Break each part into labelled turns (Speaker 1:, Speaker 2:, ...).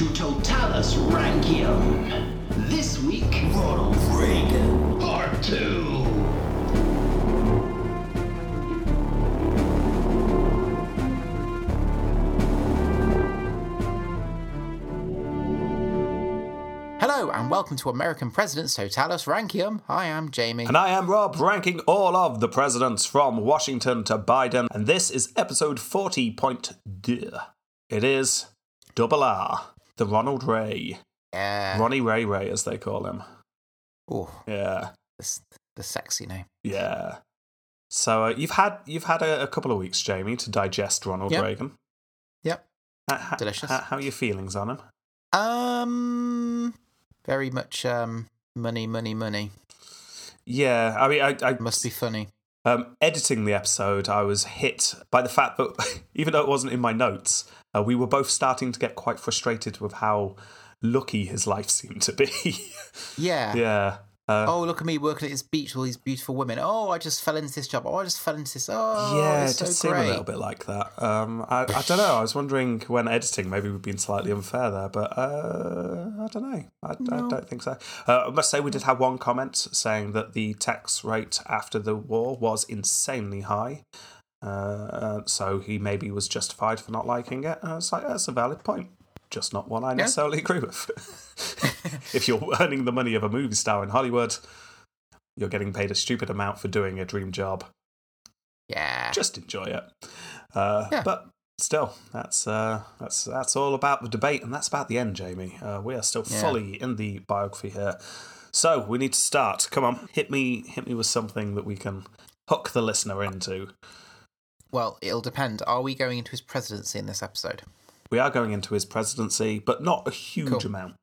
Speaker 1: to Totalis Rankium. This week,
Speaker 2: Ronald Reagan.
Speaker 1: Part 2.
Speaker 3: Hello and welcome to American Presidents Totalis Rankium. I am Jamie.
Speaker 4: And I am Rob, ranking all of the presidents from Washington to Biden, and this is episode 40.2. It is Double R, the Ronald Ray.
Speaker 3: yeah.
Speaker 4: Ronnie Ray Ray, as they call him.
Speaker 3: Oh,
Speaker 4: Yeah,
Speaker 3: the, the sexy name.
Speaker 4: yeah. So uh, you've had you've had a, a couple of weeks, Jamie, to digest Ronald
Speaker 3: Yep.
Speaker 4: Reagan.
Speaker 3: Yep.
Speaker 4: H- h-
Speaker 3: Delicious.
Speaker 4: h- how are your feelings on him?
Speaker 3: Um, very much um money, money, money.
Speaker 4: Yeah, I mean, I, I
Speaker 3: Must be funny.
Speaker 4: Um, editing the episode, I was hit by the fact that even though it wasn't in my notes, uh, we were both starting to get quite frustrated with how lucky his life seemed to be.
Speaker 3: Yeah.
Speaker 4: yeah. Uh,
Speaker 3: Oh, look at me working at this beach with all these beautiful women. Oh, I just fell into this job. Oh, I just fell into this. Oh,
Speaker 4: yeah, it
Speaker 3: so
Speaker 4: seem
Speaker 3: great.
Speaker 4: a little bit like that. Um, I, I don't know. I was wondering when editing, maybe we've been slightly unfair there, but uh, I don't know. I, I don't think so. Uh, I must say, we did have one comment saying that the tax rate after the war was insanely high. Uh, so he maybe was justified for not liking it. And I was like, that's a valid point. Just not one I necessarily agree with. if you're earning the money of a movie star in Hollywood, you're getting paid a stupid amount for doing a dream job
Speaker 3: Yeah.
Speaker 4: just enjoy it. Uh,
Speaker 3: Yeah.
Speaker 4: But still, that's uh, that's that's all about the debate, and that's about the end, Jamie. Uh, we are still
Speaker 3: Yeah.
Speaker 4: fully in the biography here, so we need to start. Come on, hit me, hit me with something that we can hook the listener into.
Speaker 3: Well, it'll depend. Are we going into his presidency in this episode?
Speaker 4: We are going into his presidency, but not a huge
Speaker 3: Cool.
Speaker 4: amount.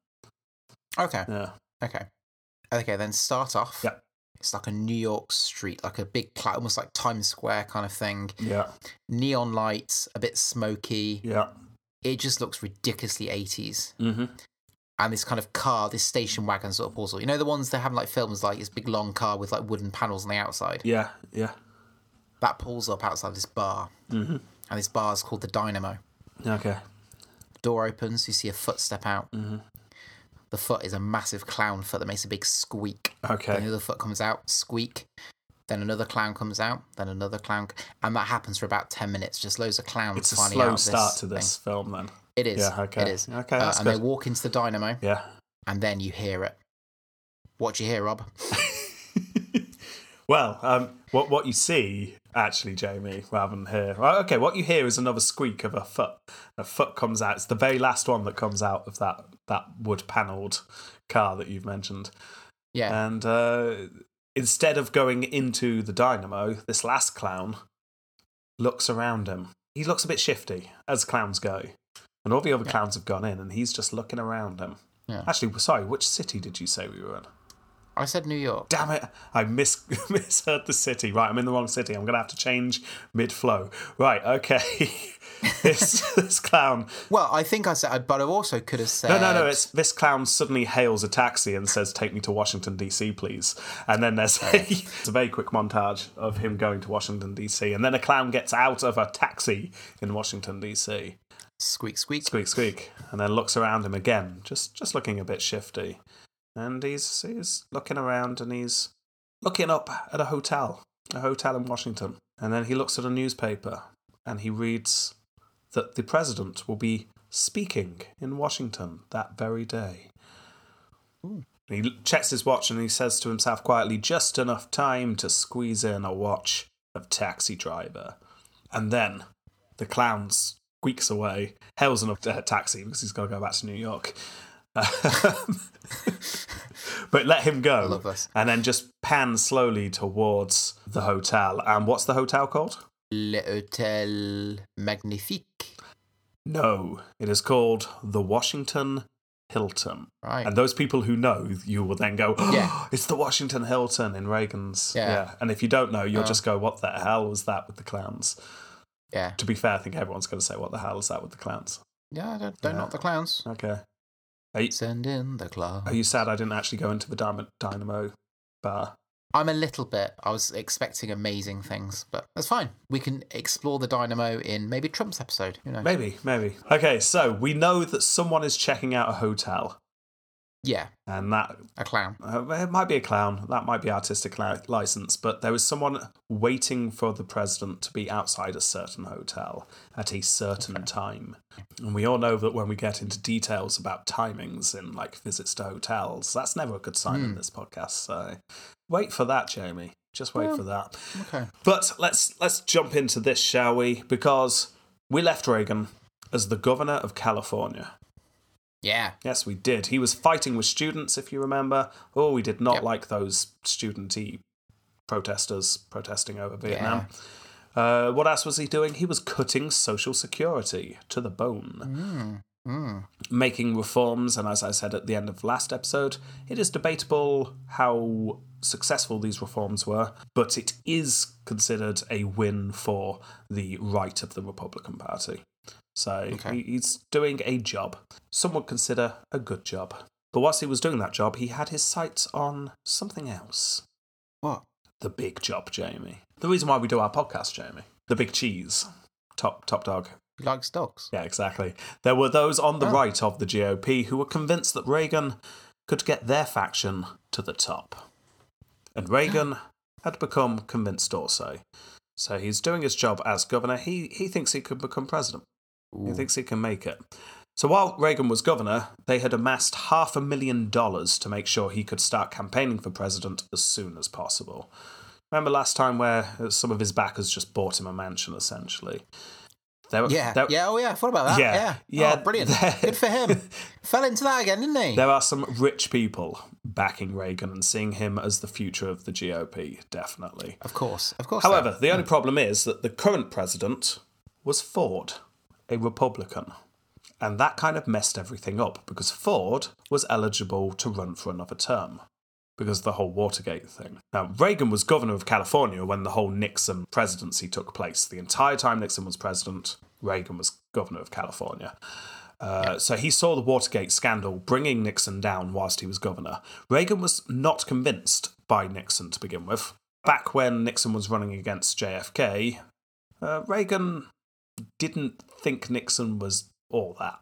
Speaker 3: Okay.
Speaker 4: Yeah,
Speaker 3: Okay. Okay, then start off.
Speaker 4: Yeah.
Speaker 3: It's like a New York street, like a big, almost like Times Square kind of thing.
Speaker 4: yeah,
Speaker 3: Neon lights, a bit smoky.
Speaker 4: yeah.
Speaker 3: It just looks ridiculously 80s.
Speaker 4: Mm-hmm.
Speaker 3: And this kind of car, this station wagon sort of up. You know the ones they have like films, like this big long car with like wooden panels on the outside?
Speaker 4: Yeah, yeah.
Speaker 3: That pulls up outside this bar.
Speaker 4: hmm
Speaker 3: And this bar is called the Dynamo.
Speaker 4: Okay.
Speaker 3: Door opens, you see a footstep out.
Speaker 4: hmm
Speaker 3: The foot is a massive clown foot that makes a big squeak. Okay. Then
Speaker 4: Okay.
Speaker 3: another foot comes out, squeak. Then another clown comes out. Then another clown, and that happens for about ten minutes. Just loads of clowns.
Speaker 4: It's a slow start
Speaker 3: this
Speaker 4: to this
Speaker 3: thing.
Speaker 4: film, then.
Speaker 3: It is.
Speaker 4: Yeah, okay.
Speaker 3: It is.
Speaker 4: Okay,
Speaker 3: Uh, and they walk into the dynamo,
Speaker 4: Yeah.
Speaker 3: and then you hear it. What do you hear, Rob?
Speaker 4: well, um, what what you see actually, Jamie, rather than hear. Well, okay, what you hear is another squeak of a foot. A foot comes out. It's the very last one that comes out of that that wood panelled car that you've mentioned.
Speaker 3: Yeah.
Speaker 4: And uh, instead of going into the dynamo, this last clown looks around him. He looks a bit shifty, as clowns go. And all the other
Speaker 3: Yeah.
Speaker 4: clowns have gone in, and he's just looking around him.
Speaker 3: Yeah.
Speaker 4: Actually, sorry, which city did you say we were in?
Speaker 3: I said New York.
Speaker 4: Damn it! I mis- misheard the city. Right, I'm in the wrong city. I'm gonna have to change mid flow. Right, okay. this this clown.
Speaker 3: Well, I think I said, but I also could have said.
Speaker 4: No, no, no. It's this clown suddenly hails a taxi and says, "Take me to Washington D.C., please." And then there's a, it's a very quick montage of him going to Washington D.C. And then a clown gets out of a taxi in Washington D.C.
Speaker 3: squeak, squeak.
Speaker 4: Squeak, squeak, and then looks around him again, just just looking a bit shifty. And he's he's looking around and he's looking up at a hotel, a hotel in Washington. And then he looks at a newspaper and he reads that the president will be speaking in Washington that very day. And he checks his watch and he says to himself quietly, just enough time to squeeze in a watch of taxi driver. And then the clown squeaks away, hails an uh, taxi because he's got to go back to New York. But let him go.
Speaker 3: love this.
Speaker 4: And then just pan slowly towards the hotel. And what's the hotel called?
Speaker 3: Le Hotel Magnifique.
Speaker 4: No, it is called the Washington Hilton.
Speaker 3: Right.
Speaker 4: And those people who know, you will then go, oh,
Speaker 3: Yeah.
Speaker 4: it's the Washington Hilton in Reagan's.
Speaker 3: Yeah.
Speaker 4: And if you don't know, you'll
Speaker 3: Oh.
Speaker 4: just go, what the hell was that with the clowns?
Speaker 3: yeah.
Speaker 4: To be fair, I think everyone's going to say, what the hell is that with the clowns?
Speaker 3: Yeah, don't, don't
Speaker 4: Yeah.
Speaker 3: knock the clowns.
Speaker 4: Okay. You,
Speaker 3: Send in the clowns.
Speaker 4: are you sad I didn't actually go into the Dynamo, Dynamo bar?
Speaker 3: I'm a little bit. I was expecting amazing things, but that's fine. We can explore the dynamo in maybe Trump's episode. Who knows?
Speaker 4: Maybe, maybe. Okay, so we know that someone is checking out a hotel,
Speaker 3: Yeah,
Speaker 4: and that
Speaker 3: a clown.
Speaker 4: uh, it might be a clown. That might be artistic li- license, but there was someone waiting for the president to be outside a certain hotel at a certain time. And we all know that when we get into details about timings in like visits to hotels, that's never a good sign in this podcast. So wait for that, Jamie. Just wait for that.
Speaker 3: Okay.
Speaker 4: But let's let's jump into this, shall we? Because we left Reagan as the governor of California.
Speaker 3: Yeah.
Speaker 4: Yes, we did. He was fighting with students, if you remember. Oh, we did not
Speaker 3: Yep.
Speaker 4: like those studenty protesters protesting over Vietnam. Uh, what else was he doing? He was cutting Social Security to the bone,
Speaker 3: Mm.
Speaker 4: making reforms. And as I said at the end of last episode, it is debatable how successful these reforms were, but it is considered a win for the right of the Republican Party. So
Speaker 3: Okay.
Speaker 4: he's doing a job. Some would consider a good job. But whilst he was doing that job, he had his sights on something else.
Speaker 3: What?
Speaker 4: The big job, Jamie. The reason why we do our podcast, Jamie. The big cheese. Top top dog.
Speaker 3: He likes dogs.
Speaker 4: Yeah, exactly. There were those on the
Speaker 3: Oh.
Speaker 4: right of the GOP who were convinced that Reagan could get their faction to the top. And Reagan had become convinced also. So he's doing his job as governor. He he thinks he could become president. He thinks he can make it. So while Reagan was governor, they had amassed half a million dollars to make sure he could start campaigning for president as soon as possible. Remember last time where uh, some of his backers just bought him a mansion, essentially? Were-
Speaker 3: Yeah. yeah. Oh, yeah. I thought about that.
Speaker 4: Yeah,
Speaker 3: Yeah.
Speaker 4: yeah,
Speaker 3: Oh, brilliant. Good for him. Fell into that again, didn't he?
Speaker 4: There are some rich people backing Reagan and seeing him as the future of the GOP, definitely.
Speaker 3: Of course. Of course.
Speaker 4: However,
Speaker 3: so.
Speaker 4: the only problem is that the current president was Ford, a Republican. And that kind of messed everything up because Ford was eligible to run for another term because of the whole Watergate thing. Now, Reagan was governor of California when the whole Nixon presidency took place. The entire time Nixon was president, Reagan was governor of California. Uh, So he saw the Watergate scandal bringing Nixon down whilst he was governor. Reagan was not convinced by Nixon to begin with. Back when Nixon was running against JFK, uh, Reagan didn't think Nixon was all that.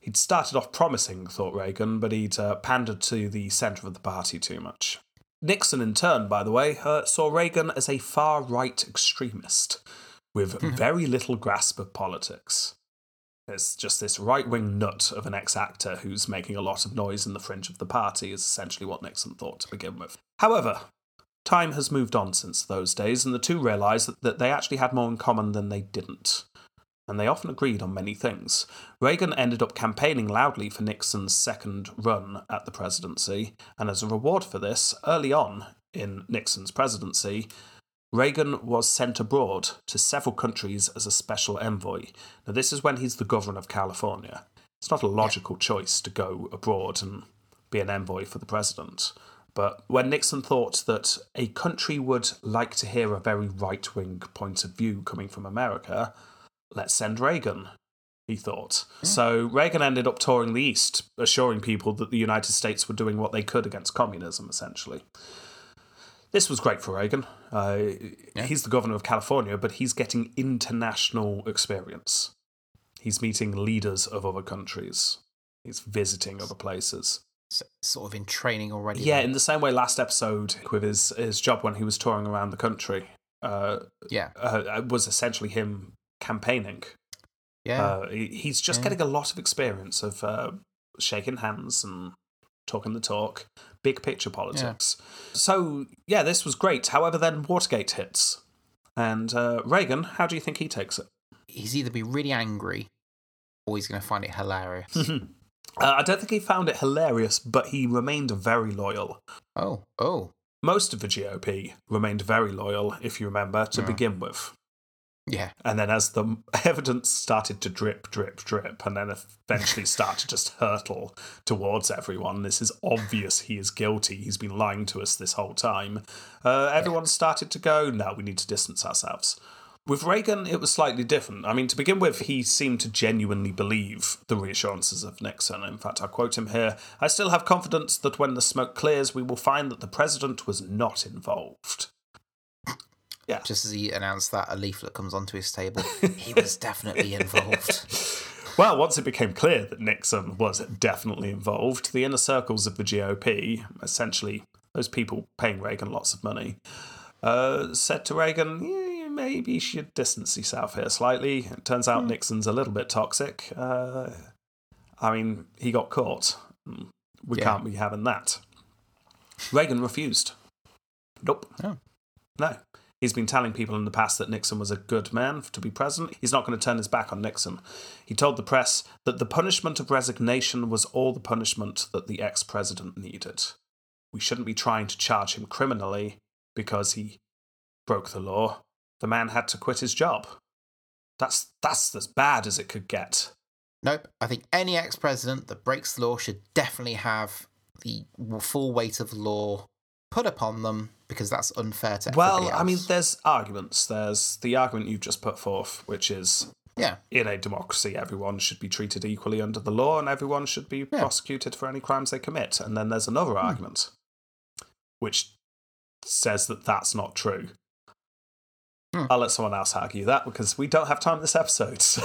Speaker 4: He'd started off promising, thought Reagan, but he'd uh, pandered to the centre of the party too much. Nixon, in turn, by the way, uh, saw Reagan as a far right extremist with very little grasp of politics. It's just this right wing nut of an ex actor who's making a lot of noise in the fringe of the party, is essentially what Nixon thought to begin with. However, time has moved on since those days, and the two realised that, that they actually had more in common than they didn't. And they often agreed on many things. Reagan ended up campaigning loudly for Nixon's second run at the presidency, and as a reward for this, early on in Nixon's presidency, Reagan was sent abroad to several countries as a special envoy. Now, this is when he's the governor of California. It's not a logical choice to go abroad and be an envoy for the president. But when Nixon thought that a country would like to hear a very right wing point of view coming from America, let's send Reagan, he thought. So Reagan ended up touring the East, assuring people that the United States were doing what they could against communism, essentially. This was great for Reagan. Uh, He's the governor of California, but he's getting international experience. He's meeting leaders of other countries. He's visiting other places.
Speaker 3: Sort of in training already.
Speaker 4: Yeah,
Speaker 3: then.
Speaker 4: in the same way last episode with his, his job when he was touring around the country uh,
Speaker 3: yeah.
Speaker 4: uh, was essentially him campaigning.
Speaker 3: Yeah.
Speaker 4: Uh, he- he's just
Speaker 3: Yeah.
Speaker 4: getting a lot of experience of uh, shaking hands and talking the talk, big picture politics. So, yeah, this was great. However, then Watergate hits. And uh, Reagan, how do you think he takes it?
Speaker 3: he's either be really angry or he's going to find it hilarious.
Speaker 4: Uh, I don't think he found it hilarious, but he remained very loyal.
Speaker 3: oh. Oh.
Speaker 4: Most of the GOP remained very loyal, if you remember, to
Speaker 3: Yeah.
Speaker 4: begin with.
Speaker 3: Yeah.
Speaker 4: And then as the evidence started to drip, drip, drip, and then eventually start to just hurtle towards everyone, this is obvious he is guilty. He's been lying to us this whole time. Uh, everyone started to go, no, we need to distance ourselves. With Reagan, it was slightly different. I mean, to begin with, he seemed to genuinely believe the reassurances of Nixon. In fact, I quote him here I still have confidence that when the smoke clears, we will find that the president was not involved. Yeah.
Speaker 3: Just as he announced that, a leaflet comes onto his table. he was definitely involved.
Speaker 4: Well, once it became clear that Nixon was definitely involved, the inner circles of the GOP, essentially those people paying Reagan lots of money, uh, said to Reagan, yeah, maybe you should distance yourself here slightly. It turns out Nixon's a little bit toxic. Uh, I mean, he got caught. We
Speaker 3: Yeah.
Speaker 4: can't be having that. Reagan refused. Nope.
Speaker 3: Oh.
Speaker 4: No. He's been telling people in the past that Nixon was a good man to be president. He's not going to turn his back on Nixon. He told the press that the punishment of resignation was all the punishment that the ex president needed. We shouldn't be trying to charge him criminally because he broke the law. The man had to quit his job. That's that's as bad as it could get.
Speaker 3: Nope. I think any ex president that breaks the law should definitely have the full weight of law put upon them because that's unfair to
Speaker 4: Well. I mean, there's arguments. There's the argument you've just put forth, which is
Speaker 3: yeah,
Speaker 4: in a democracy, everyone should be treated equally under the law and everyone should be prosecuted for any crimes they commit. And then there's another hmm. argument, which says that that's not true.
Speaker 3: Hmm.
Speaker 4: I'll let someone else argue that because we don't have time this episode. So.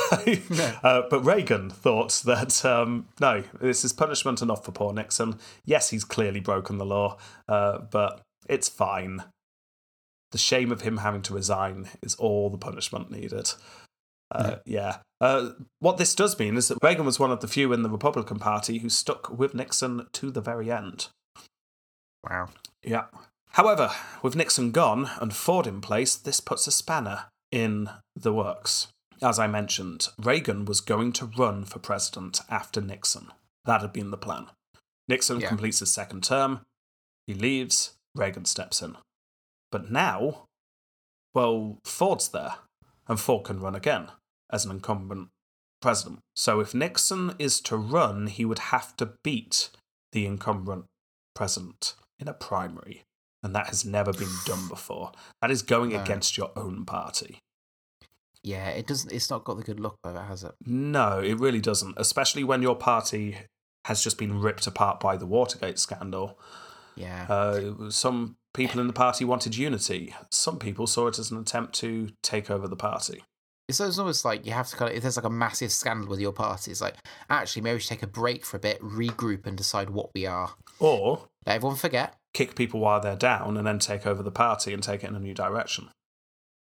Speaker 3: No.
Speaker 4: Uh, but Reagan thought that um, no, this is punishment enough for poor Nixon. Yes, he's clearly broken the law, uh, but it's fine. The shame of him having to resign is all the punishment needed. Uh, yeah. Uh, what this does mean is that Reagan was one of the few in the Republican Party who stuck with Nixon to the very end.
Speaker 3: wow.
Speaker 4: Yeah. However, with Nixon gone and Ford in place, this puts a spanner in the works. As I mentioned, Reagan was going to run for president after Nixon. That had been the plan. Nixon
Speaker 3: Yeah.
Speaker 4: completes his second term, he leaves, Reagan steps in. But now, well, Ford's there, and Ford can run again as an incumbent president. So if Nixon is to run, he would have to beat the incumbent president in a primary. And that has never been done before. That is going
Speaker 3: No.
Speaker 4: against your own party.
Speaker 3: Yeah, it doesn't. It's not got the good look of it, has it?
Speaker 4: No, it really doesn't, especially when your party has just been ripped apart by the Watergate scandal.
Speaker 3: Yeah.
Speaker 4: Uh, some people in the party wanted unity. Some people saw it as an attempt to take over the party.
Speaker 3: It's almost like you have to kind of, if there's like a massive scandal with your party, it's like, actually, maybe we should take a break for a bit, regroup, and decide what we are.
Speaker 4: Or
Speaker 3: Everyone forget.
Speaker 4: kick people while they're down and then take over the party and take it in a new direction.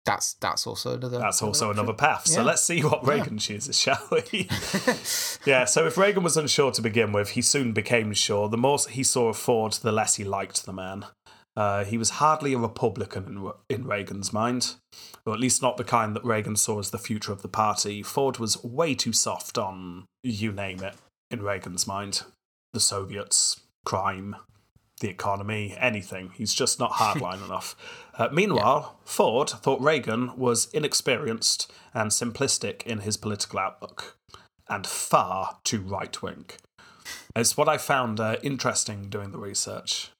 Speaker 3: That's that's also another.
Speaker 4: That's also
Speaker 3: option.
Speaker 4: another path. So
Speaker 3: Yeah.
Speaker 4: let's see what Reagan chooses, shall we? yeah, so if Reagan was unsure to begin with, he soon became sure. The more he saw of Ford, the less he liked the man. Uh, he was hardly a Republican in, in Reagan's mind, or at least not the kind that Reagan saw as the future of the party. Ford was way too soft on you name it in Reagan's mind. The Soviets, crime, the economy, anything. He's just not hardline enough. Uh, meanwhile, Ford thought Reagan was inexperienced and simplistic in his political outlook, and far too right wing. It's what I found uh, interesting doing the research.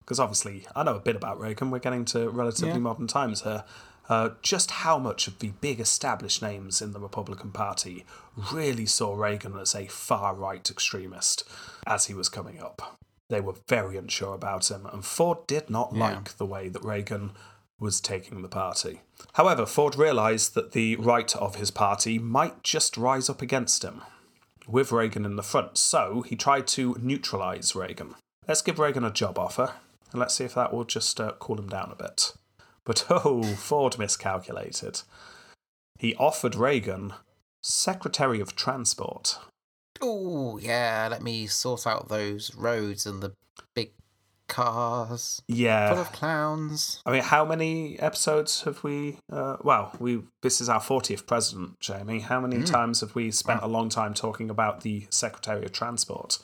Speaker 4: Because obviously, I know a bit about Reagan. We're getting to relatively
Speaker 3: Yeah.
Speaker 4: modern times here. Uh, just how much of the big established names in the Republican Party really saw Reagan as a far right extremist as he was coming up. They were very unsure about him, and Ford did not
Speaker 3: Yeah.
Speaker 4: like the way that Reagan was taking the party. However, Ford realised that the right of his party might just rise up against him, with Reagan in the front, so he tried to neutralise Reagan. Let's give Reagan a job offer, and let's see if that will just uh, cool him down a bit. But oh, Ford miscalculated. He offered Reagan Secretary of Transport.
Speaker 3: Oh yeah, let me sort out those roads and the big cars
Speaker 4: Yeah, full
Speaker 3: of clowns.
Speaker 4: I mean, how many episodes have we? Uh, well, we this is our fortieth president, Jamie. How many times have we spent a long time talking about the Secretary of Transport?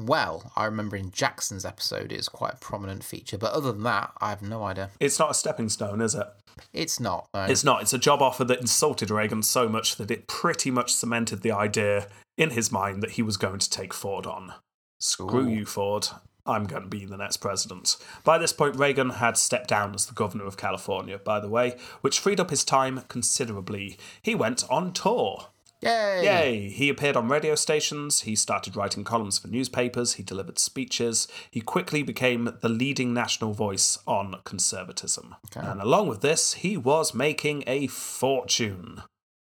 Speaker 3: Well, I remember in Jackson's episode, it was quite a prominent feature, but other than that, I have no idea.
Speaker 4: It's not a stepping stone, is it?
Speaker 3: It's not. No.
Speaker 4: It's not. It's a job offer that insulted Reagan so much that it pretty much cemented the idea in his mind that he was going to take Ford on. Screw
Speaker 3: Ooh.
Speaker 4: you, Ford. I'm going to be the next president. By this point, Reagan had stepped down as the governor of California, by the way, which freed up his time considerably. He went on tour.
Speaker 3: Yay!
Speaker 4: Yay! He appeared on radio stations, he started writing columns for newspapers, he delivered speeches, he quickly became the leading national voice on conservatism. And along with this, he was making a fortune.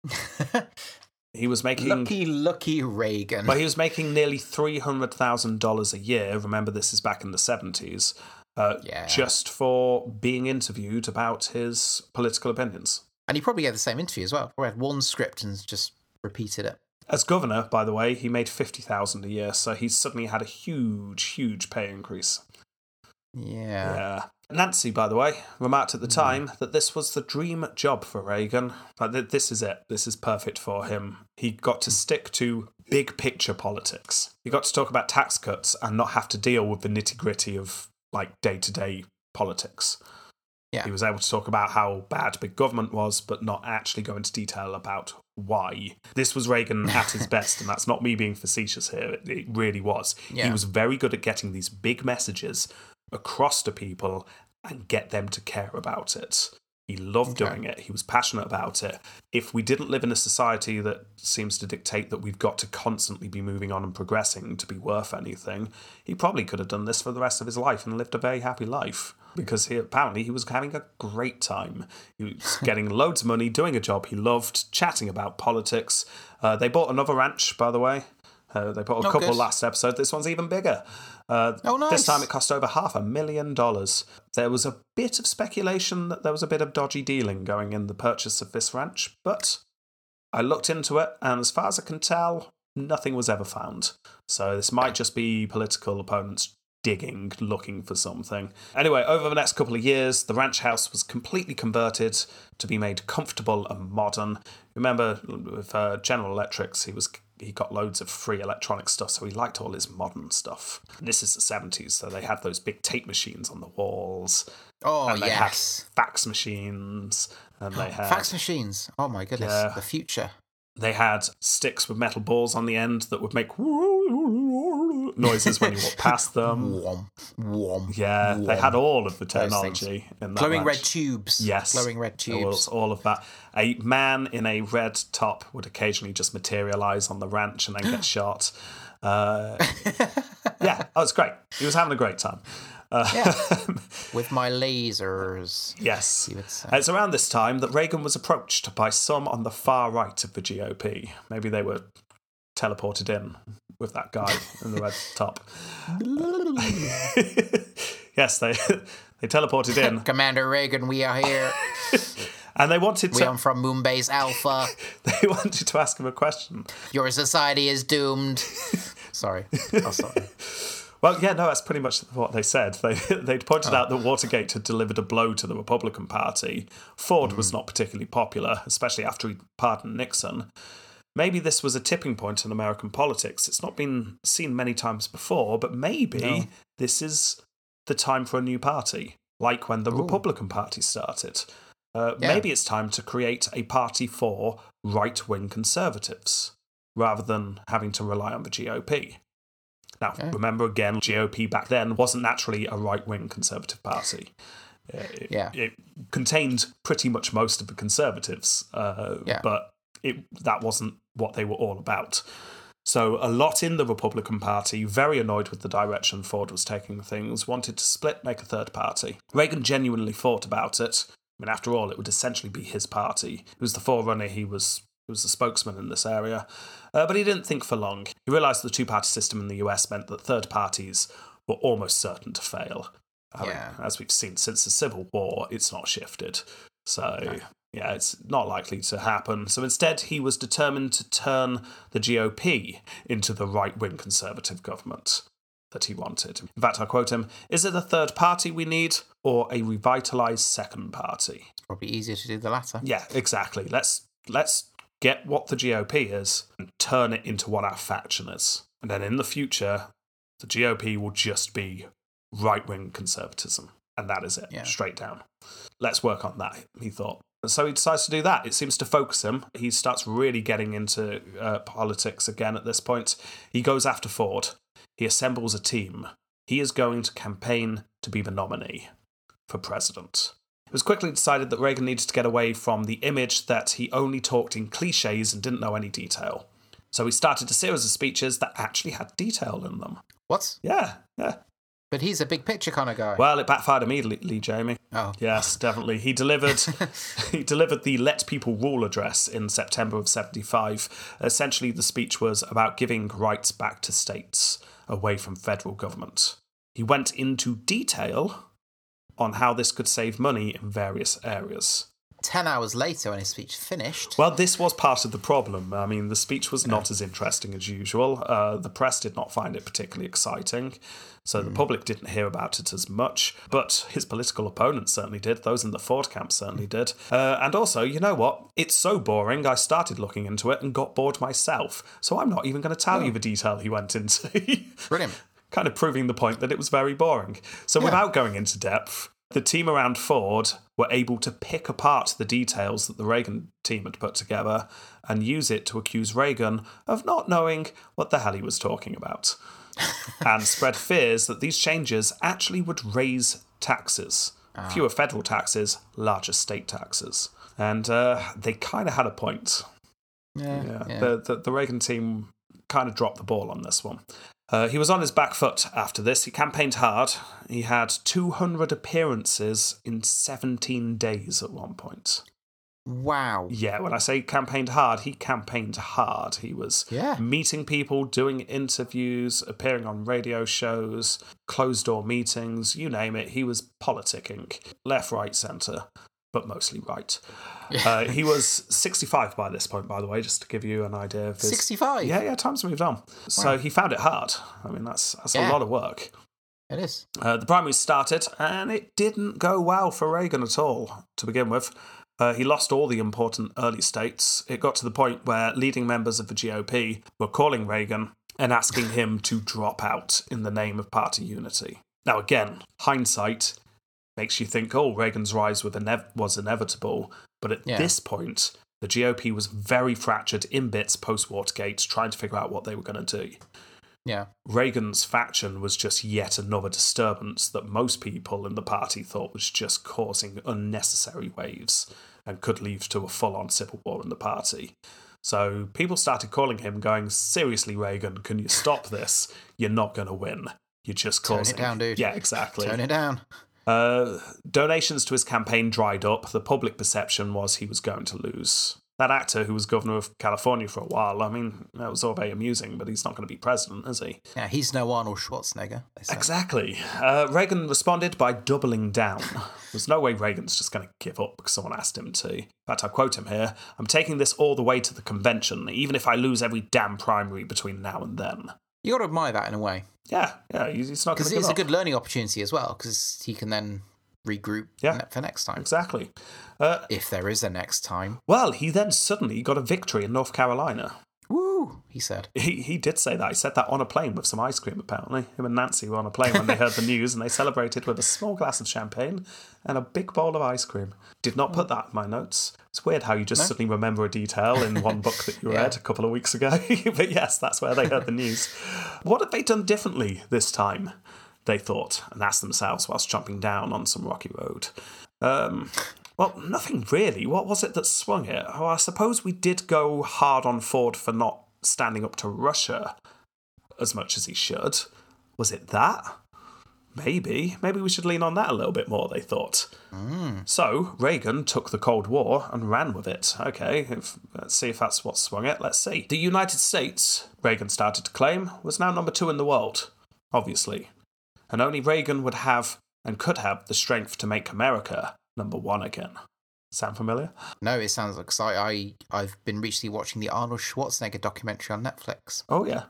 Speaker 4: he was making.
Speaker 3: Lucky, lucky Reagan.
Speaker 4: But he was making nearly $300,000 a year. Remember, this is back in the 70s. Uh,
Speaker 3: Yeah.
Speaker 4: Just for being interviewed about his political opinions.
Speaker 3: And he probably gave the same interview as well. Probably had one script and just repeated it.
Speaker 4: As governor, by the way, he made 50000 a year, so he suddenly had a huge, huge pay increase.
Speaker 3: Yeah.
Speaker 4: Yeah. Nancy, by the way, remarked at the hmm. time that this was the dream job for Reagan. Like, this is it. This is perfect for him. He got to stick to big picture politics. He got to talk about tax cuts and not have to deal with the nitty gritty of like day to day politics.
Speaker 3: Yeah.
Speaker 4: He was able to talk about how bad big government was, but not actually go into detail about why. This was Reagan at his best, and that's not me being facetious here. It, it really was. He was very good at getting these big messages across to people and get them to care about it. He loved
Speaker 3: Okay.
Speaker 4: doing it. He was passionate about it. If we didn't live in a society that seems to dictate that we've got to constantly be moving on and progressing to be worth anything, he probably could have done this for the rest of his life and lived a very happy life because he apparently he was having a great time. He was getting loads of money, doing a job he loved, chatting about politics. Uh, they bought another ranch, by the way. Uh, they bought a
Speaker 3: Oh,
Speaker 4: couple
Speaker 3: good.
Speaker 4: last episode. This one's even bigger. Uh,
Speaker 3: Oh, nice.
Speaker 4: This time it cost over half a million dollars. There was a bit of speculation that there was a bit of dodgy dealing going in the purchase of this ranch, but I looked into it, and as far as I can tell, nothing was ever found. So this might just be political opponents digging, looking for something. Anyway, over the next couple of years, the ranch house was completely converted to be made comfortable and modern. Remember, with uh, General Electrics, he was he got loads of free electronic stuff, so he liked all his modern stuff. This is the 70s, so they had those big tape machines on the walls.
Speaker 3: Oh,
Speaker 4: and they
Speaker 3: yes.
Speaker 4: had fax machines, and they had
Speaker 3: Fax machines. Oh, my goodness.
Speaker 4: Yeah.
Speaker 3: The future.
Speaker 4: they had sticks with metal balls on the end that would make noises when you walk past them.
Speaker 3: Womp. Womp.
Speaker 4: Yeah, they had all of the technology in that
Speaker 3: Glowing red tubes.
Speaker 4: Yes,
Speaker 3: Glowing red tubes.
Speaker 4: all of that. A man in a red top would occasionally just materialize on the ranch and then get shot. Uh, yeah, that was great. He was having a great time. Uh,
Speaker 3: Yeah. With my lasers.
Speaker 4: Yes.
Speaker 3: You would say.
Speaker 4: It's around this time that Reagan was approached by some on the far right of the GOP. Maybe they were teleported in with that guy in the red top. yes, they they teleported in
Speaker 3: Commander Reagan, we are here.
Speaker 4: and they wanted
Speaker 3: We
Speaker 4: to
Speaker 3: are from Moonbase Alpha.
Speaker 4: they wanted to ask him a question.
Speaker 3: Your society is doomed. Sorry. Oh, sorry.
Speaker 4: Well, yeah, no, that's pretty much what they said. They they'd pointed oh. out that Watergate had delivered a blow to the Republican Party. Ford was hmm. not particularly popular, especially after he pardoned Nixon. Maybe this was a tipping point in American politics. It's not been seen many times before, but maybe
Speaker 3: No.
Speaker 4: this is the time for a new party, like when the
Speaker 3: Ooh.
Speaker 4: Republican Party started. Uh,
Speaker 3: Yeah.
Speaker 4: Maybe it's time to create a party for right wing conservatives rather than having to rely on the GOP. Now,
Speaker 3: Yeah.
Speaker 4: remember again, GOP back then wasn't naturally a right wing conservative party. Uh, It,
Speaker 3: Yeah.
Speaker 4: it contained pretty much most of the conservatives, uh,
Speaker 3: Yeah.
Speaker 4: but it, that wasn't what they were all about. So, a lot in the Republican Party, very annoyed with the direction Ford was taking things, wanted to split, make a third party. Reagan genuinely thought about it. I mean, after all, it would essentially be his party. He was the forerunner, he was, he was the spokesman in this area. Uh, but he didn't think for long. He realised the two party system in the US meant that third parties were almost certain to fail. I mean,
Speaker 3: Yeah.
Speaker 4: as we've seen since the Civil War, it's not shifted. So, yeah, it's not likely to happen. So instead, he was determined to turn the GOP into the right wing conservative government that he wanted. In fact, I quote him Is it a third party we need or a revitalised second party?
Speaker 3: It's probably easier to do the latter.
Speaker 4: Yeah, exactly. Let's let's get what the GOP is and turn it into what our faction is. And then in the future, the GOP will just be right wing conservatism. And that is it,
Speaker 3: Yeah.
Speaker 4: straight down. Let's work on that, he thought. So he decides to do that. It seems to focus him. He starts really getting into uh, politics again at this point. He goes after Ford. He assembles a team he is going to campaign to be the nominee for president. It was quickly decided that Reagan needed to get away from the image that he only talked in cliches and didn't know any detail. So he started a series of speeches that actually had detail in them.
Speaker 3: What?
Speaker 4: Yeah, yeah.
Speaker 3: But he's a big picture kind of guy.
Speaker 4: Well, it backfired immediately, Jamie.
Speaker 3: oh.
Speaker 4: Yes, definitely. He delivered he delivered the Let People Rule address in September of 75. Essentially the speech was about giving rights back to states away from federal government. He went into detail on how this could save money in various areas.
Speaker 3: Ten hours later, when his speech finished,
Speaker 4: Well, this was part of the problem. I mean, the speech was not as interesting as usual. Uh, the press did not find it particularly exciting, so the public didn't hear about it as much. But his political opponents certainly did. Those in the Ford camp certainly did. Uh, and also, you know what? It's so boring. I started looking into it and got bored myself. So I'm not even going to tell you the detail he went into.
Speaker 3: brilliant.
Speaker 4: kind of proving the point that it was very boring. So, without going into depth, the team around Ford were able to pick apart the details that the Reagan team had put together and use it to accuse Reagan of not knowing what the hell he was talking about. and spread fears that these changes actually would raise taxes. Fewer federal taxes, larger state taxes. And uh, they kind of had a point.
Speaker 3: Yeah,
Speaker 4: Yeah,
Speaker 3: yeah.
Speaker 4: The, the the Reagan team kind of dropped the ball on this one. Uh, he was on his back foot after this. He campaigned hard. He had 200 appearances in 17 days at one point.
Speaker 3: Wow.
Speaker 4: Yeah, when I say campaigned hard, he campaigned hard. He was
Speaker 3: Yeah.
Speaker 4: meeting people, doing interviews, appearing on radio shows, closed door meetings, you name it. He was politicking left, right, centre, but mostly right. Uh, he was 65 by this point, by the way, just to give you an idea of his.
Speaker 3: 65?
Speaker 4: Yeah, yeah, time's moved on. So
Speaker 3: Wow.
Speaker 4: he found it hard. I mean, that's, that's a lot of work.
Speaker 3: It is.
Speaker 4: Uh, the primaries started, and it didn't go well for Reagan at all to begin with. Uh, he lost all the important early states. It got to the point where leading members of the GOP were calling Reagan and asking him to drop out in the name of party unity. Now, again, hindsight makes you think, oh, Reagan's rise was, inev- was inevitable. But at
Speaker 3: Yeah.
Speaker 4: this point, the GOP was very fractured in bits post Watergate, trying to figure out what they were going to do.
Speaker 3: Yeah.
Speaker 4: Reagan's faction was just yet another disturbance that most people in the party thought was just causing unnecessary waves and could lead to a full on civil war in the party. So people started calling him, going, Seriously, Reagan, can you stop this? You're not going to win. You're just
Speaker 3: Tone it
Speaker 4: causing.
Speaker 3: down, dude.
Speaker 4: Yeah, exactly.
Speaker 3: Turn it down.
Speaker 4: Uh, donations to his campaign dried up. The public perception was he was going to lose. That actor who was governor of California for a while, I mean, that was all very amusing, but he's not going to be president, is he?
Speaker 3: Yeah, he's no Arnold Schwarzenegger.
Speaker 4: Exactly. Uh, Reagan responded by doubling down. There's no way Reagan's just going to give up because someone asked him to. In fact, I quote him here I'm taking this all the way to the convention, even if I lose every damn primary between now and then.
Speaker 3: You got to admire that in a way.
Speaker 4: Yeah, yeah, he's not
Speaker 3: Because it's a good learning opportunity as well, because he can then regroup
Speaker 4: Yeah.
Speaker 3: for next time.
Speaker 4: Exactly. Uh,
Speaker 3: If there is a next time.
Speaker 4: well, he then suddenly got a victory in North Carolina.
Speaker 3: Woo, he said.
Speaker 4: He, he did say that. He said that on a plane with some ice cream, apparently. Him and Nancy were on a plane when they heard the news and they celebrated with a small glass of champagne and a big bowl of ice cream. Did not put that in my notes. It's weird how you just
Speaker 3: No?
Speaker 4: suddenly remember a detail in one book that you
Speaker 3: Yeah.
Speaker 4: read a couple of weeks ago. but yes, that's where they heard the news. What have they done differently this time? They thought and asked themselves whilst jumping down on some rocky road. Um, well, nothing really. What was it that swung it? Oh, I suppose we did go hard on Ford for not standing up to Russia as much as he should. Was it that? Maybe. Maybe we should lean on that a little bit more, they thought. Mm. So, Reagan took the Cold War and ran with it. Okay, if, let's see if that's what swung it. Let's see. The United States, Reagan started to claim, was now number two in the world, obviously. And only Reagan would have and could have the strength to make America number one again. Sound familiar?
Speaker 3: No, it sounds like I, I I've been recently watching the Arnold Schwarzenegger documentary on Netflix
Speaker 4: Oh, yeah.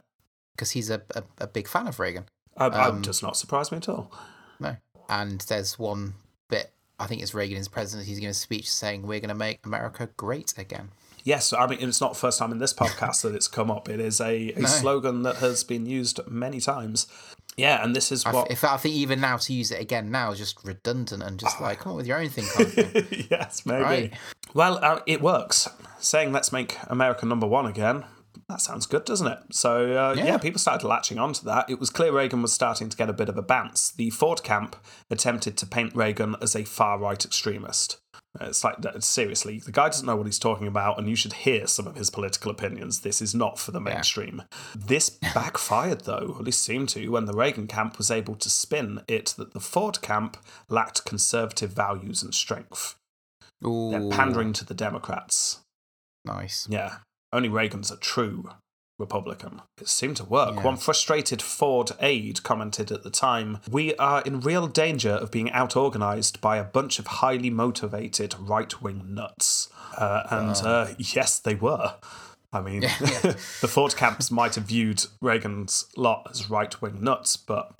Speaker 3: because he's a, a, a big fan of Reagan.
Speaker 4: Uh,
Speaker 3: Um,
Speaker 4: does not surprise me at all.
Speaker 3: No, and there's one bit. I think it's Reagan is president. He's giving a speech saying we're going to make America great again.
Speaker 4: Yes, I mean, it's not the first time in this podcast that it's come up. It is a, a
Speaker 3: No.
Speaker 4: slogan that has been used many times. Yeah, and this is
Speaker 3: I,
Speaker 4: what.
Speaker 3: if I think even now to use it again now is just redundant and just like come up with your own thing. Kind of thing.
Speaker 4: yes, maybe.
Speaker 3: Right.
Speaker 4: Well, uh, it works. Saying let's make America number one again that sounds good, doesn't it? So, uh, yeah.
Speaker 3: Yeah.
Speaker 4: people started latching onto that. It was clear Reagan was starting to get a bit of a bounce. The Ford camp attempted to paint Reagan as a far right extremist. Uh, It's like, that- seriously, the guy doesn't know what he's talking about, and you should hear some of his political opinions. This is not for the mainstream. This backfired, though, at least seemed to, when the Reagan camp was able to spin it that the Ford camp lacked conservative values and strength.
Speaker 3: Ooh,
Speaker 4: They're pandering to the Democrats.
Speaker 3: Nice.
Speaker 4: Yeah, only Reagan's a true Republican. It seemed to work.
Speaker 3: Yeah.
Speaker 4: One frustrated Ford aide commented at the time We are in real danger of being out-organized by a bunch of highly motivated right wing nuts. Uh, and uh, yes, they were. I mean,
Speaker 3: yeah.
Speaker 4: the Ford camps might have viewed Reagan's lot as right wing nuts, but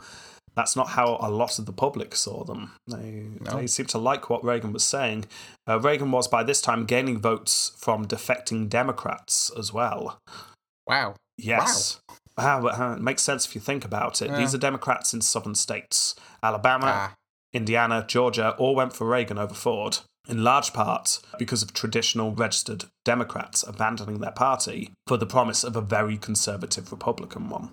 Speaker 4: that's not how a lot of the public saw them. They, they seemed to like what Reagan was saying. Uh, Reagan was by this time gaining votes from defecting Democrats as well.
Speaker 3: Wow.
Speaker 4: Yes. Wow, but, uh, it makes sense if you think about it. These are Democrats in southern states. Alabama,
Speaker 3: Ah.
Speaker 4: Indiana, Georgia all went for Reagan over Ford, in large part because of traditional registered Democrats abandoning their party for the promise of a very conservative Republican one.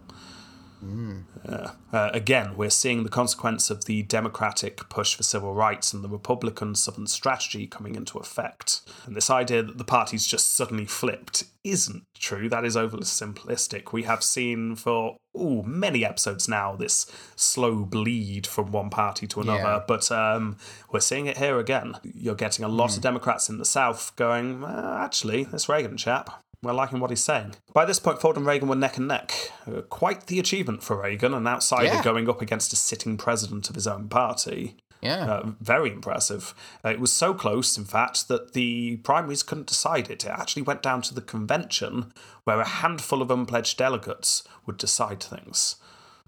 Speaker 4: Yeah. Uh, again, we're seeing the consequence of the Democratic push for civil rights and the Republican Southern strategy coming into effect. And this idea that the party's just suddenly flipped isn't true. That is overly simplistic. We have seen for ooh, many episodes now this slow bleed from one party to another,
Speaker 3: Yeah.
Speaker 4: but um, we're seeing it here again. You're getting a lot of Democrats in the South going, "Uh, actually, this Reagan chap, we're liking what he's saying. By this point, Ford and Reagan were neck and neck. Uh, quite the achievement for Reagan, an outsider
Speaker 3: Yeah.
Speaker 4: going up against a sitting president of his own party.
Speaker 3: Yeah.
Speaker 4: Uh, very impressive. Uh, it was so close, in fact, that the primaries couldn't decide it. It actually went down to the convention, where a handful of unpledged delegates would decide things.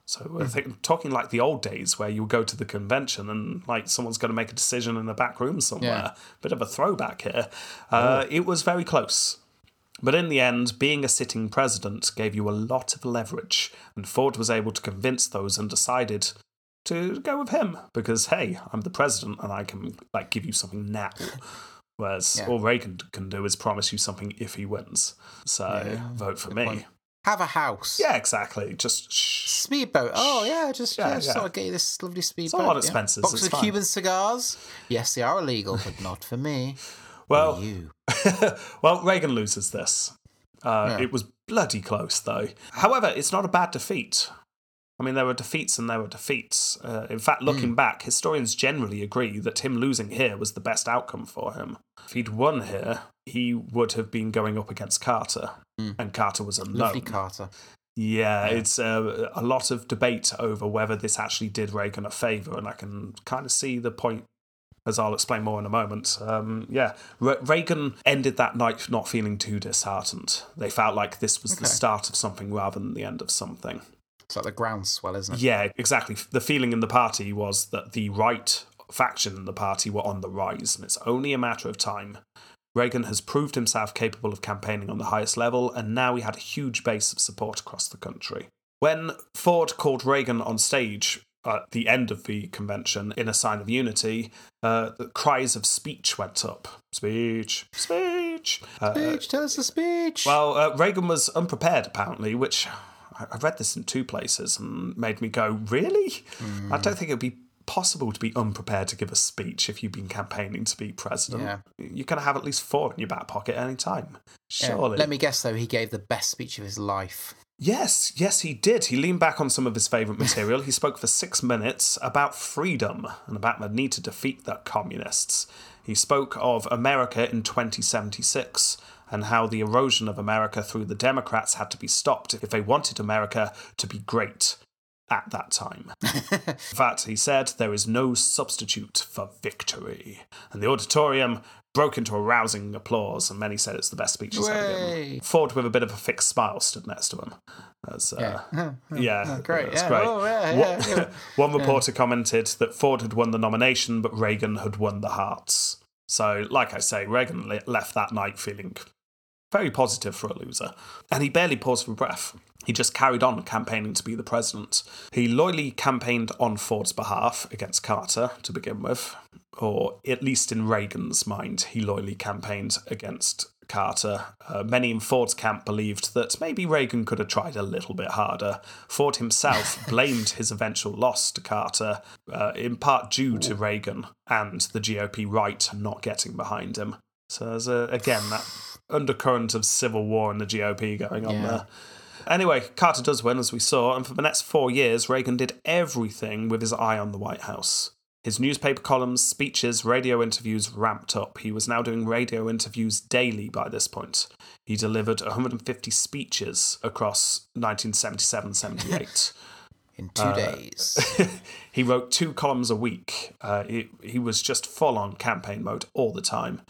Speaker 4: So we're think, talking like the old days, where you would go to the convention and like someone's going to make a decision in the back room somewhere. Yeah. Bit of a throwback here. Uh, It was very close. But in the end, being a sitting president gave you a lot of leverage, and Ford was able to convince those undecided to go with him because hey, I'm the president and I can like give you something now. Whereas
Speaker 3: Yeah.
Speaker 4: all Reagan can do is promise you something if he wins. So
Speaker 3: Yeah,
Speaker 4: vote for me.
Speaker 3: point. Have a house.
Speaker 4: Yeah, exactly. Just shh.
Speaker 3: Speedboat. Oh yeah, just
Speaker 4: Yeah,
Speaker 3: yeah, just
Speaker 4: yeah.
Speaker 3: sort of get you this lovely speedboat.
Speaker 4: all on
Speaker 3: yeah.
Speaker 4: expenses,
Speaker 3: Box
Speaker 4: it's
Speaker 3: of
Speaker 4: fine.
Speaker 3: Cuban cigars. Yes, they are illegal, but not for me.
Speaker 4: Well, well, Reagan loses this. Uh,
Speaker 3: Yeah.
Speaker 4: It was bloody close, though. However, it's not a bad defeat. I mean, there were defeats and there were defeats. Uh, in fact, looking back, historians generally agree that him losing here was the best outcome for him. If he'd won here, he would have been going up against Carter, and Carter was unknown.
Speaker 3: Lovely Carter.
Speaker 4: Yeah, it's uh, a lot of debate over whether this actually did Reagan a favour, and I can kind of see the point, as I'll explain more in a moment. Um, yeah, Re- Reagan ended that night not feeling too disheartened. They felt like this was the start of something rather than the end of something.
Speaker 3: It's like the groundswell, isn't it?
Speaker 4: Yeah, exactly. The feeling in the party was that the right faction in the party were on the rise, and it's only a matter of time. Reagan has proved himself capable of campaigning on the highest level, and now he had a huge base of support across the country. When Ford called Reagan on stage at the end of the convention in a sign of unity, uh, the cries of speech went up. Speech, speech. Uh,
Speaker 3: Speech, tell us the speech.
Speaker 4: well, uh, Reagan was unprepared, apparently, which I read this in two places and made me go, really? I don't think it would be possible to be unprepared to give a speech if you've been campaigning to be president.
Speaker 3: Yeah.
Speaker 4: You're going to have at least four in your back pocket any time.
Speaker 3: Yeah.
Speaker 4: Surely.
Speaker 3: Let me guess, though, he gave the best speech of his life.
Speaker 4: Yes, yes, he did. He leaned back on some of his favourite material. he spoke for six minutes about freedom and about the need to defeat the communists. He spoke of America in 2076 and how the erosion of America through the Democrats had to be stopped if they wanted America to be great at that time. in fact, he said, there is no substitute for victory. And the auditorium broke into a rousing applause, and many said it's the best speech he's ever given. Ford, with a bit of a fixed smile, stood next to him. As, uh,
Speaker 3: Yeah.
Speaker 4: yeah,
Speaker 3: great,
Speaker 4: That's
Speaker 3: yeah.
Speaker 4: great.
Speaker 3: Oh, yeah,
Speaker 4: One-
Speaker 3: yeah, yeah.
Speaker 4: One reporter commented that Ford had won the nomination, but Reagan had won the hearts. So, like I say, Reagan left that night feeling very positive for a loser. And he barely paused for breath. He just carried on campaigning to be the president. He loyally campaigned on Ford's behalf against Carter to begin with, or at least in Reagan's mind, he loyally campaigned against Carter. Uh, many in Ford's camp believed that maybe Reagan could have tried a little bit harder. Ford himself blamed his eventual loss to Carter uh, in part due to Reagan and the GOP right not getting behind him. So there's a, again that undercurrent of civil war in the GOP going on
Speaker 3: Yeah.
Speaker 4: there. Anyway, Carter does win, as we saw, and for the next four years, Reagan did everything with his eye on the White House. His newspaper columns, speeches, radio interviews ramped up. He was now doing radio interviews daily by this point. He delivered 150 speeches across 1977 78.
Speaker 3: In two
Speaker 4: Uh,
Speaker 3: days.
Speaker 4: he wrote two columns a week. Uh, he, he was just full on campaign mode all the time.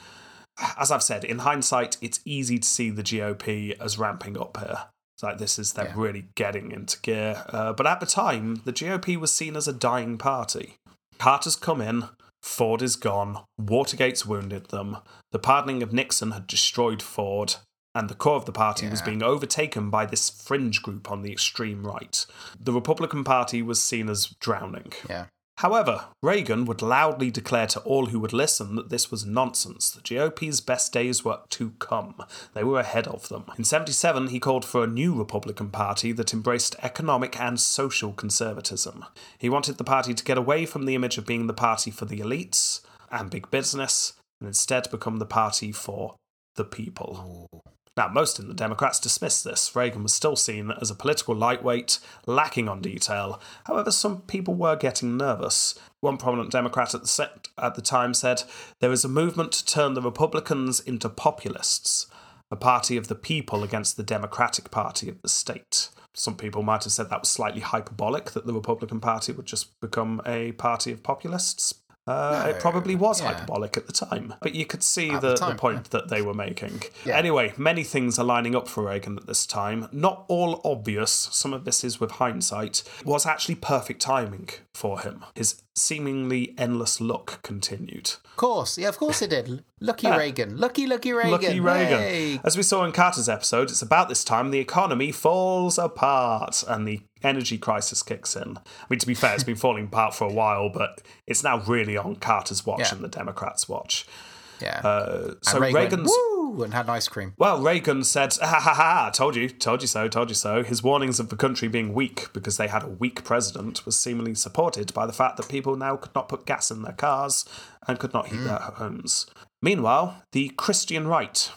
Speaker 4: As I've said, in hindsight, it's easy to see the GOP as ramping up here. It's like this is them
Speaker 3: Yeah.
Speaker 4: really getting into gear. Uh, but at the time, the GOP was seen as a dying party. Carter's come in, Ford is gone, Watergate's wounded them, the pardoning of Nixon had destroyed Ford, and the core of the party was being overtaken by this fringe group on the extreme right. The Republican Party was seen as drowning.
Speaker 3: yeah.
Speaker 4: However, Reagan would loudly declare to all who would listen that this was nonsense. The GOP's best days were to come. They were ahead of them. In 77, he called for a new Republican Party that embraced economic and social conservatism. He wanted the party to get away from the image of being the party for the elites and big business, and instead become the party for the people. Now, most in the Democrats dismissed this. Reagan was still seen as a political lightweight, lacking on detail. However, some people were getting nervous. One prominent Democrat at the, set, at the time said, There is a movement to turn the Republicans into populists, a party of the people against the Democratic Party of the state. Some people might have said that was slightly hyperbolic, that the Republican Party would just become a party of populists. Uh, it probably was
Speaker 3: yeah.
Speaker 4: hyperbolic at the time, but you could see the,
Speaker 3: the
Speaker 4: the,
Speaker 3: time,
Speaker 4: point that they were making.
Speaker 3: Yeah.
Speaker 4: Anyway, many things are lining up for Reagan at this time. Not all obvious, some of this is with hindsight, was actually perfect timing for him. His seemingly endless luck continued.
Speaker 3: Of course. Yeah, of course it did. Lucky
Speaker 4: Yeah.
Speaker 3: Reagan. Lucky, lucky Reagan.
Speaker 4: Lucky Reagan.
Speaker 3: Hey.
Speaker 4: As we saw in Carter's episode, it's about this time the economy falls apart and the energy crisis kicks in. I mean, to be fair, it's been falling apart for a while, but it's now really on Carter's watch
Speaker 3: Yeah.
Speaker 4: and the Democrats' watch.
Speaker 3: Yeah.
Speaker 4: Uh, so
Speaker 3: Reagan went,
Speaker 4: Reagan's.
Speaker 3: woo, and had ice cream.
Speaker 4: Well, Reagan said, ha ha ha, told you, told you so, told you so. His warnings of the country being weak because they had a weak president was seemingly supported by the fact that people now could not put gas in their cars and could not heat their homes. Meanwhile, the Christian right,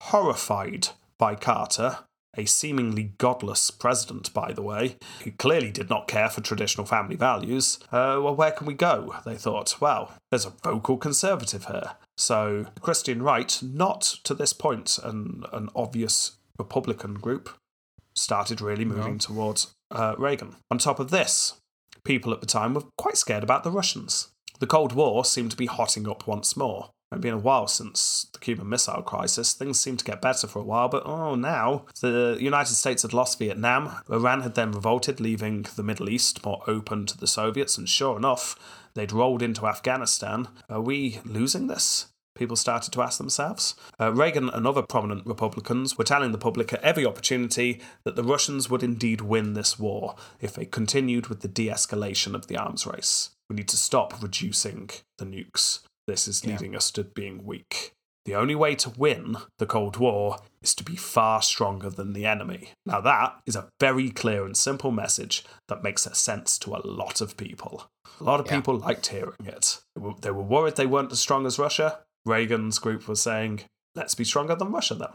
Speaker 4: horrified by Carter, a seemingly godless president, by the way, who clearly did not care for traditional family values. Uh, well, where can we go? They thought. Well, there's a vocal conservative here. So, the Christian right, not to this point an, an obvious Republican group, started really moving towards uh, Reagan. On top of this, people at the time were quite scared about the Russians. The Cold War seemed to be hotting up once more. It's been a while since the Cuban Missile Crisis. Things seemed to get better for a while, but oh, now the United States had lost Vietnam. Iran had then revolted, leaving the Middle East more open to the Soviets, and sure enough, they'd rolled into Afghanistan. Are we losing this? People started to ask themselves. Uh, Reagan and other prominent Republicans were telling the public at every opportunity that the Russians would indeed win this war if they continued with the de escalation of the arms race. We need to stop reducing the nukes. This is leading us to being weak. The only way to win the Cold War is to be far stronger than the enemy. Now, that is a very clear and simple message that makes sense to a lot of people. A lot of
Speaker 3: Yeah.
Speaker 4: people liked hearing it. They were, they were worried they weren't as strong as Russia. Reagan's group was saying, let's be stronger than Russia then.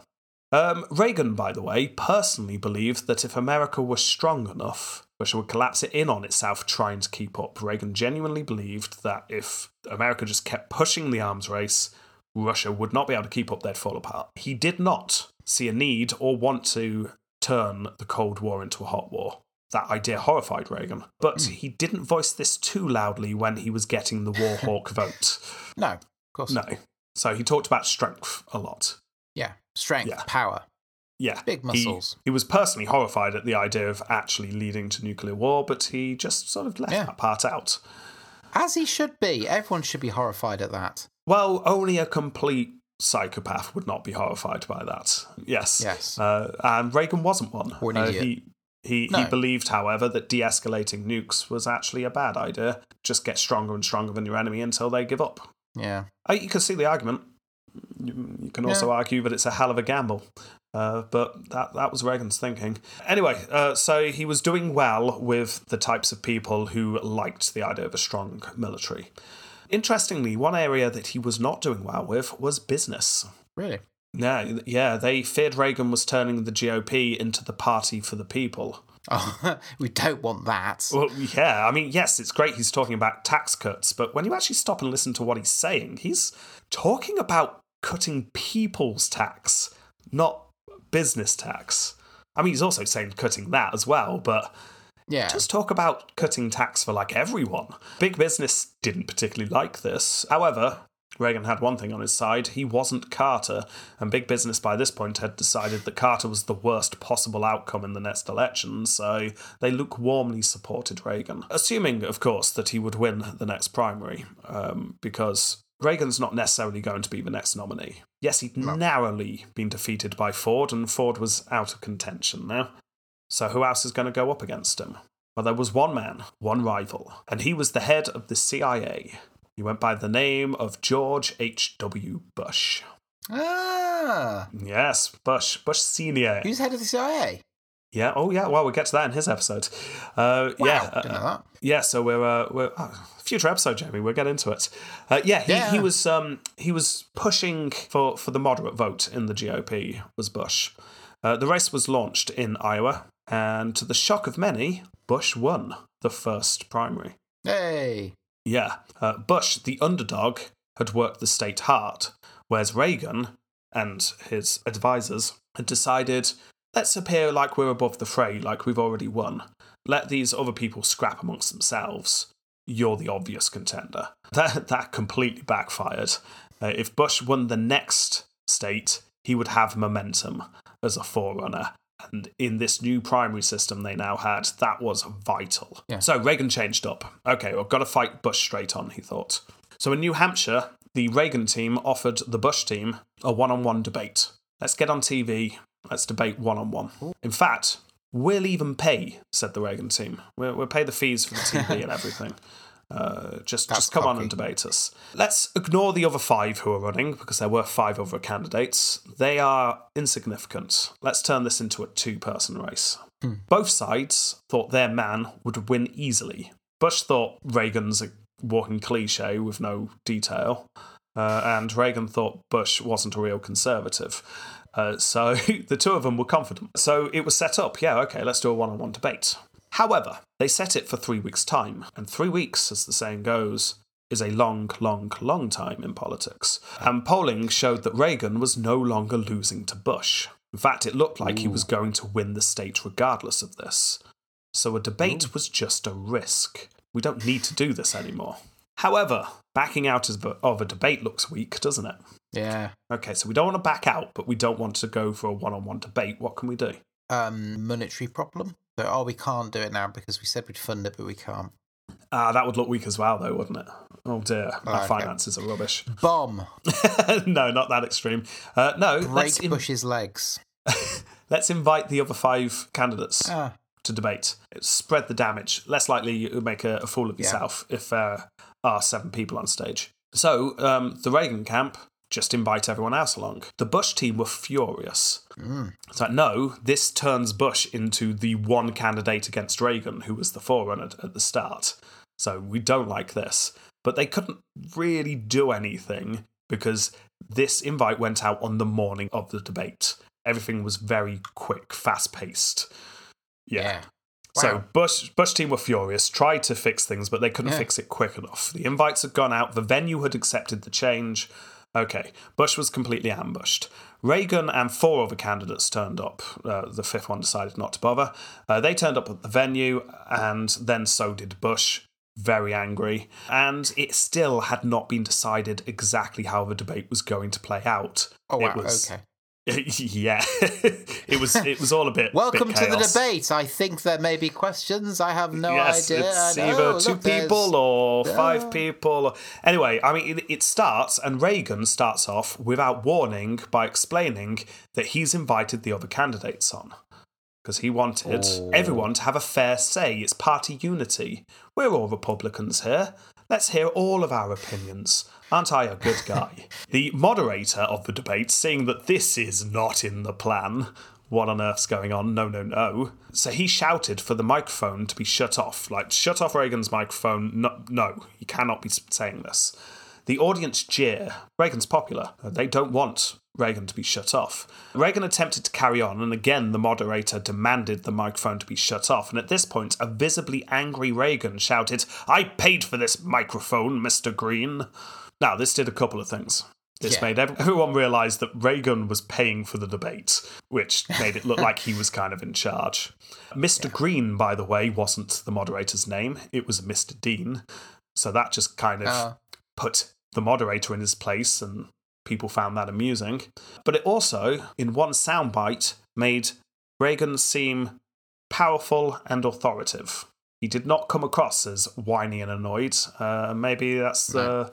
Speaker 4: Um, Reagan, by the way, personally believed that if America was strong enough, Russia would collapse it in on itself trying to keep up. Reagan genuinely believed that if America just kept pushing the arms race, Russia would not be able to keep up, they'd fall apart. He did not see a need or want to turn the Cold War into a hot war. That idea horrified Reagan, but hmm. he didn't voice this too loudly when he was getting the war hawk vote.
Speaker 3: No, of course.
Speaker 4: No. So he talked about strength a lot.
Speaker 3: Yeah. Strength,
Speaker 4: Yeah.
Speaker 3: power.
Speaker 4: Yeah.
Speaker 3: Big
Speaker 4: he-
Speaker 3: muscles.
Speaker 4: He, was personally horrified at the idea of actually leading to nuclear war, but he just sort of left
Speaker 3: Yeah.
Speaker 4: that part out.
Speaker 3: As he should be. Everyone should be horrified at that.
Speaker 4: Well, only a complete psychopath would not be horrified by that. Yes.
Speaker 3: Yes.
Speaker 4: Uh, and Reagan wasn't one.
Speaker 3: Or an
Speaker 4: Uh,
Speaker 3: idiot.
Speaker 4: he he, he
Speaker 3: No.
Speaker 4: believed, however, that de escalating nukes was actually a bad idea. Just get stronger and stronger than your enemy until they give up.
Speaker 3: Yeah.
Speaker 4: Uh, you can see the argument. You, can also argue that it's a hell of a gamble. Uh, but that that was Reagan's thinking. Anyway, uh, so he was doing well with the types of people who liked the idea of a strong military. Interestingly, one area that he was not doing well with was business.
Speaker 3: Really?
Speaker 4: Yeah, yeah, they feared Reagan was turning the GOP into the party for the people.
Speaker 3: Oh, we don't want that.
Speaker 4: Well, yeah, I mean, yes, it's great he's talking about tax cuts, but when you actually stop and listen to what he's saying, he's talking about cutting people's tax, not business tax. I mean, he's also saying cutting that as well, but
Speaker 3: Yeah.
Speaker 4: just talk about cutting tax for like everyone. Big business didn't particularly like this. However, Reagan had one thing on his side. He wasn't Carter, and big business by this point had decided that Carter was the worst possible outcome in the next election, so they lukewarmly supported Reagan. Assuming, of course, that he would win the next primary, um, because Reagan's not necessarily going to be the next nominee. Yes, he'd narrowly been defeated by Ford, and Ford was out of contention now. So who else is going to go up against him? Well, there was one man, one rival, and he was the head of the CIA. He went by the name of George H.W. Bush.
Speaker 3: Ah.
Speaker 4: Yes, Bush. Bush Senior.
Speaker 3: Who's head of the CIA?
Speaker 4: Yeah. Oh, yeah. Well, we'll get to that in his episode. Uh,
Speaker 3: Wow,
Speaker 4: yeah. uh,
Speaker 3: didn't know that.
Speaker 4: yeah. So we're uh, we're oh, future episode, Jamie. We'll get into it. Uh, yeah. He, he was um he was pushing for for the moderate vote in the GOP. Was Bush. Uh, the race was launched in Iowa, and to the shock of many, Bush won the first primary.
Speaker 3: Hey.
Speaker 4: Yeah. Uh, Bush, the underdog, had worked the state hard, whereas Reagan and his advisors had decided let's appear like we're above the fray, like we've already won. Let these other people scrap amongst themselves. You're the obvious contender. That, that completely backfired. Uh, if Bush won the next state, he would have momentum as a forerunner. And in this new primary system they now had, that was vital.
Speaker 3: Yeah.
Speaker 4: So Reagan changed up. Okay, I've got to fight Bush straight on, he thought. So in New Hampshire, the Reagan team offered the Bush team a one on one debate. Let's get on TV, let's debate one on one. In fact, we'll even pay, said the Reagan team. We'll, we'll pay the fees for the TV and everything. Uh, just,
Speaker 3: That's
Speaker 4: just come on and debate us. Let's ignore the other five who are running because there were five other candidates. They are insignificant. Let's turn this into a two person race. Both sides thought their man would win easily. Bush thought Reagan's a walking cliche with no detail, uh, and Reagan thought Bush wasn't a real conservative. Uh, so the two of them were confident. So it was set up. Yeah, okay, let's do a one on one debate. However, they set it for three weeks' time, and three weeks, as the saying goes, is a long, long, long time in politics. And polling showed that Reagan was no longer losing to Bush. In fact, it looked like he was going to win the state regardless of this. So a debate was just a risk. We don't need to do this anymore. However, backing out of a debate looks weak, doesn't it?
Speaker 3: Yeah.
Speaker 4: Okay, so we don't want to back out, but we don't want to go for a one on one debate. What can we do?
Speaker 3: Um, monetary problem. So, oh, we can't do it now because we said we'd fund it, but we can't.
Speaker 4: Ah, that would look weak as well, though, wouldn't it? Oh dear, our
Speaker 3: okay.
Speaker 4: finances are rubbish.
Speaker 3: Bomb.
Speaker 4: no, not that extreme. Uh, no,
Speaker 3: Break
Speaker 4: let's, in-
Speaker 3: Bush's legs.
Speaker 4: let's invite the other five candidates
Speaker 3: Ah.
Speaker 4: to debate. Spread the damage. Less likely you make a, a fool of
Speaker 3: Yeah.
Speaker 4: yourself if there are seven people on stage. So um, the Reagan camp just invite everyone else along. The Bush team were furious.
Speaker 3: Mm.
Speaker 4: It's like, no, this turns Bush into the one candidate against Reagan, who was the forerunner at the start. So we don't like this. But they couldn't really do anything because this invite went out on the morning of the debate. Everything was very quick, fast paced. Yeah.
Speaker 3: Yeah.
Speaker 4: So Bush Bush team were furious, tried to fix things, but they couldn't
Speaker 3: Yeah.
Speaker 4: fix it quick enough. The invites had gone out, the venue had accepted the change. Okay, Bush was completely ambushed. Reagan and four other candidates turned up. Uh, the fifth one decided not to bother. Uh, they turned up at the venue, and then so did Bush. Very angry, and it still had not been decided exactly how the debate was going to play out.
Speaker 3: Oh, wow.
Speaker 4: It was,
Speaker 3: Okay.
Speaker 4: yeah, it was. It was all a bit.
Speaker 3: Welcome
Speaker 4: bit
Speaker 3: to the debate. I think there may be questions. I have no
Speaker 4: yes,
Speaker 3: idea.
Speaker 4: it's either two
Speaker 3: look,
Speaker 4: people or five
Speaker 3: Yeah.
Speaker 4: people. Anyway, I mean, it, it starts, and Reagan starts off without warning by explaining that he's invited the other candidates on. Because he wanted
Speaker 3: Oh.
Speaker 4: everyone to have a fair say. It's party unity. We're all Republicans here. Let's hear all of our opinions. Aren't I a good guy? the moderator of the debate, seeing that this is not in the plan, what on earth's going on? No, no, no. So he shouted for the microphone to be shut off. Like, shut off Reagan's microphone. No, no you cannot be saying this. The audience jeer. Reagan's popular. They don't want Reagan to be shut off. Reagan attempted to carry on, and again the moderator demanded the microphone to be shut off. And at this point, a visibly angry Reagan shouted, I paid for this microphone, Mr. Green. Now, this did a couple of things. This
Speaker 3: Yeah.
Speaker 4: made everyone realise that Reagan was paying for the debate, which made it look like he was kind of in charge. Mr. Green, by the way, wasn't the moderator's name, it was Mr. Breen. So that just kind of
Speaker 3: Oh.
Speaker 4: put the moderator in his place, and people found that amusing. But it also, in one soundbite, made Reagan seem powerful and authoritative. He did not come across as whiny and annoyed. Uh, maybe that's the.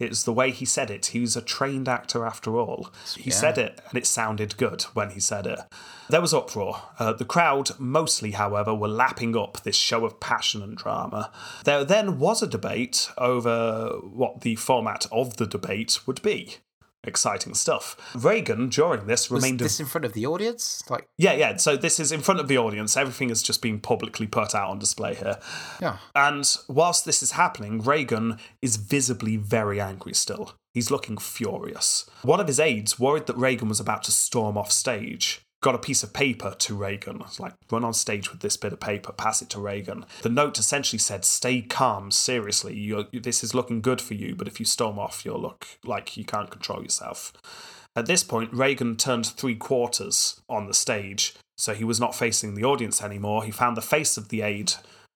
Speaker 4: It's the way he said it. He was a trained actor after all. He
Speaker 3: Yeah.
Speaker 4: said it, and it sounded good when he said it. There was uproar. Uh, the crowd, mostly, however, were lapping up this show of passion and drama. There then was a debate over what the format of the debate would be. Exciting stuff. Reagan, during this,
Speaker 3: Was
Speaker 4: remained.
Speaker 3: this in front of the audience? Like,
Speaker 4: yeah, yeah. So this is in front of the audience. Everything is just being publicly put out on display here.
Speaker 3: yeah.
Speaker 4: And whilst this is happening, Reagan is visibly very angry still. He's looking furious. One of his aides, worried that Reagan was about to storm off stage, got a piece of paper to Reagan. It's like, run on stage with this bit of paper, pass it to Reagan. The note essentially said, stay calm, seriously. You're, this is looking good for you, but if you storm off, you'll look like you can't control yourself. At this point, Reagan turned three quarters on the stage, so he was not facing the audience anymore. He found the face of the aide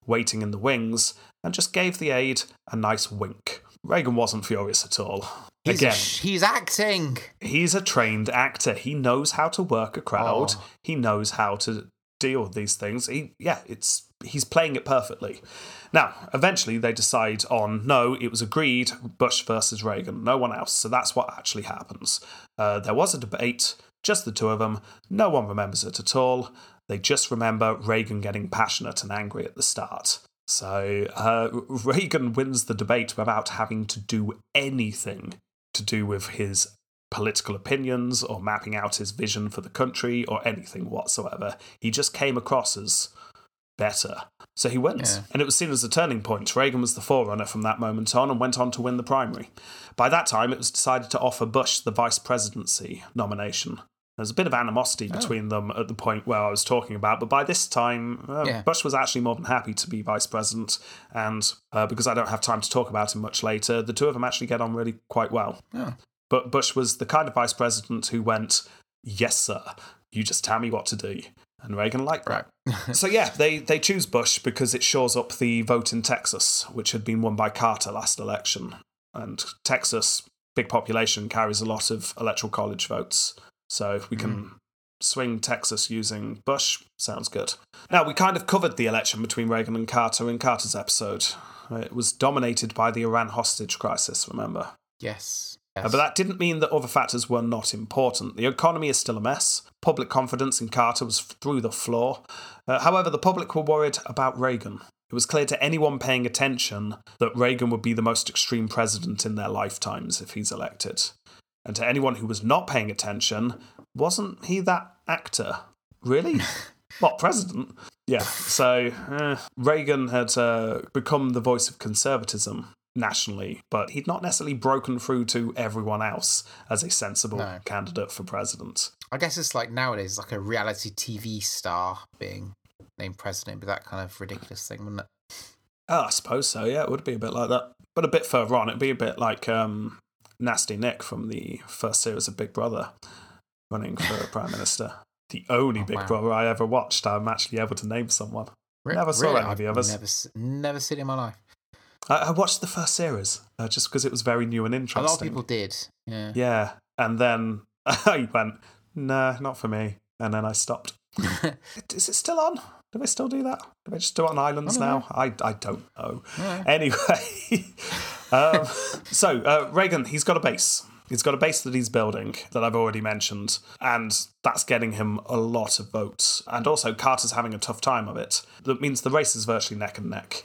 Speaker 4: waiting in the wings and just gave the aide a nice wink. Reagan wasn't furious at all.
Speaker 3: He's,
Speaker 4: Again,
Speaker 3: he's acting.
Speaker 4: he's a trained actor. He knows how to work a crowd.
Speaker 3: Oh.
Speaker 4: He knows how to deal with these things. He, yeah, it's he's playing it perfectly. Now, eventually they decide on no, it was agreed Bush versus Reagan, no one else. So that's what actually happens. Uh, there was a debate, just the two of them. No one remembers it at all. They just remember Reagan getting passionate and angry at the start. So uh, Reagan wins the debate without having to do anything to do with his political opinions or mapping out his vision for the country or anything whatsoever. He just came across as better. So he wins.
Speaker 3: Yeah.
Speaker 4: And it was seen as a turning point. Reagan was the forerunner from that moment on and went on to win the primary. By that time, it was decided to offer Bush the vice presidency nomination. There's a bit of animosity between them at the point where I was talking about, but by this time, uh,
Speaker 3: Yeah.
Speaker 4: Bush was actually more than happy to be vice president. And uh, because I don't have time to talk about him much later, the two of them actually get on really quite well.
Speaker 3: Oh.
Speaker 4: But Bush was the kind of vice president who went, Yes, sir, you just tell me what to do. And Reagan liked that.
Speaker 3: Right.
Speaker 4: So, yeah, they, they choose Bush because it shores up the vote in Texas, which had been won by Carter last election. And Texas, big population, carries a lot of electoral college votes. So, if we can swing Texas using Bush, sounds good. Now, we kind of covered the election between Reagan and Carter in Carter's episode. It was dominated by the Iran hostage crisis, remember?
Speaker 3: yes.
Speaker 4: Uh,
Speaker 3: yes.
Speaker 4: But that didn't mean that other factors were not important. The economy is still a mess. Public confidence in Carter was through the floor. Uh, however, the public were worried about Reagan. It was clear to anyone paying attention that Reagan would be the most extreme president in their lifetimes if he's elected. And to anyone who was not paying attention, wasn't he that actor? Really? what, president? Yeah, so uh, Reagan had uh, become the voice of conservatism nationally, but he'd not necessarily broken through to everyone else as a sensible
Speaker 3: No.
Speaker 4: candidate for president.
Speaker 3: I guess it's like nowadays, like a reality TV star being named president, but that kind of ridiculous thing, wouldn't it?
Speaker 4: Oh, I suppose so. Yeah, it would be a bit like that. But a bit further on, it'd be a bit like um, Nasty Nick from the first series of Big Brother running for Prime Minister. The only
Speaker 3: Oh,
Speaker 4: Big
Speaker 3: wow.
Speaker 4: Brother I ever watched. I'm actually able to name someone.
Speaker 3: Re-
Speaker 4: Never saw any of the others.
Speaker 3: Never, never seen it in my life.
Speaker 4: I, I watched the first series uh, just because it was very new and interesting.
Speaker 3: A lot of people did. Yeah.
Speaker 4: Yeah, and then I went, nah, not for me. And then I stopped. Is it still on? Do they still do that? Do they just do it on islands
Speaker 3: I
Speaker 4: now? I, I don't know.
Speaker 3: Yeah.
Speaker 4: Anyway, um, so uh, Reagan, he's got a base. He's got a base that he's building that I've already mentioned, and that's getting him a lot of votes. And also, Carter's having a tough time of it. That means the race is virtually neck and neck.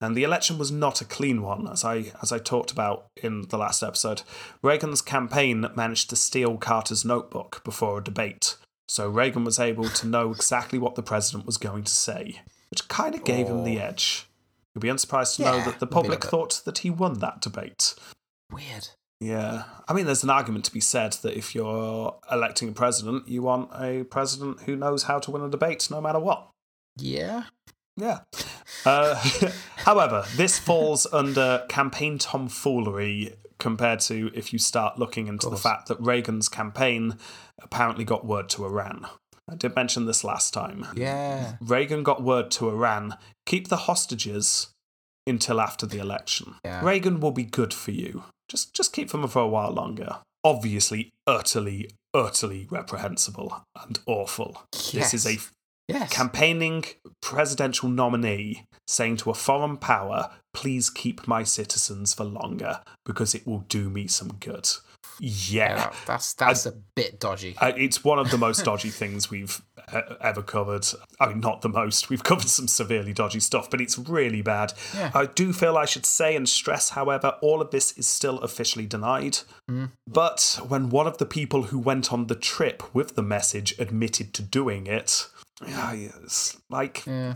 Speaker 4: And the election was not a clean one, as I as I talked about in the last episode. Reagan's campaign managed to steal Carter's notebook before a debate, so Reagan was able to know exactly what the president was going to say, which kind of gave him the edge. You'll be unsurprised to know that the public thought that he won that debate.
Speaker 3: Weird.
Speaker 4: Yeah. I mean, there's an argument to be said that if you're electing a president, you want a president who knows how to win a debate no matter what.
Speaker 3: Yeah.
Speaker 4: Yeah. Uh, however, this falls under campaign tomfoolery compared to if you start looking into the fact that Reagan's campaign apparently got word to Iran. I did mention this last time.
Speaker 3: Yeah.
Speaker 4: Reagan got word to Iran keep the hostages until after the election.
Speaker 3: Yeah.
Speaker 4: Reagan will be good for you. Just just keep them for a while longer. Obviously, utterly, utterly reprehensible and awful. This is a
Speaker 3: Yes. Yes.
Speaker 4: campaigning presidential nominee saying to a foreign power, please keep my citizens for longer because it will do me some good.
Speaker 3: yeah,
Speaker 4: Yeah.
Speaker 3: that's that's a bit dodgy.
Speaker 4: Uh, It's one of the most dodgy things we've uh, ever covered. I mean, not the most. We've covered some severely dodgy stuff, but it's really bad.
Speaker 3: Yeah.
Speaker 4: I do feel I should say and stress, however, all of this is still officially denied. But when one of the people who went on the trip with the message admitted to doing it, yeah, it's like
Speaker 3: yeah.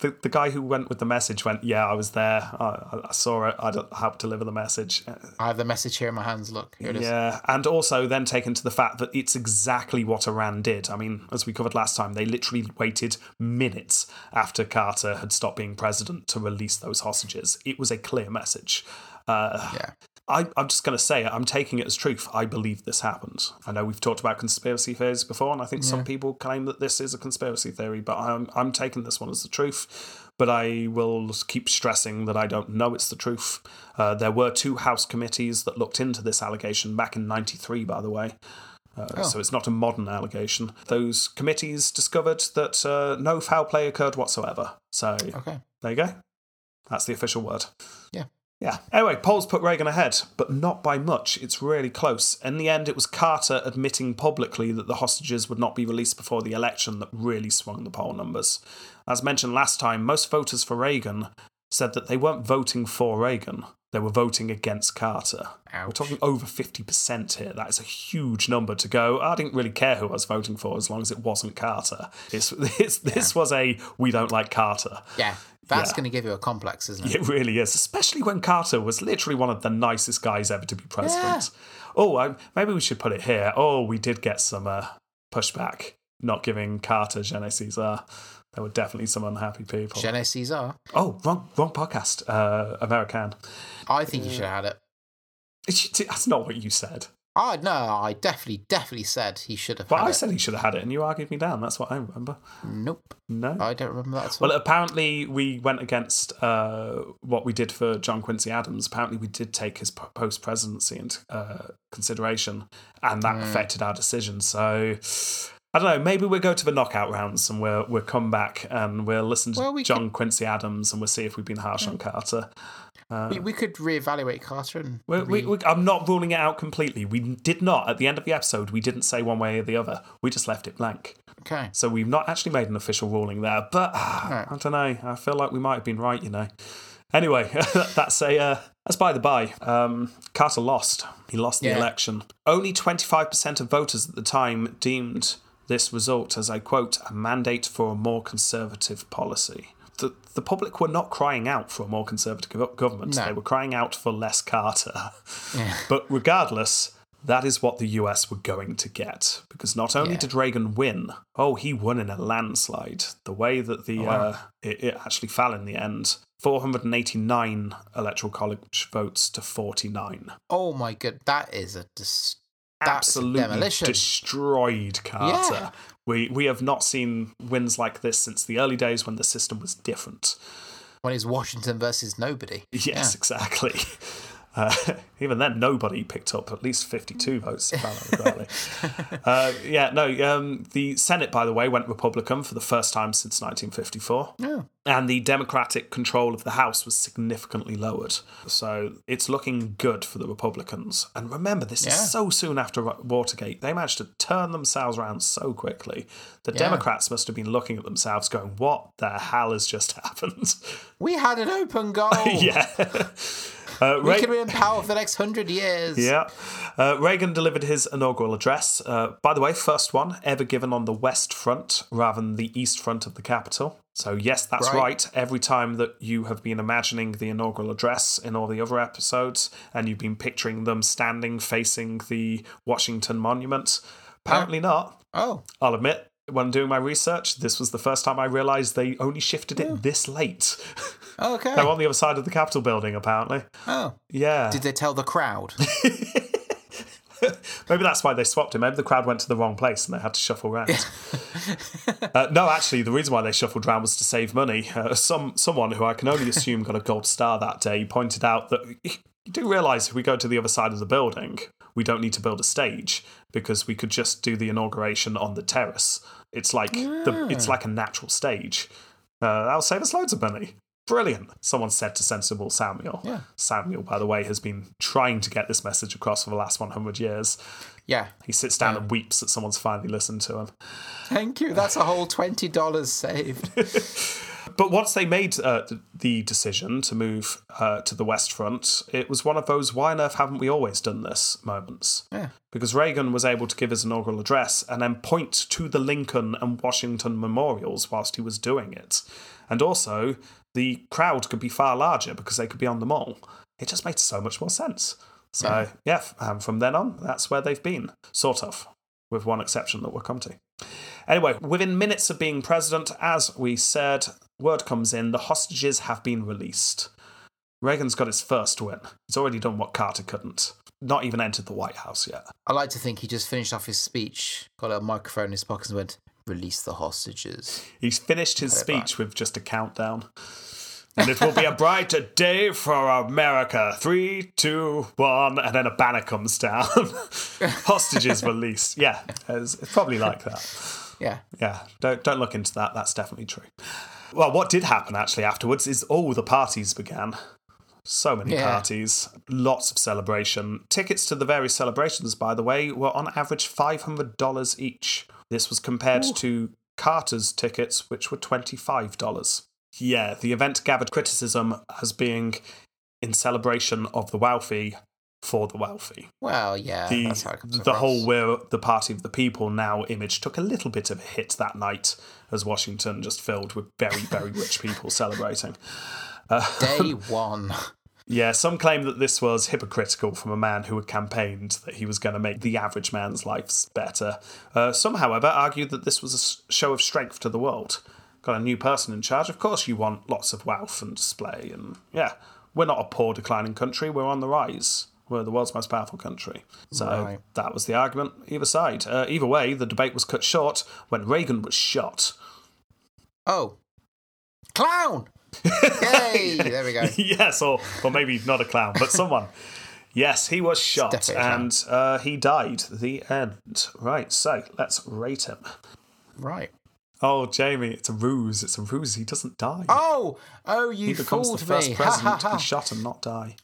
Speaker 4: the, the guy who went with the message went, Yeah, I was there. I, I saw it. I helped deliver the message.
Speaker 3: I have the message here in my hands. Look, here it is.
Speaker 4: Yeah, and also then taken to the fact that it's exactly what Iran did. I mean, as we covered last time, they literally waited minutes after Carter had stopped being president to release those hostages. It was a clear message. Uh,
Speaker 3: Yeah.
Speaker 4: I, I'm just going to say it. I'm taking it as truth. I believe this happened. I know we've talked about conspiracy theories before, and I think some people claim that this is a conspiracy theory, but I'm, I'm taking this one as the truth. But I will keep stressing that I don't know it's the truth. Uh, there were two House committees that looked into this allegation back in 93, by the way. Uh, So it's not a modern allegation. Those committees discovered that uh, no foul play occurred whatsoever. So
Speaker 3: Okay.
Speaker 4: there you go. That's the official word.
Speaker 3: Yeah.
Speaker 4: Yeah. Anyway, polls put Reagan ahead, but not by much. It's really close. In the end, it was Carter admitting publicly that the hostages would not be released before the election that really swung the poll numbers. As mentioned last time, most voters for Reagan said that they weren't voting for Reagan, they were voting against Carter. We're talking over 50% here. That is a huge number to go. I didn't really care who I was voting for as long as it wasn't Carter. It's, it's, this was a we don't like Carter.
Speaker 3: Yeah. That's
Speaker 4: Yeah.
Speaker 3: going to give you a complex, isn't it?
Speaker 4: It really is, especially when Carter was literally one of the nicest guys ever to be president. Oh, I, maybe we should put it here. Oh, we did get some uh, pushback, not giving Carter sais quoi. There were definitely some unhappy people.
Speaker 3: Caesar.
Speaker 4: oh, wrong, wrong podcast. Uh, American.
Speaker 3: I think you should have had it.
Speaker 4: That's not what you said.
Speaker 3: Oh, no, I definitely, definitely said he should have
Speaker 4: But I
Speaker 3: it.
Speaker 4: said he should have had it, and you argued me down. That's what I remember.
Speaker 3: Nope.
Speaker 4: No.
Speaker 3: I don't remember that at all.
Speaker 4: Well, apparently we went against uh, what we did for John Quincy Adams. Apparently we did take his post presidency into uh, consideration, and that affected our decision. So I don't know. Maybe we'll go to the knockout rounds and we'll we'll come back and we'll listen to
Speaker 3: Well, we
Speaker 4: John Quincy Adams and we'll see if we've been harsh on Carter.
Speaker 3: we, we could reevaluate Carter and.
Speaker 4: We, we, I'm not ruling it out completely. We did not at the end of the episode. We didn't say one way or the other. We just left it blank.
Speaker 3: okay.
Speaker 4: So we've not actually made an official ruling there, but
Speaker 3: Right.
Speaker 4: I don't know. I feel like we might have been right, you know. Anyway, that's a uh, that's by the by. Um, Carter lost. He lost the
Speaker 3: Yeah.
Speaker 4: election. Only 25% of voters at the time deemed this result as I quote a mandate for a more conservative policy. The, the public were not crying out for a more conservative government.
Speaker 3: No.
Speaker 4: They were crying out for less Carter.
Speaker 3: Yeah.
Speaker 4: But regardless, that is what the US were going to get. Because not only
Speaker 3: Yeah.
Speaker 4: did Reagan win, oh, he won in a landslide. The way that the
Speaker 3: wow.
Speaker 4: uh, it, it actually fell in the end 489 electoral college votes to 49.
Speaker 3: Oh my god, that is a dis-
Speaker 4: Absolutely
Speaker 3: demolition.
Speaker 4: destroyed Carter.
Speaker 3: Yeah.
Speaker 4: We, we have not seen wins like this since the early days when the system was different.
Speaker 3: when it's Washington versus nobody.
Speaker 4: Yes, exactly. Uh, even then, nobody picked up at least 52 votes, if I remember correctly. uh, yeah, no, um, the Senate, by the way, went Republican for the first time since 1954.
Speaker 3: Oh.
Speaker 4: And the Democratic control of the House was significantly lowered. So it's looking good for the Republicans. And remember, this
Speaker 3: Yeah.
Speaker 4: is so soon after Watergate. They managed to turn themselves around so quickly. The
Speaker 3: Yeah.
Speaker 4: Democrats must have been looking at themselves going, what the hell has just happened?
Speaker 3: We had an open goal.
Speaker 4: yeah. Uh,
Speaker 3: We could be in power for the next hundred years.
Speaker 4: yeah. Uh, Reagan delivered his inaugural address. Uh, by the way, first one ever given on the West Front rather than the East Front of the Capitol. So, yes, that's
Speaker 3: Right.
Speaker 4: right. Every time that you have been imagining the inaugural address in all the other episodes and you've been picturing them standing facing the Washington Monument, apparently not.
Speaker 3: Oh,
Speaker 4: I'll admit, when doing my research, this was the first time I realised they only shifted it this late.
Speaker 3: okay.
Speaker 4: They're on the other side of the Capitol building, apparently.
Speaker 3: Oh,
Speaker 4: Yeah.
Speaker 3: did they tell the crowd?
Speaker 4: Maybe that's why they swapped him. Maybe the crowd went to the wrong place and they had to shuffle around. uh, no, actually, the reason why they shuffled around was to save money. Uh, some someone who I can only assume got a gold star that day pointed out that you do realise if we go to the other side of the building, we don't need to build a stage because we could just do the inauguration on the terrace. It's like the, it's like a natural stage. Uh, that'll save us loads of money. Brilliant, someone said to Sensible Samuel.
Speaker 3: Yeah.
Speaker 4: Samuel, by the way, has been trying to get this message across for the last 100 years.
Speaker 3: Yeah.
Speaker 4: He sits down and weeps that someone's finally listened to him.
Speaker 3: Thank you. That's a whole twenty dollars saved.
Speaker 4: But once they made uh, the decision to move uh, to the West Front, it was one of those why on earth haven't we always done this moments.
Speaker 3: Yeah.
Speaker 4: Because Reagan was able to give his inaugural address and then point to the Lincoln and Washington memorials whilst he was doing it. And also, the crowd could be far larger because they could be on the mall. It just made so much more sense. So, yeah, um, from then on, that's where they've been, sort of, with one exception that we'll come to. Anyway, within minutes of being president, as we said, word comes in the hostages have been released. Reagan's got his first win. He's already done what Carter couldn't. Not even entered the White House yet.
Speaker 3: I like to think he just finished off his speech, got a microphone in his pocket, and went, "Release the hostages."
Speaker 4: He's finished his
Speaker 3: it back.
Speaker 4: speech with just a countdown. And it will be a brighter day for America. Three, two, one, and then a banner comes down. Hostages released. Yeah, it's, it's probably like that.
Speaker 3: Yeah.
Speaker 4: Yeah, don't don't look into that. That's definitely true. Well, what did happen actually afterwards is all the parties began. So many
Speaker 3: Yeah.
Speaker 4: parties, lots of celebration. Tickets to the various celebrations, by the way, were on average five hundred dollars each. This was compared to Carter's tickets, which were twenty five dollars. Yeah, the event gathered criticism as being in celebration of the wealthy for the wealthy
Speaker 3: Well, yeah.
Speaker 4: the
Speaker 3: that's how it comes
Speaker 4: the
Speaker 3: across.
Speaker 4: whole we're the party of the people now image took a little bit of a hit that night as Washington just filled with very very rich people celebrating.
Speaker 3: day one.
Speaker 4: Yeah, some claim that this was hypocritical from a man who had campaigned that he was going to make the average man's lives better. Uh, some, however, argued that this was a show of strength to the world. Got a new person in charge. Of course, you want lots of wealth and display, and yeah, we're not a poor, declining country. We're on the rise. We're the world's most powerful country. So
Speaker 3: Right.
Speaker 4: that was the argument. Either side. Uh, either way, the debate was cut short when Reagan was shot.
Speaker 3: Oh, clown! Yay! there we go.
Speaker 4: yes, or or maybe not a clown, but someone. yes, he was shot
Speaker 3: definitely a clown.
Speaker 4: and uh, he died. The end. Right. So let's rate him.
Speaker 3: Right.
Speaker 4: Oh, Jamie, it's a ruse. It's a ruse. He doesn't die.
Speaker 3: Oh, oh, you
Speaker 4: he becomes the first
Speaker 3: me.
Speaker 4: President to be shot and not die.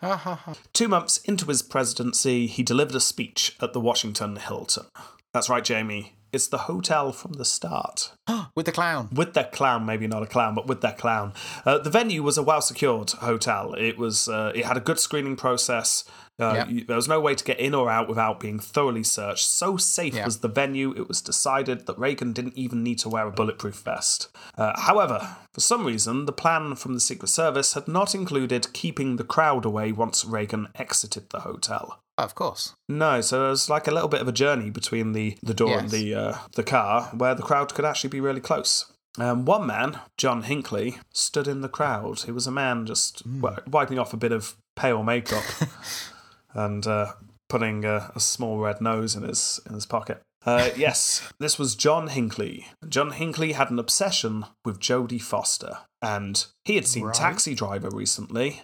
Speaker 3: Ha ha ha.
Speaker 4: Two months into his presidency, he delivered a speech at the Washington Hilton. That's right, Jamie. It's the hotel from the start.
Speaker 3: With the clown.
Speaker 4: with their clown, maybe not a clown, but with their clown. Uh, the venue was a well secured hotel. It was. Uh, it had a good screening process. Uh,
Speaker 3: Yeah.
Speaker 4: you- there was no way to get in or out without being thoroughly searched. So safe
Speaker 3: Yeah.
Speaker 4: was the venue, it was decided that Reagan didn't even need to wear a bulletproof vest. Uh, however, for some reason, the plan from the Secret Service had not included keeping the crowd away once Reagan exited the hotel.
Speaker 3: Of course.
Speaker 4: No, so it was like a little bit of a journey between the, the door and the uh, the car, where the crowd could actually be really close. Um, one man, John Hinckley, stood in the crowd. He was a man just wi- wiping off a bit of pale makeup and uh, putting a, a small red nose in his in his pocket. Uh, yes, this was John Hinckley. John Hinckley had an obsession with Jodie Foster, and he had seen
Speaker 3: Right.
Speaker 4: Taxi Driver recently,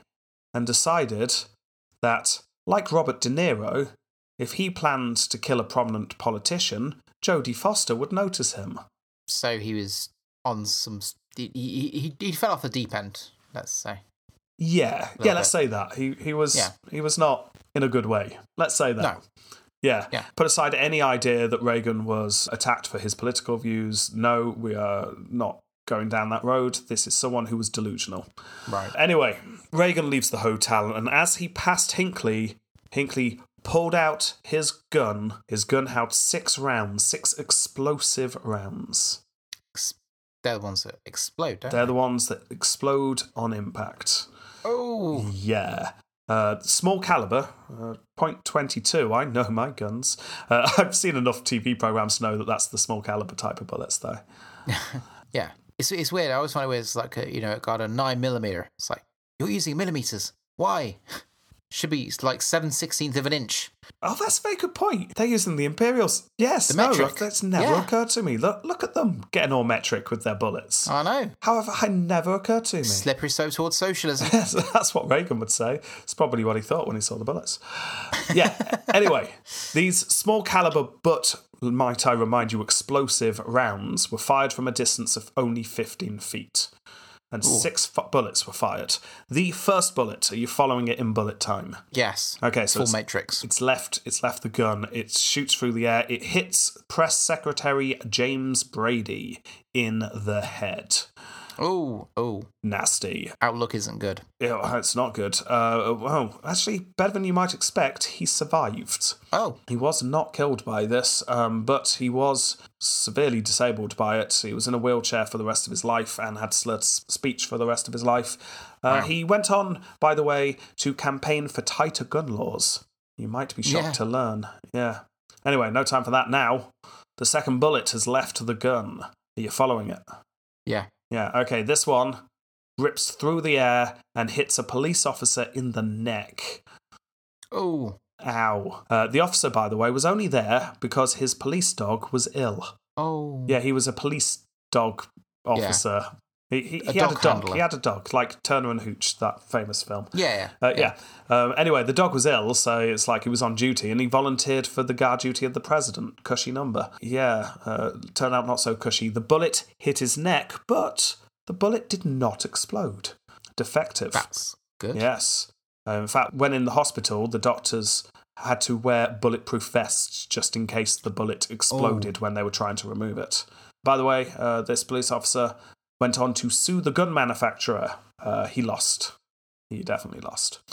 Speaker 4: and decided that, like Robert De Niro, if he planned to kill a prominent politician, Jodie Foster would notice him.
Speaker 3: So he was on some. He, he, he, he fell off the deep end, let's say.
Speaker 4: Yeah, yeah. Let's
Speaker 3: bit.
Speaker 4: say that he he was
Speaker 3: Yeah.
Speaker 4: he was not in a good way. Let's say that.
Speaker 3: No.
Speaker 4: Yeah.
Speaker 3: Yeah.
Speaker 4: Put aside any idea that Reagan was attacked for his political views. No, we are not going down that road. This is someone who was delusional.
Speaker 3: Right.
Speaker 4: Anyway, Reagan leaves the hotel, and as he passed Hinckley, Hinckley pulled out his gun. His gun held six rounds, six explosive rounds.
Speaker 3: They're the ones that explode, don't
Speaker 4: They're
Speaker 3: they?
Speaker 4: the ones that explode on impact.
Speaker 3: Oh,
Speaker 4: Yeah. Uh, small caliber, uh, .22. I know my guns. Uh, I've seen enough TV programs to know that that's the small caliber type of bullets, though.
Speaker 3: yeah. It's, it's weird. I always find it weird. It's like, a, you know, it got a 9 millimeter. It's like, you're using millimeters. Why? Should be like 7 16th of an inch.
Speaker 4: Oh, that's a very good point. They're using the Imperials. Yes,
Speaker 3: The
Speaker 4: no, that's never
Speaker 3: Yeah.
Speaker 4: occurred to me. Look, look at them getting all metric with their bullets.
Speaker 3: I know.
Speaker 4: However, it never occurred to me.
Speaker 3: Slippery slope towards socialism.
Speaker 4: Yes, that's what Reagan would say. It's probably what he thought when he saw the bullets. Yeah. anyway, these small caliber but might I remind you explosive rounds were fired from a distance of only 15 feet. And six fu- bullets were fired. The first bullet, are you following it in bullet time?
Speaker 3: yes.
Speaker 4: Okay, so
Speaker 3: Full
Speaker 4: it's,
Speaker 3: matrix.
Speaker 4: it's left it's left the gun. It shoots through the air. It hits press secretary James Brady in the head.
Speaker 3: Oh, oh.
Speaker 4: Nasty.
Speaker 3: Outlook isn't good.
Speaker 4: Yeah, it's not good. Uh, well, actually, better than you might expect. He survived.
Speaker 3: Oh,
Speaker 4: He was not killed by this, um, but he was severely disabled by it. He was in a wheelchair for the rest of his life and had slurred speech for the rest of his life. Uh, He went on, by the way, to campaign for tighter gun laws. You might be shocked
Speaker 3: Yeah.
Speaker 4: to learn. Yeah. Anyway, no time for that now. The second bullet has left the gun. Are you following it?
Speaker 3: yeah.
Speaker 4: Yeah, okay, this one rips through the air and hits a police officer in the neck.
Speaker 3: Oh,
Speaker 4: Ow. Uh, the officer, by the way, was only there because his police dog was ill.
Speaker 3: oh.
Speaker 4: Yeah, he was a police dog officer. He, he,
Speaker 3: A
Speaker 4: he had a
Speaker 3: dog handler.
Speaker 4: He had a dog, like Turner and Hooch, that famous film.
Speaker 3: Yeah,
Speaker 4: Uh, yeah. Um, anyway, the dog was ill, so it's like he was on duty, and he volunteered for the guard duty of the president. Cushy number. Yeah. Uh, turned out not so cushy. The bullet hit his neck, but the bullet did not explode. Defective.
Speaker 3: That's good.
Speaker 4: Yes. Uh, in fact, when in the hospital, the doctors had to wear bulletproof vests just in case the bullet exploded when they were trying to remove it. By the way, uh, this police officer went on to sue the gun manufacturer. Uh, he lost. He definitely lost.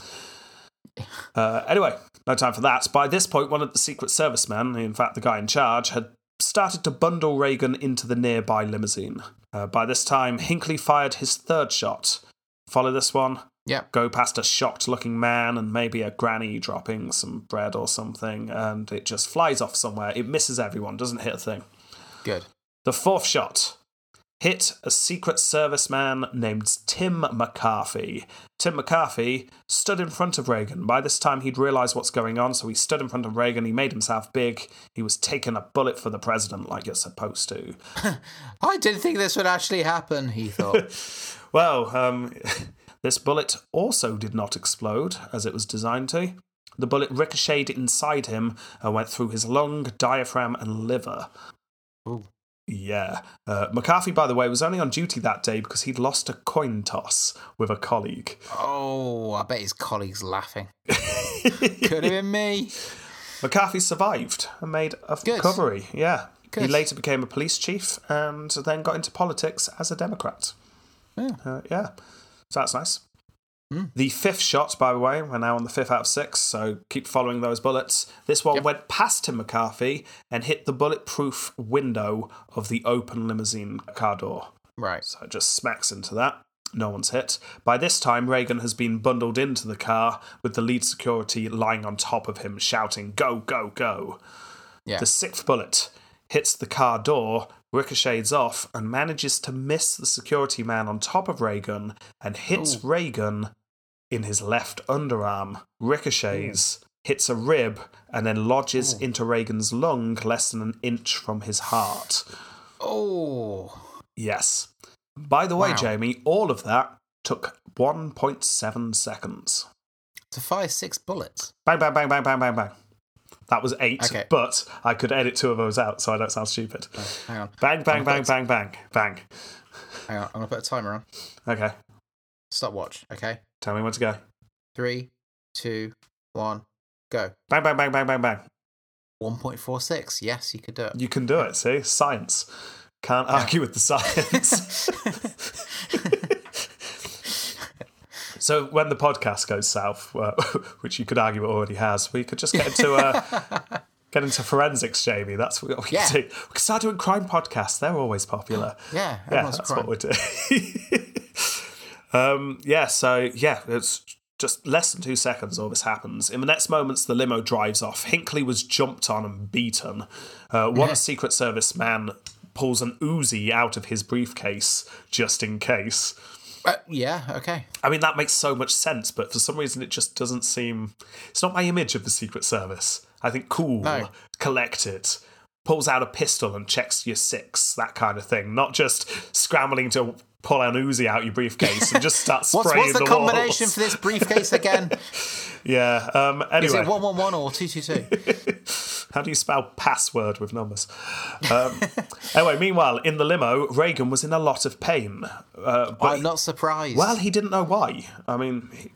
Speaker 4: Uh, anyway, no time for that. By this point, one of the Secret Service men, in fact, the guy in charge, had started to bundle Reagan into the nearby limousine. Uh, by this time, Hinckley fired his third shot. Follow this one?
Speaker 3: Yep.
Speaker 4: Go past a shocked looking man and maybe a granny dropping some bread or something, and it just flies off somewhere. It misses everyone, doesn't hit a thing.
Speaker 3: Good.
Speaker 4: The fourth shot hit a Secret Service man named Tim McCarthy. Tim McCarthy stood in front of Reagan. By this time, he'd realised what's going on, so he stood in front of Reagan. He made himself big. He was taking a bullet for the president like you're supposed to.
Speaker 3: I didn't think this would actually happen, he thought.
Speaker 4: Well, um, this bullet also did not explode as it was designed to. The bullet ricocheted inside him and went through his lung, diaphragm, and liver.
Speaker 3: Ooh.
Speaker 4: Yeah. Uh, McCarthy, by the way, was only on duty that day because he'd lost a coin toss with a colleague.
Speaker 3: oh, I bet his colleagues laughing. Could have been me.
Speaker 4: McCarthy survived and made a
Speaker 3: Good.
Speaker 4: recovery. Yeah. He later became a police chief and then got into politics as a Democrat.
Speaker 3: Yeah.
Speaker 4: Uh, yeah. So that's nice.
Speaker 3: Hmm.
Speaker 4: The fifth shot, by the way, we're now on the fifth out of six, so keep following those bullets. This one
Speaker 3: Yep.
Speaker 4: went past Tim McCarthy and hit the bulletproof window of the open limousine car door.
Speaker 3: Right.
Speaker 4: So it just smacks into that. No one's hit. By this time, Reagan has been bundled into the car with the lead security lying on top of him, shouting, Go, go, go.
Speaker 3: Yeah.
Speaker 4: The sixth bullet hits the car door, ricochets off, and manages to miss the security man on top of Reagan and hits Reagan in his left underarm, ricochets, hmm. hits a rib, and then lodges hmm. into Reagan's lung less than an inch from his heart.
Speaker 3: Oh.
Speaker 4: Yes. By the way,
Speaker 3: Wow.
Speaker 4: Jamie, all of that took 1.7 seconds.
Speaker 3: To fire six bullets.
Speaker 4: Bang, bang, bang, bang, bang, bang, bang. That was eight,
Speaker 3: Okay.
Speaker 4: but I could edit two of those out so I don't sound stupid.
Speaker 3: Oh, hang on.
Speaker 4: Bang, bang,
Speaker 3: I'm
Speaker 4: bang, bang, bang, bang.
Speaker 3: Hang on. I'm gonna put a timer on.
Speaker 4: Okay,
Speaker 3: Stopwatch. Okay.
Speaker 4: Tell me when to go.
Speaker 3: Three, two, one, go.
Speaker 4: Bang, bang, bang, bang, bang, bang.
Speaker 3: 1.46. Yes, you could do it.
Speaker 4: You can do it, see? Science. Can't argue with the science. so when the podcast goes south, uh, which you could argue it already has, we could just get into uh, get into forensics, Jamie. That's what we
Speaker 3: Yeah.
Speaker 4: can do. We could start doing crime podcasts. They're always popular.
Speaker 3: yeah,
Speaker 4: yeah, that's what we do. Um, yeah, so yeah, it's just less than two seconds all this happens. In the next moments, the limo drives off. Hinckley was jumped on and beaten. Uh, one Secret Service man pulls an Uzi out of his briefcase just in case.
Speaker 3: Uh, yeah, okay.
Speaker 4: I mean, that makes so much sense, but for some reason, it just doesn't seem. It's not my image of the Secret Service. I think cool,
Speaker 3: No.
Speaker 4: collected, pulls out a pistol and checks your six, that kind of thing. Not just scrambling to pull an Uzi out your briefcase and just start
Speaker 3: What's,
Speaker 4: spraying
Speaker 3: what's the,
Speaker 4: the
Speaker 3: combination
Speaker 4: walls.
Speaker 3: for this briefcase again?
Speaker 4: Yeah. Um, anyway,
Speaker 3: Is it 111 or 222?
Speaker 4: How do you spell password with numbers? Um, anyway, meanwhile, in the limo, Reagan was in a lot of pain. Uh, but
Speaker 3: I'm not surprised.
Speaker 4: well, he didn't know why. I mean, he,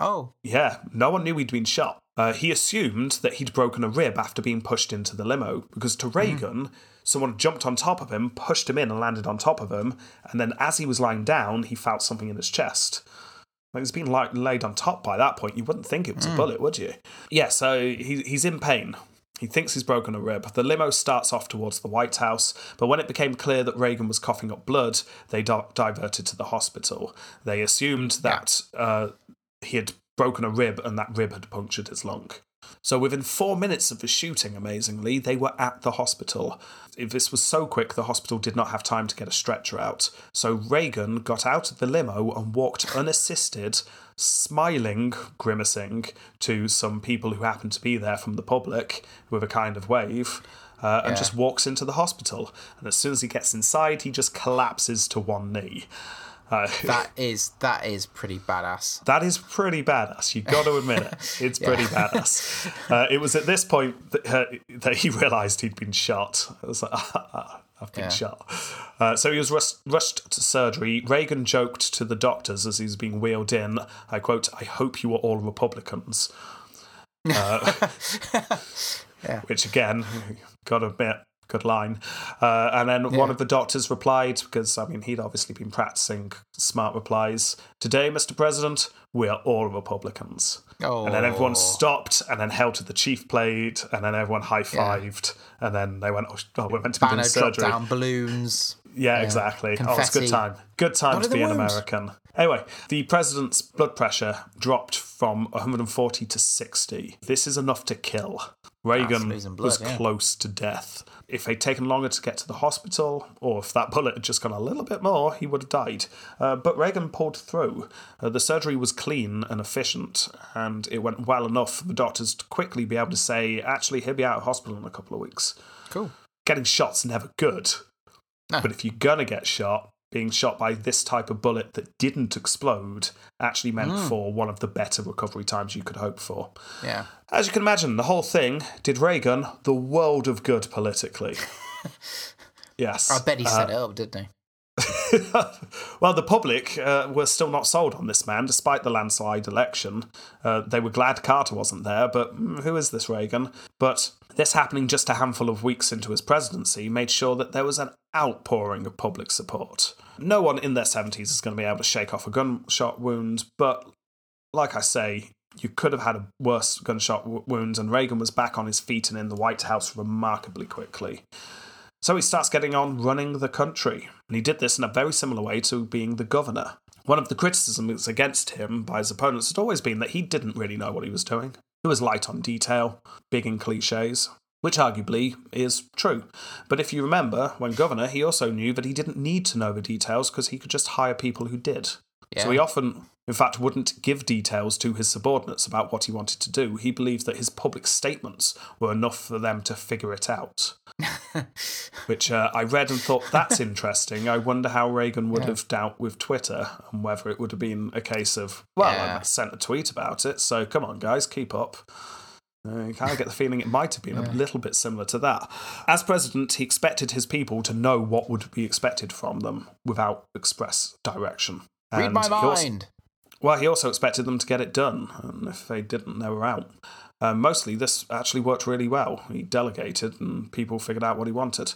Speaker 3: oh,
Speaker 4: Yeah, no one knew he'd been shot. Uh, he assumed that he'd broken a rib after being pushed into the limo because to Reagan, someone jumped on top of him, pushed him in, and landed on top of him. And then as he was lying down, he felt something in his chest. Like he's been like laid on top by that point. You wouldn't think it was a bullet, would you? Yeah, so he, he's in pain. He thinks he's broken a rib. The limo starts off towards the White House, but when it became clear that Reagan was coughing up blood, they di- diverted to the hospital. They assumed that uh, he had broken a rib and that rib had punctured his lung. So within four minutes of the shooting, amazingly, they were at the hospital. If this was so quick, the hospital did not have time to get a stretcher out. So Reagan got out of the limo and walked unassisted, smiling, grimacing to some people who happened to be there from the public with a kind of wave. Uh, and
Speaker 3: Yeah.
Speaker 4: just walks into the hospital. And as soon as he gets inside, he just collapses to one knee. Uh,
Speaker 3: that is that is pretty badass.
Speaker 4: that is pretty badass. You got to admit it. It's pretty badass. Uh, it was at this point that, uh, that he realised he'd been shot. I was like, I've been
Speaker 3: Yeah.
Speaker 4: shot. Uh, so he was rushed, rushed to surgery. Reagan joked to the doctors as he was being wheeled in. I quote, "I hope you are all Republicans." Uh,
Speaker 3: Yeah.
Speaker 4: Which again, got to admit, good line. Uh, and then one of the doctors replied, because I mean, he'd obviously been practicing smart replies. Today, Mr. President, we are all Republicans.
Speaker 3: Oh,
Speaker 4: And then everyone stopped and then held to the chief plate and then everyone high fived and then they went, oh, oh, we're meant to be
Speaker 3: banner
Speaker 4: doing surgery.
Speaker 3: down balloons.
Speaker 4: Yeah, exactly. Oh, it's a good time. Good time
Speaker 3: Not
Speaker 4: to be an. American. Anyway, the president's blood pressure dropped from 140 to 60. This is enough to kill. Reagan
Speaker 3: blood,
Speaker 4: was
Speaker 3: yeah.
Speaker 4: close to death. If they'd taken longer to get to the hospital, or if that bullet had just gone a little bit more, he would have died. Uh, but Reagan pulled through. Uh, the surgery was clean and efficient, and it went well enough for the doctors to quickly be able to say, actually, he'll be out of hospital in a couple of weeks.
Speaker 3: Cool.
Speaker 4: Getting shot's never good.
Speaker 3: No.
Speaker 4: But if you're gonna get shot, being shot by this type of bullet that didn't explode actually meant
Speaker 3: Hmm.
Speaker 4: for one of the better recovery times you could hope for.
Speaker 3: Yeah.
Speaker 4: As you can imagine, the whole thing did Reagan the world of good politically. yes.
Speaker 3: I bet he
Speaker 4: Uh,
Speaker 3: set it up, didn't he?
Speaker 4: well, the public uh, were still not sold on this man, despite the landslide election. Uh, they were glad Carter wasn't there, but mm, who is this Reagan? But this happening just a handful of weeks into his presidency made sure that there was an outpouring of public support. No one in their 70s is going to be able to shake off a gunshot wound, but like I say, you could have had a worse gunshot wound, and Reagan was back on his feet and in the White House remarkably quickly. So he starts getting on running the country, and he did this in a very similar way to being the governor. One of the criticisms against him by his opponents had always been that he didn't really know what he was doing. He was light on detail, big in cliches, which arguably is true. But if you remember, when governor, he also knew that he didn't need to know the details because he could just hire people who did.
Speaker 3: Yeah.
Speaker 4: So he often, in fact, wouldn't give details to his subordinates about what he wanted to do. He believed that his public statements were enough for them to figure it out. which uh, I read and thought that's interesting. I wonder how Reagan would have dealt with Twitter and whether it would have been a case of, well,
Speaker 3: Yeah.
Speaker 4: I sent a tweet about it, so come on, guys, keep up. You kind of get the feeling it might have been a little bit similar to that. As president, he expected his people to know what would be expected from them without express direction.
Speaker 3: Read
Speaker 4: And
Speaker 3: my
Speaker 4: he also-
Speaker 3: mind.
Speaker 4: well, he also expected them to get it done, and if they didn't, they were out. Uh, mostly, this actually worked really well. He delegated, and people figured out what he wanted.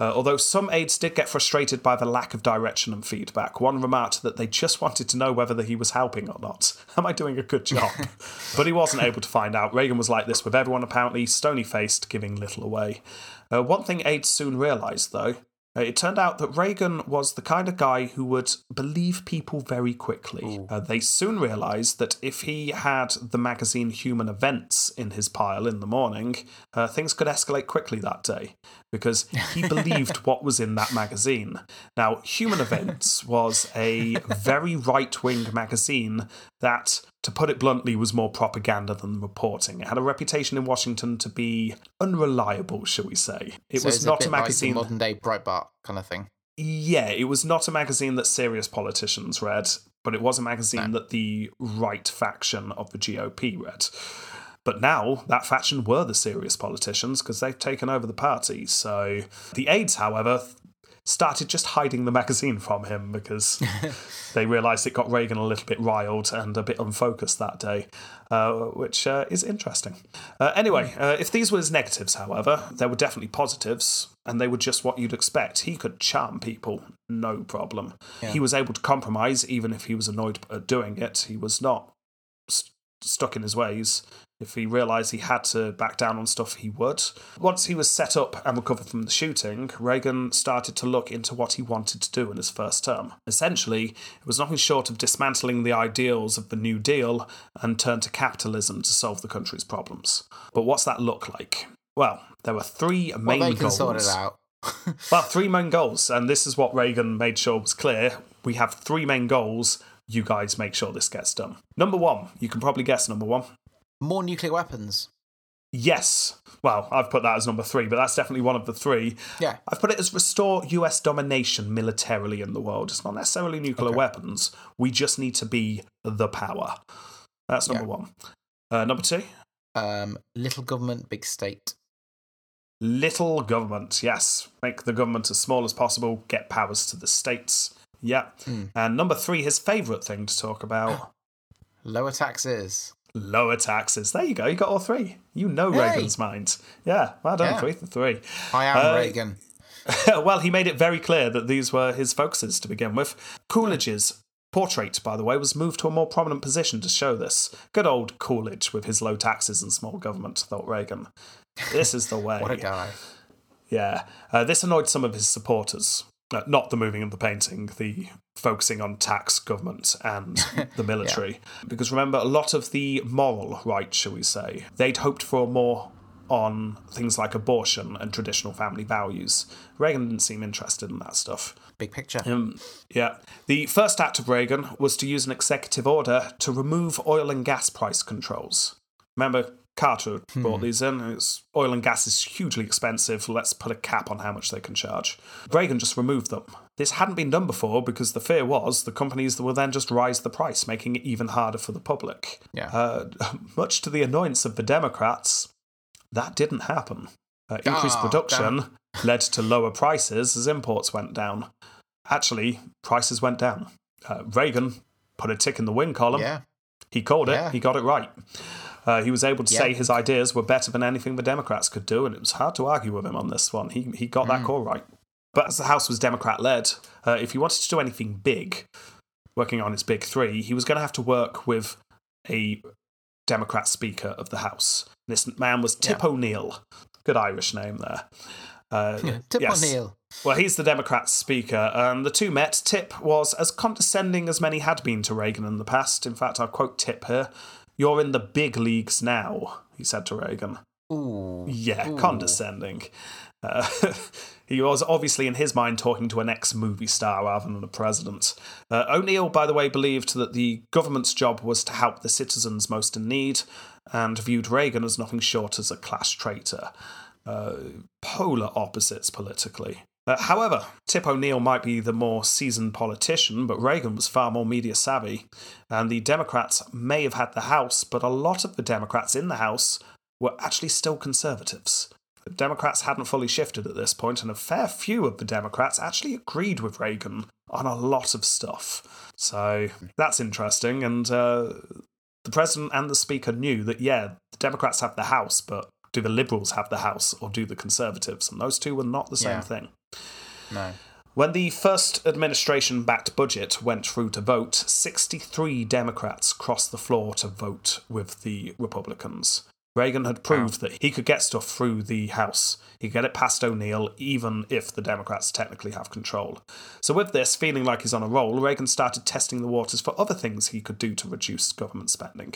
Speaker 4: Uh, although some aides did get frustrated by the lack of direction and feedback. One remarked that they just wanted to know whether he was helping or not. Am I doing a good job? but he wasn't able to find out. Reagan was like this with everyone, apparently stony faced, giving little away. Uh, one thing aides soon realised, though, uh, it turned out that Reagan was the kind of guy who would believe people very quickly. Uh, they soon realised that if he had the magazine Human Events in his pile in the morning, uh, things could escalate quickly that day because he believed what was in that magazine. Now, Human Events was a very right wing magazine that, to put it bluntly, was more propaganda than reporting. It had a reputation in Washington to be unreliable, shall we say. It
Speaker 3: So
Speaker 4: was not
Speaker 3: a,
Speaker 4: a,
Speaker 3: bit like
Speaker 4: magazine.
Speaker 3: modern day Breitbart kind of thing.
Speaker 4: Yeah, it was not a magazine that serious politicians read, but it was a magazine that the right faction of the GOP read. But now that faction were the serious politicians because they've taken over the party. So the aides, however, started just hiding the magazine from him because they realised it got Reagan a little bit riled and a bit unfocused that day, uh, which uh, is interesting. Uh, anyway, uh, if these were his negatives, however, there were definitely positives, and they were just what you'd expect. He could charm people, no problem. He was able to compromise, even if he was annoyed at doing it. He was not st- stuck in his ways. If he realised he had to back down on stuff, he would. Once he was set up and recovered from the shooting, Reagan started to look into what he wanted to do in his first term. Essentially, it was nothing short of dismantling the ideals of the New Deal and turn to capitalism to solve the country's problems. But what's that look like? Well, there were three main
Speaker 3: Well, they can
Speaker 4: goals.
Speaker 3: sort it out.
Speaker 4: Well, three main goals, and this is what Reagan made sure was clear. We have three main goals. You guys make sure this gets done. Number one, you can probably guess number one.
Speaker 3: More nuclear weapons.
Speaker 4: Yes. Well, I've put that as number three, but that's definitely one of the three.
Speaker 3: Yeah.
Speaker 4: I've put it as restore US domination militarily in the world. It's not necessarily nuclear
Speaker 3: Okay.
Speaker 4: weapons. We just need to be the power. That's number
Speaker 3: Yeah.
Speaker 4: one. Uh, number two,
Speaker 3: Um, little government, big state.
Speaker 4: little government. Yes. Make the government as small as possible, get powers to the states. Yeah.
Speaker 3: Hmm.
Speaker 4: And number three, his favourite thing to talk about
Speaker 3: Lower taxes.
Speaker 4: Lower taxes. There you go. You got all three. You know
Speaker 3: Hey.
Speaker 4: Reagan's mind. Yeah. Well done.
Speaker 3: Yeah.
Speaker 4: Three for three.
Speaker 3: I am
Speaker 4: Uh,
Speaker 3: Reagan.
Speaker 4: well, he made it very clear that these were his focuses to begin with. Coolidge's portrait, by the way, was moved to a more prominent position to show this. Good old Coolidge with his low taxes and small government, thought Reagan. This is the way.
Speaker 3: What a guy.
Speaker 4: Yeah. Uh, this annoyed some of his supporters. Uh, not the moving of the painting, the focusing on tax, government, and the military. Because remember, a lot of the moral right, shall we say, they'd hoped for more on things like abortion and traditional family values. Reagan didn't seem interested in that stuff.
Speaker 3: Big picture.
Speaker 4: Um, yeah. The first act of Reagan was to use an executive order to remove oil and gas price controls. Remember, Carter brought these in. It's, oil and gas is hugely expensive. Let's put a cap on how much they can charge. Reagan just removed them. This hadn't been done before because the fear was the companies will then just rise the price, making it even harder for the public.
Speaker 3: Yeah.
Speaker 4: Uh, much to the annoyance of the Democrats, that didn't happen. Uh, increased
Speaker 3: Ah,
Speaker 4: production led to lower prices as imports went down. Actually, prices went down. Uh, Reagan put a tick in the win column.
Speaker 3: yeah.
Speaker 4: He called it.
Speaker 3: Yeah.
Speaker 4: He got it right. Uh, he was able to
Speaker 3: Yeah.
Speaker 4: say his ideas were better than anything the Democrats could do, and it was hard to argue with him on this one. He, he got
Speaker 3: Mm.
Speaker 4: that call right. But as the House was Democrat led, uh, if he wanted to do anything big, working on his big three, he was going to have to work with a Democrat Speaker of the House. This man was Tip O'Neill. Good Irish name there. Uh,
Speaker 3: Tip
Speaker 4: yes.
Speaker 3: O'Neill.
Speaker 4: Well, he's the Democrat speaker, and the two met. Tip was as condescending as many had been to Reagan in the past. In fact, I'll quote Tip here You're in the big leagues now, he said to Reagan.
Speaker 3: Ooh.
Speaker 4: Yeah,
Speaker 3: Ooh.
Speaker 4: condescending. Uh, he was obviously, in his mind, talking to an ex movie star rather than a president. Uh, O'Neill, by the way, believed that the government's job was to help the citizens most in need and viewed Reagan as nothing short as a class traitor. uh, polar opposites politically. Uh, however, Tip O'Neill might be the more seasoned politician, but Reagan was far more media savvy. And the Democrats may have had the House, but a lot of the Democrats in the House were actually still conservatives. The Democrats hadn't fully shifted at this point, and a fair few of the Democrats actually agreed with Reagan on a lot of stuff. So that's interesting. And uh, the president and the speaker knew that, yeah, the Democrats have the House, but do the Liberals have the House or do the Conservatives? And those two were not the same
Speaker 3: Yeah.
Speaker 4: thing.
Speaker 3: No.
Speaker 4: When the first administration backed budget went through to vote, 63 Democrats crossed the floor to vote with the Republicans. Reagan had proved that he could get stuff through the House. He could get it past O'Neill, even if the Democrats technically have control. So, with this, feeling like he's on a roll, Reagan started testing the waters for other things he could do to reduce government spending.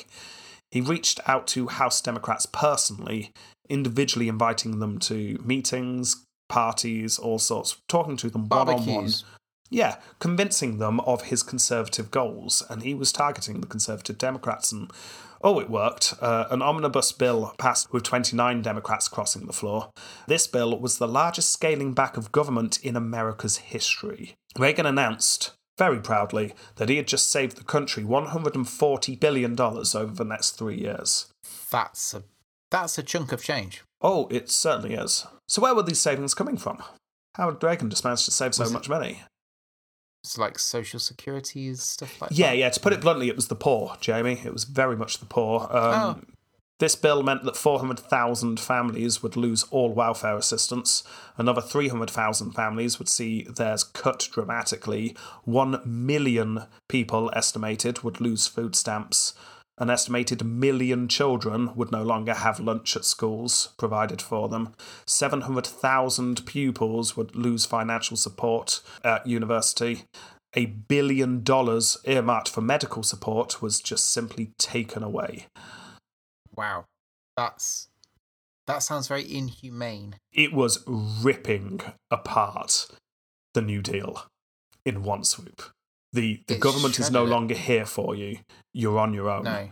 Speaker 4: He reached out to House Democrats personally, individually inviting them to meetings, parties, all sorts, talking to them one on one. Yeah, convincing them of his conservative goals, and he was targeting the conservative Democrats. And oh, it worked. Uh, an omnibus bill passed with 29 Democrats crossing the floor. This bill was the largest scaling back of government in America's history. Reagan announced very proudly that he had just saved the country $140 billion over the next three years.
Speaker 3: That's a that's a chunk of change.
Speaker 4: Oh, it certainly is. So, where were these savings coming from? How did Reagan just manage to save so
Speaker 3: Was it-
Speaker 4: much money?
Speaker 3: It's like social security stuff like
Speaker 4: Yeah,
Speaker 3: that.
Speaker 4: Yeah, yeah. To put it bluntly, it was the poor, Jamie. It was very much the poor. Um,
Speaker 3: Oh.
Speaker 4: This bill meant that 400,000 families would lose all welfare assistance. Another 300,000 families would see theirs cut dramatically. 1 million people estimated would lose food stamps. An estimated million children would no longer have lunch at schools provided for them. 700,000 pupils would lose financial support at university. A billion dollars earmarked for medical support was just simply taken away.
Speaker 3: Wow. That's that sounds very inhumane.
Speaker 4: it was ripping apart the New Deal in one swoop. The the government is no
Speaker 3: it.
Speaker 4: longer here for you. You're on your own.
Speaker 3: No.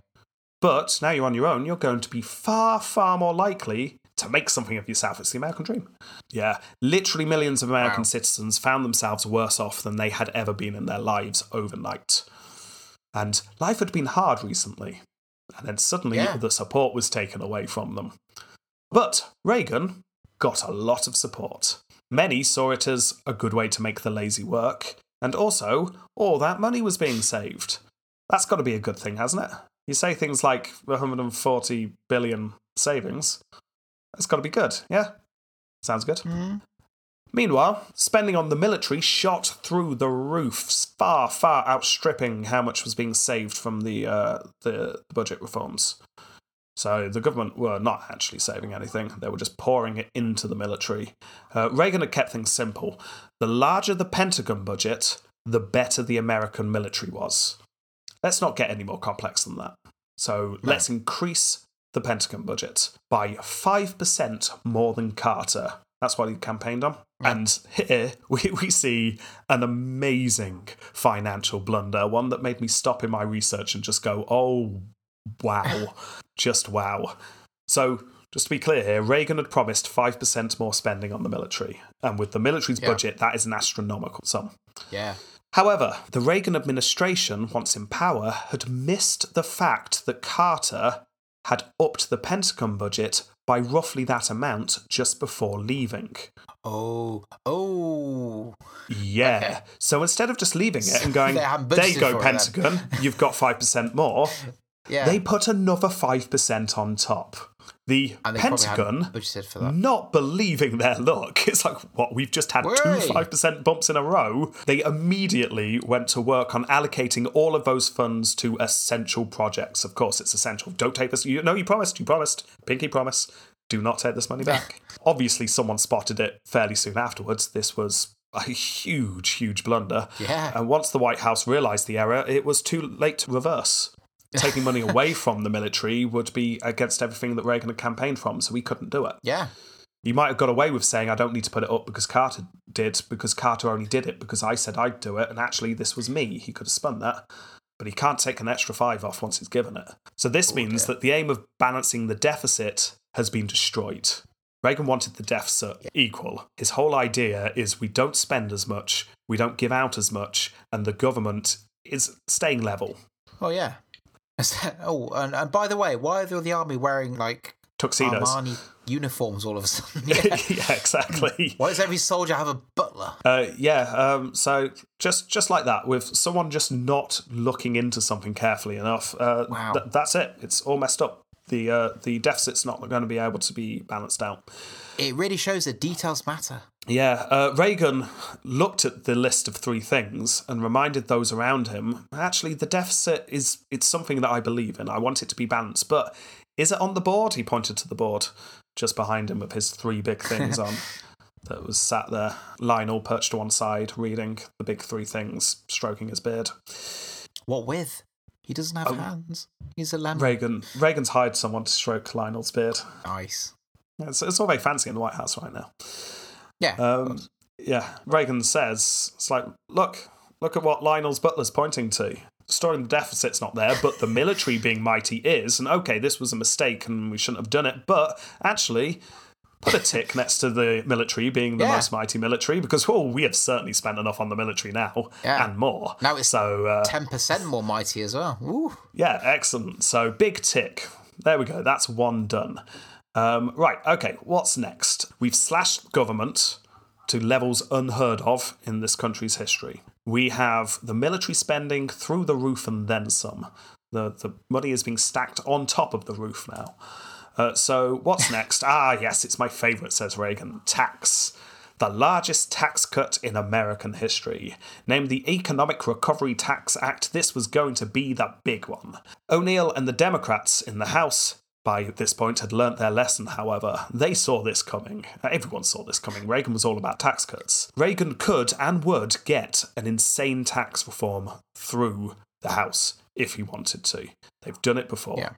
Speaker 4: But now you're on your own, you're going to be far, far more likely to make something of yourself. It's the American dream. Yeah. Literally millions of American
Speaker 3: Wow.
Speaker 4: citizens found themselves worse off than they had ever been in their lives overnight. And life had been hard recently. And then suddenly
Speaker 3: Yeah.
Speaker 4: the support was taken away from them. But Reagan got a lot of support. Many saw it as a good way to make the lazy work, and also all that money was being saved. That's got to be a good thing, hasn't it? You say things like 140 billion savings. That's got to be good, yeah? Sounds good.
Speaker 3: Mm.
Speaker 4: Meanwhile, spending on the military shot through the roof, far, far outstripping how much was being saved from the uh, the budget reforms. So the government were not actually saving anything; they were just pouring it into the military. Uh, Reagan had kept things simple. The larger the Pentagon budget, the better the American military was. Let's not get any more complex than that. So let's increase the Pentagon budget by 5% more than Carter. That's what he campaigned on. And here we, we see an amazing financial blunder, one that made me stop in my research and just go, oh, wow, just wow. So, just to be clear here, Reagan had promised 5% more spending on the military. And with the military's
Speaker 3: Yeah.
Speaker 4: budget, that is an astronomical sum.
Speaker 3: Yeah.
Speaker 4: However, the Reagan administration, once in power, had missed the fact that Carter had upped the Pentagon budget by roughly that amount just before leaving.
Speaker 3: Oh. Oh.
Speaker 4: Yeah.
Speaker 3: Okay.
Speaker 4: So instead of just leaving it and going, there you go, Pentagon, you've got 5% more,
Speaker 3: Yeah.
Speaker 4: they put another 5% on top. The Pentagon
Speaker 3: hadn't for that.
Speaker 4: not believing their luck. It's like, what, we've just had two
Speaker 3: Way.
Speaker 4: 5% bumps in a row. They immediately went to work on allocating all of those funds to essential projects. Of course, it's essential. Don't take this. You, no, you promised. You promised. Pinky promise. Do not take this money back. Obviously, someone spotted it fairly soon afterwards. This was a huge, huge blunder.
Speaker 3: Yeah.
Speaker 4: And once the White House realised the error, it was too late to reverse. Taking money away from the military would be against everything that Reagan had campaigned from, so he couldn't do it.
Speaker 3: Yeah.
Speaker 4: You might have got away with saying, I don't need to put it up because Carter did, because Carter only did it because I said I'd do it, and actually this was me. He could have spun that. But he can't take an extra five off once he's given it. So this oh, means
Speaker 3: dear.
Speaker 4: that the aim of balancing the deficit has been destroyed. Reagan wanted the deficit equal. His whole idea is we don't spend as much, we don't give out as much, and the government is staying level.
Speaker 3: Oh yeah. Oh, and, and by the way, why are the army wearing like
Speaker 4: Tuxedos.
Speaker 3: Armani uniforms all of a sudden?
Speaker 4: yeah.
Speaker 3: yeah.
Speaker 4: exactly.
Speaker 3: Why does every soldier have a butler?
Speaker 4: Uh, yeah, um, so just just like that, with someone just not looking into something carefully enough, uh,
Speaker 3: Wow.
Speaker 4: th- that's it. It's all messed up. The uh, the deficit's not going to be able to be balanced out.
Speaker 3: It really shows that details matter.
Speaker 4: Yeah, uh, Reagan looked at the list of three things and reminded those around him. Actually, the deficit is it's something that I believe in. I want it to be balanced, but is it on the board? He pointed to the board just behind him with his three big things on. That was sat there, Lionel perched to one side, reading the big three things, stroking his beard.
Speaker 3: What with? He doesn't have hands. He's a lamb.
Speaker 4: Reagan, Reagan's hired someone to stroke Lionel's beard.
Speaker 3: Nice.
Speaker 4: It's, it's all very fancy in the White House right now.
Speaker 3: Yeah.
Speaker 4: Um, yeah, Reagan says, it's like, look, look at what Lionel's butler's pointing to. Storing the deficit's not there, but the military being mighty is. And okay, this was a mistake and we shouldn't have done it, but actually, put a tick next to the military being the
Speaker 3: Yeah.
Speaker 4: most mighty military because, well, we have certainly spent enough on the military now
Speaker 3: Yeah.
Speaker 4: and more.
Speaker 3: Now it's
Speaker 4: so, uh,
Speaker 3: Ten percent more mighty as well. Ooh.
Speaker 4: yeah, excellent. So big tick. There we go. That's one done. Um, right. Okay. What's next? We've slashed government to levels unheard of in this country's history. We have the military spending through the roof and then some. The the money is being stacked on top of the roof now. Uh, so what's next? ah, yes, it's my favourite, says Reagan. Tax. The largest tax cut in American history. Named the Economic Recovery Tax Act, this was going to be the big one. O'Neill and the Democrats in the House by this point had learnt their lesson, however. They saw this coming. Everyone saw this coming. Reagan was all about tax cuts. Reagan could and would get an insane tax reform through the House if he wanted to. They've done it before.
Speaker 3: Yeah.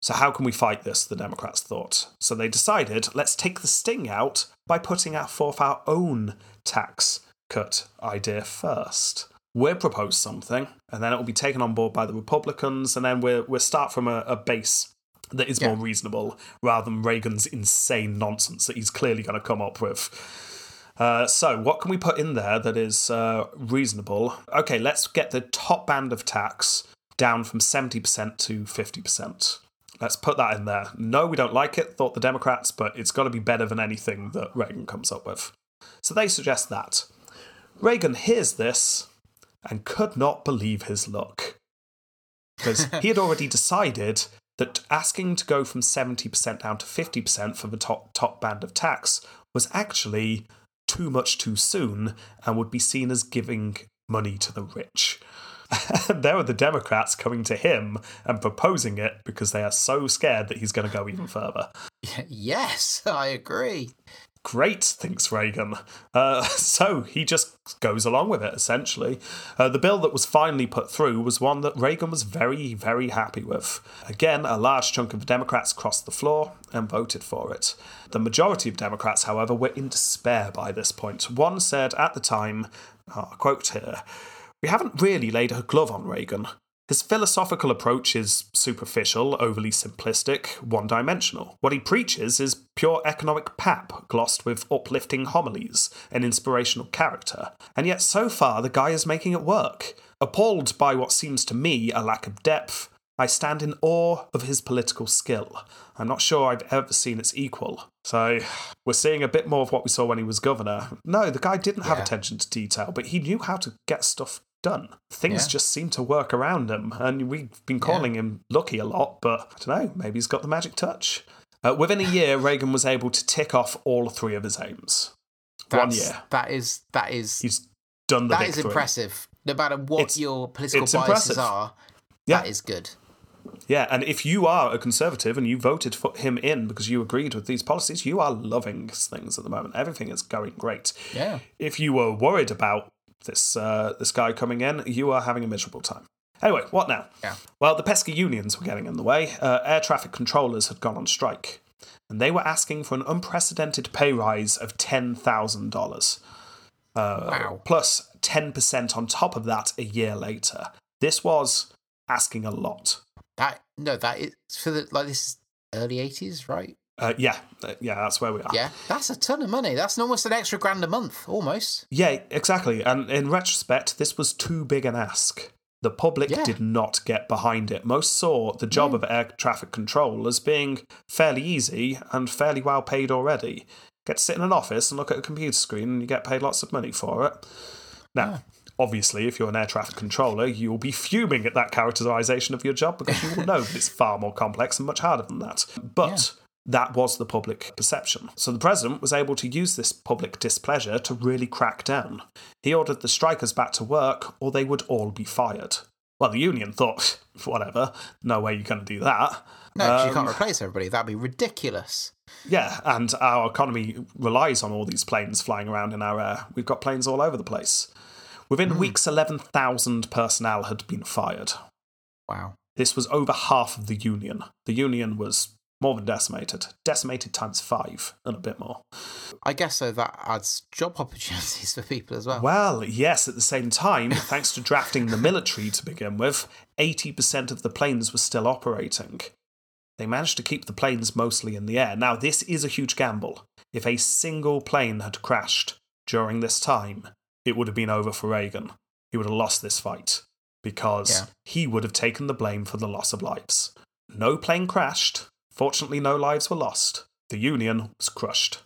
Speaker 4: So, how can we fight this? The Democrats thought. So, they decided let's take the sting out by putting out forth our own tax cut idea first. We'll propose something, and then it will be taken on board by the Republicans, and then we'll, we'll start from a, a base that is
Speaker 3: Yeah.
Speaker 4: more reasonable rather than Reagan's insane nonsense that he's clearly going to come up with. Uh, so, what can we put in there that is uh, reasonable? Okay, let's get the top band of tax down from 70% to 50%. Let's put that in there. No, we don't like it, thought the Democrats, but it's got to be better than anything that Reagan comes up with. So they suggest that. Reagan hears this and could not believe his luck. Because he had already decided that asking to go from 70% down to 50% for the top, top band of tax was actually too much too soon and would be seen as giving money to the rich. There are the Democrats coming to him and proposing it because they are so scared that he's going to go even further.
Speaker 3: Yes, I agree.
Speaker 4: Great, thinks Reagan. Uh, so he just goes along with it, essentially. Uh, the bill that was finally put through was one that Reagan was very, very happy with. Again, a large chunk of the Democrats crossed the floor and voted for it. The majority of Democrats, however, were in despair by this point. One said at the time, uh, quote here, We haven't really laid a glove on Reagan. His philosophical approach is superficial, overly simplistic, one dimensional. What he preaches is pure economic pap, glossed with uplifting homilies and inspirational character. And yet, so far, the guy is making it work. Appalled by what seems to me a lack of depth, I stand in awe of his political skill. I'm not sure I've ever seen its equal. So, we're seeing a bit more of what we saw when he was governor. No, the guy didn't have
Speaker 3: Yeah.
Speaker 4: attention to detail, but he knew how to get stuff done. Things
Speaker 3: Yeah.
Speaker 4: just seem to work around him, and we've been calling him lucky a lot, but I don't know, maybe he's got the magic touch. Uh, within a year, Reagan was able to tick off all three of his aims. One year.
Speaker 3: That is that is
Speaker 4: He's done the
Speaker 3: that is impressive. No matter what
Speaker 4: It's-
Speaker 3: your political biases
Speaker 4: impressive.
Speaker 3: are,
Speaker 4: Yeah.
Speaker 3: that is good.
Speaker 4: Yeah, and if you are a conservative and you voted for him in because you agreed with these policies, you are loving things at the moment. Everything is going great.
Speaker 3: Yeah.
Speaker 4: If you were worried about this uh, this guy coming in, you are having a miserable time. Anyway, what now?
Speaker 3: Yeah.
Speaker 4: Well, the pesky unions were getting in the way. Uh, air traffic controllers had gone on strike, and they were asking for an unprecedented pay rise of ten thousand dollars. Uh,
Speaker 3: Wow.
Speaker 4: Plus ten percent on top of that a year later. This was asking a lot.
Speaker 3: That no, that is for the like this is early eighties, right?
Speaker 4: Uh, yeah, uh, yeah, that's where we are.
Speaker 3: Yeah, that's a ton of money. That's almost an extra grand a month, almost.
Speaker 4: Yeah, exactly. And in retrospect, this was too big an ask. The public
Speaker 3: Yeah.
Speaker 4: did not get behind it. Most saw the job of air traffic control as being fairly easy and fairly well paid already. Get to sit in an office and look at a computer screen and you get paid lots of money for it. Now, obviously, if you're an air traffic controller, you will be fuming at that characterization of your job because you will know that it's far more complex and much harder than that. But that was the public perception. So the president was able to use this public displeasure to really crack down. He ordered the strikers back to work or they would all be fired. Well, the union thought, whatever, no way you're going to do that.
Speaker 3: No, 'cause you
Speaker 4: Um,
Speaker 3: can't replace everybody. That'd be ridiculous.
Speaker 4: Yeah, and our economy relies on all these planes flying around in our air. We've got planes all over the place. Within weeks, 11,000 personnel had been fired.
Speaker 3: Wow.
Speaker 4: This was over half of the union. The union was more than decimated, decimated times five and a bit more.
Speaker 3: I guess so that adds job opportunities for people as well.
Speaker 4: Well, yes, at the same time, thanks to drafting the military to begin with, 80% of the planes were still operating. They managed to keep the planes mostly in the air. Now, this is a huge gamble. If a single plane had crashed during this time, it would have been over for Reagan. He would have lost this fight because
Speaker 3: Yeah.
Speaker 4: he would have taken the blame for the loss of lives. No plane crashed. Fortunately, no lives were lost. The Union was crushed.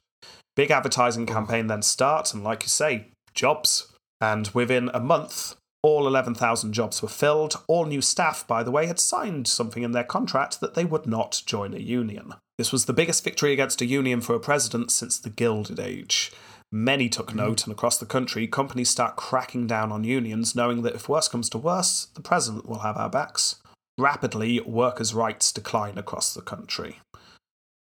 Speaker 4: Big advertising oh. campaign then starts, and like you say, jobs. And within a month, all 11,000 jobs were filled. All new staff, by the way, had signed something in their contract that they would not join a union. This was the biggest victory against a union for a president since the Gilded Age. Many took hmm. note, and across the country, companies start cracking down on unions, knowing that if worse comes to worse, the president will have our backs. Rapidly, workers' rights decline across the country.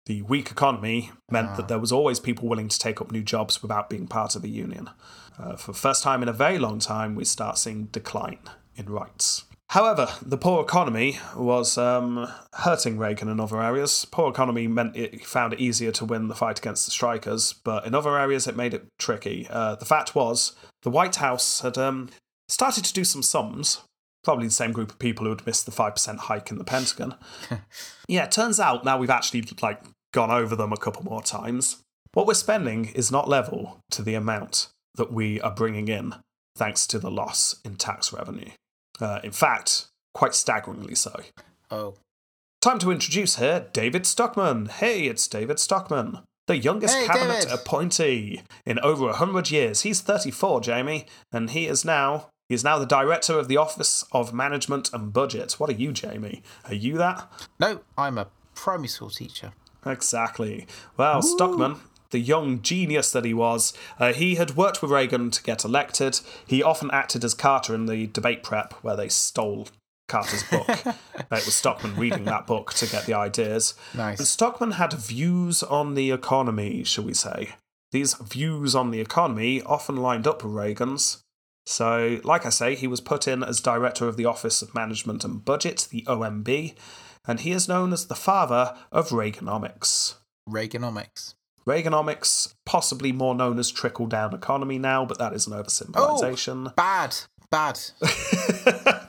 Speaker 4: The weak economy meant that there was always people willing to take up new jobs without being part of a union. Uh, for the first time in a very long time, we start seeing decline in rights. However, the poor economy was um, hurting Reagan in other areas. Poor economy meant it, he found it easier to win the fight against the strikers, but in other areas it made it tricky. Uh, the fact was, the White House had um, started to do some sums. Probably the same group of people who had missed the 5% hike in the Pentagon. yeah, it turns out now we've actually like gone over them a couple more times. What we're spending is not level to the amount that we are bringing in thanks to the loss in tax revenue. Uh, in fact, quite staggeringly so.
Speaker 3: Oh.
Speaker 4: Time to introduce here David Stockman. Hey, it's David Stockman, the youngest
Speaker 3: Hey,
Speaker 4: cabinet
Speaker 3: David.
Speaker 4: appointee in over a hundred years. He's 34, Jamie, and he is now he is now the director of the Office of Management and Budget. What are you, Jamie? Are you that?
Speaker 3: No, I'm a primary school teacher.
Speaker 4: Exactly. Well, Stockman, the young genius that he was, uh, he had worked with Reagan to get elected. He often acted as Carter in the debate prep where they stole Carter's book. Uh, it was Stockman reading that book to get the ideas.
Speaker 3: Nice.
Speaker 4: And Stockman had views on the economy, shall we say. These views on the economy often lined up with Reagan's. So, like I say, he was put in as director of the Office of Management and Budget, the OMB, and he is known as the father of Reaganomics.
Speaker 3: Reaganomics.
Speaker 4: Reaganomics, possibly more known as trickle down economy now, but that is an oversimplification.
Speaker 3: Oh, Bad. Bad.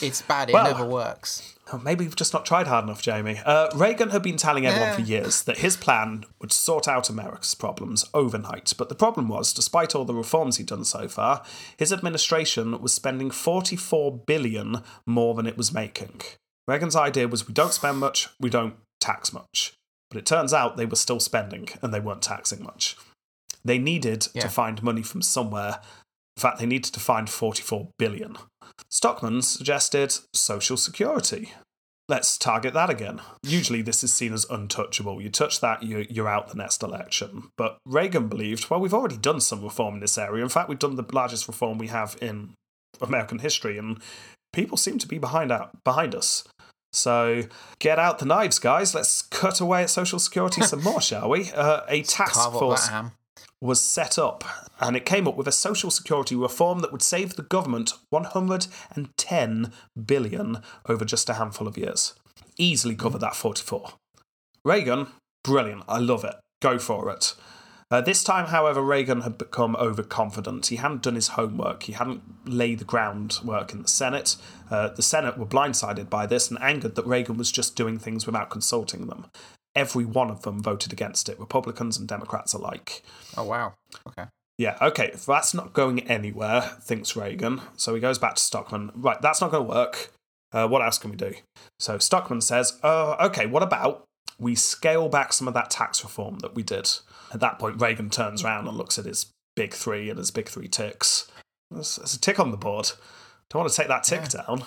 Speaker 3: it's bad. It
Speaker 4: Well-
Speaker 3: never works.
Speaker 4: Oh, Maybe we've just not tried hard enough, Jamie. Uh, Reagan had been telling everyone for years that his plan would sort out America's problems overnight. But the problem was, despite all the reforms he'd done so far, his administration was spending 44 billion more than it was making. Reagan's idea was we don't spend much, we don't tax much. But it turns out they were still spending and they weren't taxing much. They needed
Speaker 3: Yeah.
Speaker 4: to find money from somewhere. In fact, they needed to find 44 billion. Stockman suggested Social Security. Let's target that again. Usually, this is seen as untouchable. You touch that, you- you're out the next election. But Reagan believed, well, we've already done some reform in this area. In fact, we've done the largest reform we have in American history, and people seem to be behind out behind us. So get out the knives, guys. Let's cut away at Social Security some more, shall we? Uh, a task force. Was set up and it came up with a social security reform that would save the government 110 billion over just a handful of years. Easily cover that 44. Reagan, brilliant. I love it. Go for it. Uh, this time, however, Reagan had become overconfident. He hadn't done his homework. He hadn't laid the groundwork in the Senate. Uh, the Senate were blindsided by this and angered that Reagan was just doing things without consulting them. Every one of them voted against it, Republicans and Democrats alike.
Speaker 3: Oh wow. Okay.
Speaker 4: Yeah, okay, that's not going anywhere, thinks Reagan. So he goes back to Stockman. Right, that's not going to work. Uh, what else can we do? So Stockman says, uh, okay, what about we scale back some of that tax reform that we did? At that point, Reagan turns around and looks at his big three and his big three ticks. There's, there's a tick on the board. Don't want to take that tick
Speaker 3: Yeah.
Speaker 4: down.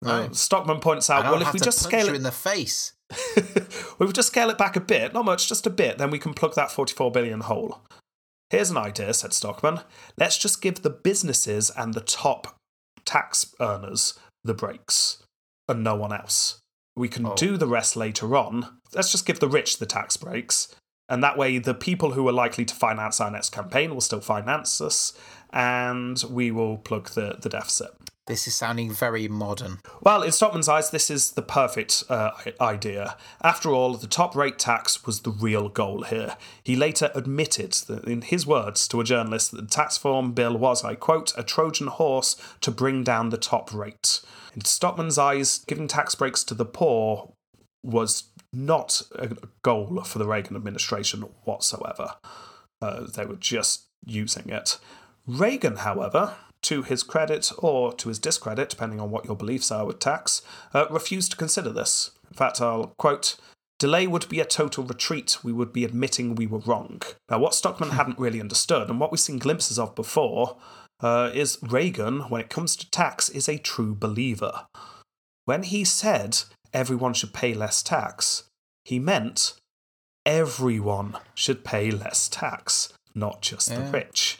Speaker 3: No.
Speaker 4: Uh, Stockman points out, well, if we
Speaker 3: to
Speaker 4: just
Speaker 3: punch
Speaker 4: scale
Speaker 3: you
Speaker 4: it
Speaker 3: in the face.
Speaker 4: well, if we just scale it back a bit, not much, just a bit, then we can plug that 44 billion hole. Here's an idea, said Stockman. Let's just give the businesses and the top tax earners the breaks and no one else. We can
Speaker 3: Oh.
Speaker 4: do the rest later on. Let's just give the rich the tax breaks. And that way, the people who are likely to finance our next campaign will still finance us, and we will plug the, the deficit.
Speaker 3: This is sounding very modern.
Speaker 4: Well, in Stockman's eyes, this is the perfect uh, idea. After all, the top rate tax was the real goal here. He later admitted, that, in his words to a journalist, that the tax reform bill was, I quote, a Trojan horse to bring down the top rate. In Stockman's eyes, giving tax breaks to the poor was not a goal for the Reagan administration whatsoever. Uh, they were just using it. Reagan, however, to his credit or to his discredit, depending on what your beliefs are with tax, uh, refused to consider this. In fact, I'll quote, Delay would be a total retreat. We would be admitting we were wrong. Now, what Stockman hadn't really understood, and what we've seen glimpses of before, uh, is Reagan, when it comes to tax, is a true believer. When he said everyone should pay less tax, he meant everyone should pay less tax, not just the rich.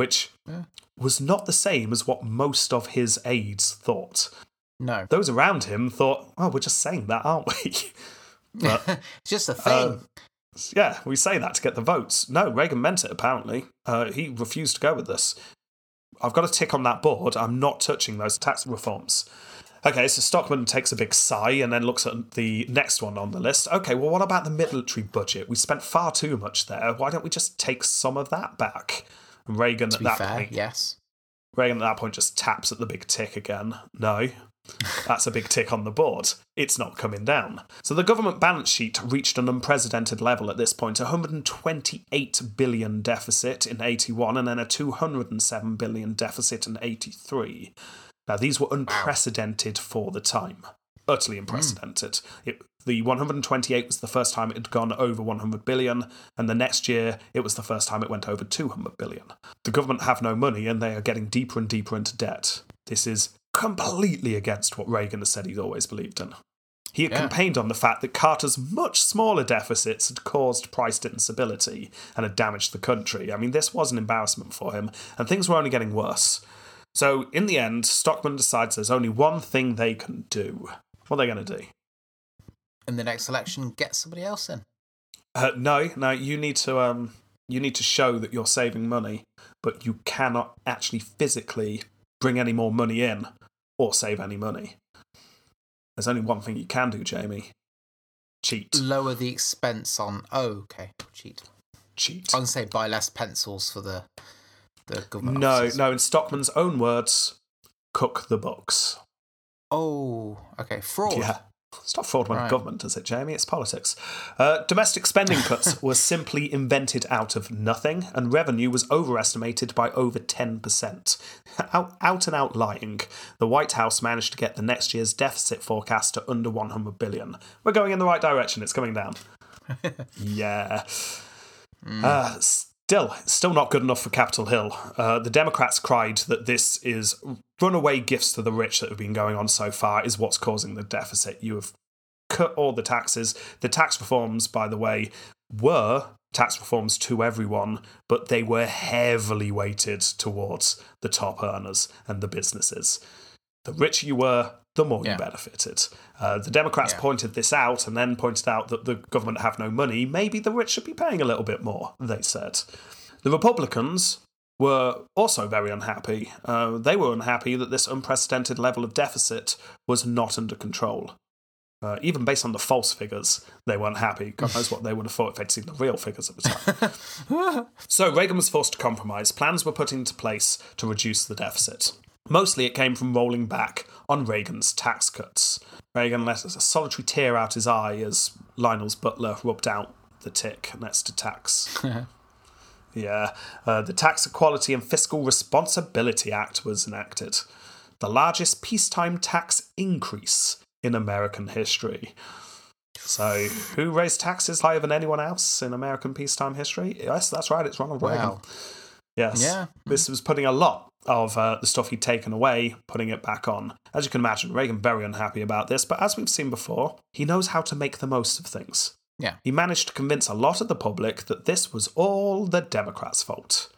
Speaker 4: Which
Speaker 3: Yeah.
Speaker 4: was not the same as what most of his aides thought.
Speaker 3: No.
Speaker 4: Those around him thought, oh, we're just saying that, aren't we? But
Speaker 3: it's just a thing.
Speaker 4: yeah, we say that to get the votes. No, Reagan meant it, apparently. Uh, he refused to go with this. I've got a tick on that board. I'm not touching those tax reforms. Okay, so Stockman takes a big sigh and then looks at the next one on the list. Okay, well, what about the military budget? We spent far too much there. Why don't we just take some of that back? And Reagan
Speaker 3: to
Speaker 4: at that
Speaker 3: fair,
Speaker 4: point,
Speaker 3: yes.
Speaker 4: Reagan at that point just taps at the big tick again. No, that's a big tick on the board. It's not coming down. So the government balance sheet reached an unprecedented level at this point 128 billion deficit in 81 and then a 207 billion deficit in 83. Now, these were unprecedented for the time. Utterly hmm. unprecedented. It, the 128 was the first time it had gone over 100 billion, and the next year it was the first time it went over 200 billion. The government have no money and they are getting deeper and deeper into debt. This is completely against what Reagan has said he's always believed in. He had
Speaker 3: Yeah.
Speaker 4: campaigned on the fact that Carter's much smaller deficits had caused price instability and had damaged the country. I mean, this was an embarrassment for him, and things were only getting worse. So, in the end, Stockman decides there's only one thing they can do. What are they going to do?
Speaker 3: In the next election, get somebody else in.
Speaker 4: Uh, no, no, you need to um, you need to show that you're saving money, but you cannot actually physically bring any more money in or save any money. There's only one thing you can do, Jamie. Cheat.
Speaker 3: Lower the expense on. Oh, okay. Cheat.
Speaker 4: Cheat.
Speaker 3: I was say buy less pencils for the the government.
Speaker 4: No,
Speaker 3: offices.
Speaker 4: no, in Stockman's own words, cook the books.
Speaker 3: Oh, okay. Fraud.
Speaker 4: Yeah. It's not fraud when
Speaker 3: Right.
Speaker 4: government, does it, Jamie? It's politics. Uh, domestic spending cuts were simply invented out of nothing, and revenue was overestimated by over 10%. Out, out and out lying. The White House managed to get the next year's deficit forecast to under 100 billion. We're going in the right direction, it's coming down. yeah. Uh, still, still not good enough for Capitol Hill. Uh, the Democrats cried that this is runaway gifts to the rich that have been going on so far is what's causing the deficit. You have cut all the taxes. The tax reforms, by the way, were tax reforms to everyone, but they were heavily weighted towards the top earners and the businesses. The richer you were, the more
Speaker 3: Yeah.
Speaker 4: you benefited. Uh, the Democrats
Speaker 3: Yeah.
Speaker 4: pointed this out and then pointed out that the government have no money. Maybe the rich should be paying a little bit more, they said. The Republicans were also very unhappy. Uh, they were unhappy that this unprecedented level of deficit was not under control. Uh, even based on the false figures, they weren't happy. God knows what they would have thought if they'd seen the real figures at the time. so Reagan was forced to compromise. Plans were put into place to reduce the deficit. Mostly it came from rolling back on Reagan's tax cuts. Reagan let a solitary tear out his eye as Lionel's butler rubbed out the tick next to tax. yeah, uh, the Tax Equality and Fiscal Responsibility Act was enacted, the largest peacetime tax increase in American history. So, who raised taxes higher than anyone else in American peacetime history? Yes, that's right, it's Ronald Reagan.
Speaker 3: Wow.
Speaker 4: Yes.
Speaker 3: Yeah.
Speaker 4: This was putting a lot of uh, the stuff he'd taken away, putting it back on. As you can imagine, Reagan very unhappy about this, but as we've seen before, he knows how to make the most of things.
Speaker 3: Yeah.
Speaker 4: He managed to convince a lot of the public that this was all the Democrats' fault.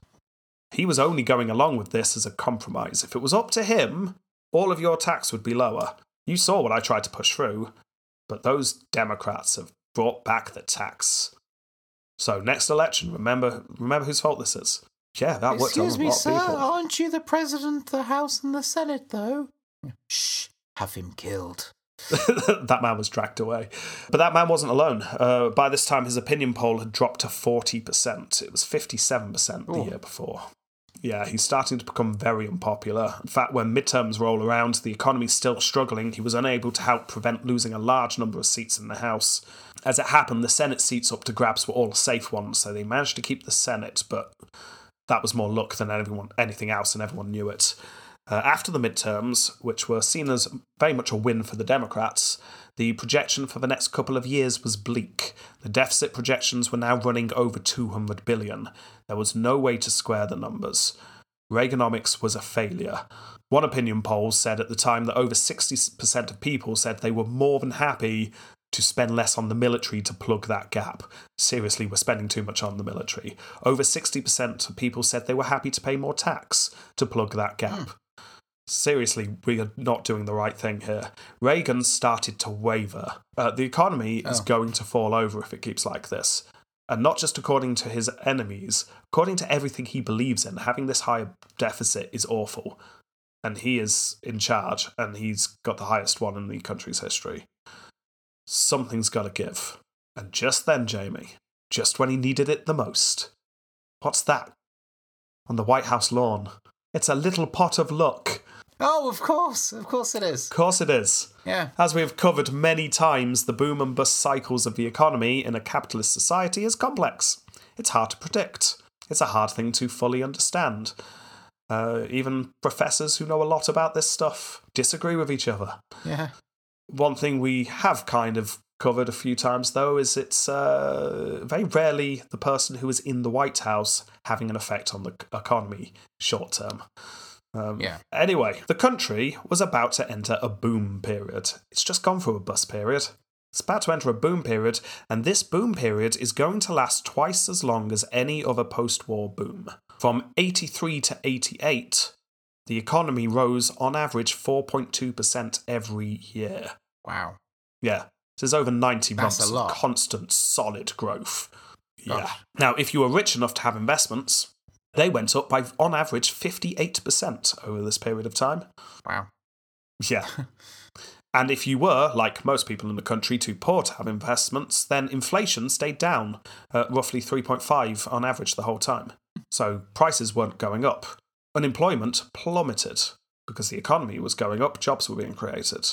Speaker 4: He was only going along with this as a compromise. If it was up to him, all of your tax would be lower. You saw what I tried to push through, but those Democrats have brought back the tax. So next election, remember remember whose fault this is. Yeah, that worked
Speaker 3: Excuse me, sir. Aren't you the president, of the House, and the Senate, though? Shh. Have him killed.
Speaker 4: that man was dragged away. But that man wasn't alone. Uh, by this time, his opinion poll had dropped to 40%. It was 57% the
Speaker 3: Oh.
Speaker 4: year before. Yeah, he's starting to become very unpopular. In fact, when midterms roll around, the economy's still struggling. He was unable to help prevent losing a large number of seats in the House. As it happened, the Senate seats up to grabs were all safe ones, so they managed to keep the Senate, but that was more luck than everyone, anything else, and everyone knew it. Uh, after the midterms, which were seen as very much a win for the Democrats, the projection for the next couple of years was bleak. The deficit projections were now running over 200 billion. There was no way to square the numbers. Reaganomics was a failure. One opinion poll said at the time that over 60% of people said they were more than happy to spend less on the military to plug that gap. Seriously, we're spending too much on the military. Over 60% of people said they were happy to pay more tax to plug that gap. Seriously, we are not doing the right thing here. Reagan started to waver. Uh, the economy is
Speaker 3: Oh.
Speaker 4: going to fall over if it keeps like this. And not just according to his enemies, according to everything he believes in, having this high deficit is awful. And he is in charge, and he's got the highest one in the country's history. Something's got to give. And just then, Jamie, just when he needed it the most, what's that? On the White House lawn. It's a little pot of luck.
Speaker 3: Oh, of course. Of course it is.
Speaker 4: Of course it is.
Speaker 3: Yeah.
Speaker 4: As we have covered many times, the boom and bust cycles of the economy in a capitalist society is complex. It's hard to predict. It's a hard thing to fully understand. Uh, even professors who know a lot about this stuff disagree with each other.
Speaker 3: Yeah.
Speaker 4: One thing we have kind of covered a few times, though, is it's uh, very rarely the person who is in the White House having an effect on the economy short term. Um,
Speaker 3: Yeah.
Speaker 4: Anyway, the country was about to enter a boom period. It's just gone through a bust period. It's about to enter a boom period, and this boom period is going to last twice as long as any other post war boom. From 83 to 88, the economy rose on average 4.2% every year.
Speaker 3: Wow.
Speaker 4: Yeah. This is over 90
Speaker 3: That's
Speaker 4: months of constant, solid growth. Yeah. Now, if you were rich enough to have investments, they went up by, on average, 58% over this period of time.
Speaker 3: Wow.
Speaker 4: Yeah. and if you were, like most people in the country, too poor to have investments, then inflation stayed down at roughly 3.5 on average the whole time. So prices weren't going up. Unemployment plummeted because the economy was going up, jobs were being created.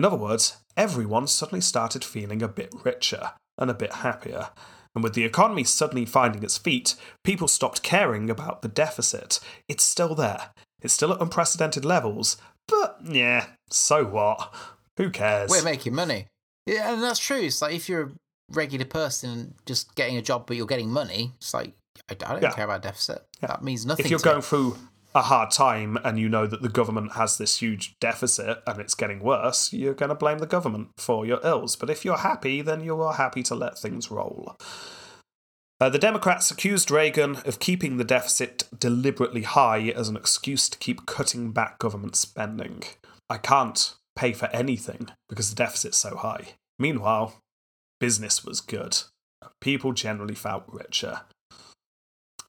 Speaker 4: In other words, everyone suddenly started feeling a bit richer and a bit happier. And with the economy suddenly finding its feet, people stopped caring about the deficit. It's still there. It's still at unprecedented levels, but yeah, so what? Who cares?
Speaker 3: We're making money. Yeah, and that's true. It's like if you're a regular person just getting a job, but you're getting money, it's like, I, don't
Speaker 4: Yeah.
Speaker 3: care about deficit. That means nothing.
Speaker 4: if you're going
Speaker 3: me.
Speaker 4: through a hard time and you know that the government has this huge deficit and it's getting worse, you're going to blame the government for your ills. But if you're happy, then you are happy to let things roll. Uh, the Democrats accused Reagan of keeping the deficit deliberately high as an excuse to keep cutting back government spending. I can't pay for anything because the deficit's so high. Meanwhile, business was good. People generally felt richer.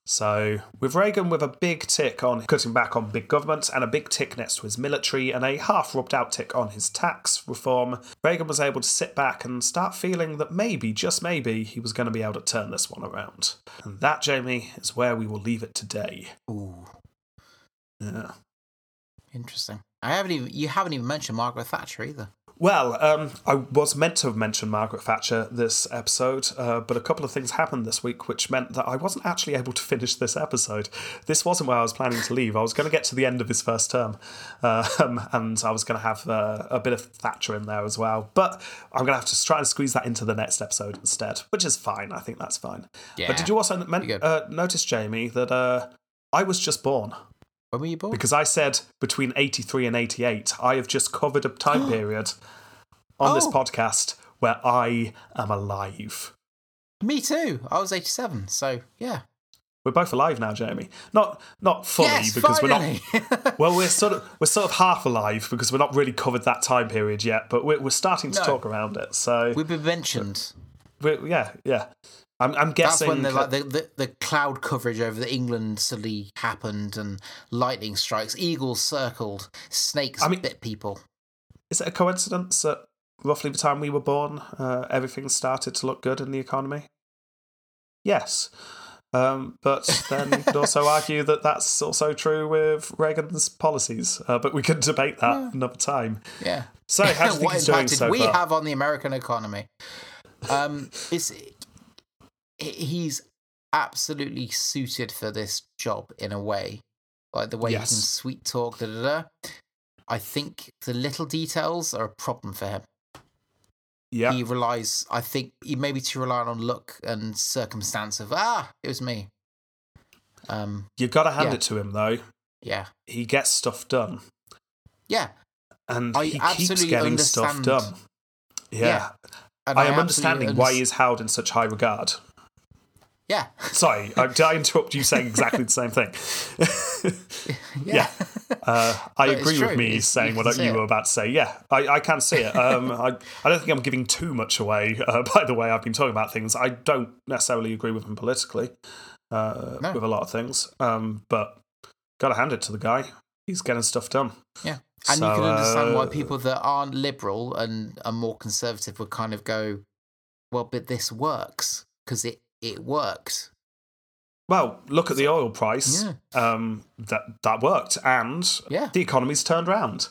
Speaker 4: So, with Reagan with a big tick on cutting back on big government and a big tick next to his military and a half rubbed out tick on his tax reform, Reagan was able to sit back and start feeling that maybe, just maybe, he was going to be able to turn this one around. And that, Jamie, is where we will leave it today.
Speaker 3: Ooh,
Speaker 4: Yeah.
Speaker 3: interesting. I haven't even. You haven't even mentioned Margaret Thatcher either.
Speaker 4: Well, um, I was meant to have mentioned Margaret Thatcher this episode, uh, but a couple of things happened this week which meant that I wasn't actually able to finish this episode. This wasn't where I was planning to leave. I was going to get to the end of his first term, um, and I was going to have uh, a bit of Thatcher in there as well. But I'm going to have to try and squeeze that into the next episode instead, which is fine. I think that's fine.
Speaker 3: Yeah.
Speaker 4: But did you also men- uh, notice, Jamie, that uh, I was just born?
Speaker 3: When were you born?
Speaker 4: Because I said between 83 and 88, I have just covered a time period on this
Speaker 3: Oh.
Speaker 4: podcast where I am alive.
Speaker 3: Me too. I was 87, so yeah.
Speaker 4: We're both alive now, Jamie. Not not fully
Speaker 3: yes,
Speaker 4: because
Speaker 3: finally.
Speaker 4: we're not. Well, we're sort of we're sort of half alive because we're not really covered that time period yet, but we're, we're starting to
Speaker 3: No.
Speaker 4: talk around it. So
Speaker 3: We've been mentioned.
Speaker 4: we're, yeah, yeah. I'm, I'm
Speaker 3: That's when the, like, the, the, the cloud coverage over the England suddenly happened and lightning strikes, eagles circled, snakes
Speaker 4: I mean-
Speaker 3: bit people.
Speaker 4: is it a coincidence that roughly the time we were born, uh, everything started to look good in the economy? Yes. Um, but then you could also argue that that's also true with Reagan's policies. Uh, but we could debate that another time.
Speaker 3: Yeah.
Speaker 4: So, how do you think
Speaker 3: what impact did
Speaker 4: so
Speaker 3: we
Speaker 4: far?
Speaker 3: have on the American economy? Um, it's, he's absolutely suited for this job in a way, like the way
Speaker 4: Yes.
Speaker 3: he can sweet talk. Da, da, da. I think the little details are a problem for him.
Speaker 4: yeah,
Speaker 3: He relies, I think, he maybe to rely on luck and circumstance of ah, it was me. Um,
Speaker 4: you've got to hand
Speaker 3: yeah.
Speaker 4: it to him though.
Speaker 3: yeah,
Speaker 4: He gets stuff done,
Speaker 3: yeah,
Speaker 4: and
Speaker 3: I
Speaker 4: he keeps getting stuff done. Yeah,
Speaker 3: Yeah, and
Speaker 4: I am understanding why
Speaker 3: unders-
Speaker 4: he is held in such high regard.
Speaker 3: Yeah,
Speaker 4: Sorry, I, did I interrupt you saying exactly the same thing?
Speaker 3: yeah,
Speaker 4: Uh, I
Speaker 3: But
Speaker 4: agree with me
Speaker 3: It's-
Speaker 4: saying
Speaker 3: you
Speaker 4: what you
Speaker 3: it.
Speaker 4: were about to say. Yeah, I, I can see it. Um, I, I don't think I'm giving too much away uh, by the way I've been talking about things. I don't necessarily agree with him politically uh,
Speaker 3: No.
Speaker 4: with a lot of things, um, but gotta hand it to the guy. He's getting stuff done.
Speaker 3: Yeah. And
Speaker 4: So,
Speaker 3: you can understand why
Speaker 4: uh,
Speaker 3: people that aren't liberal and are more conservative would kind of go, well, but this works because it, it works.
Speaker 4: Well, look at the oil price.
Speaker 3: Yeah.
Speaker 4: Um, that that worked, and
Speaker 3: Yeah.
Speaker 4: the economy's turned around.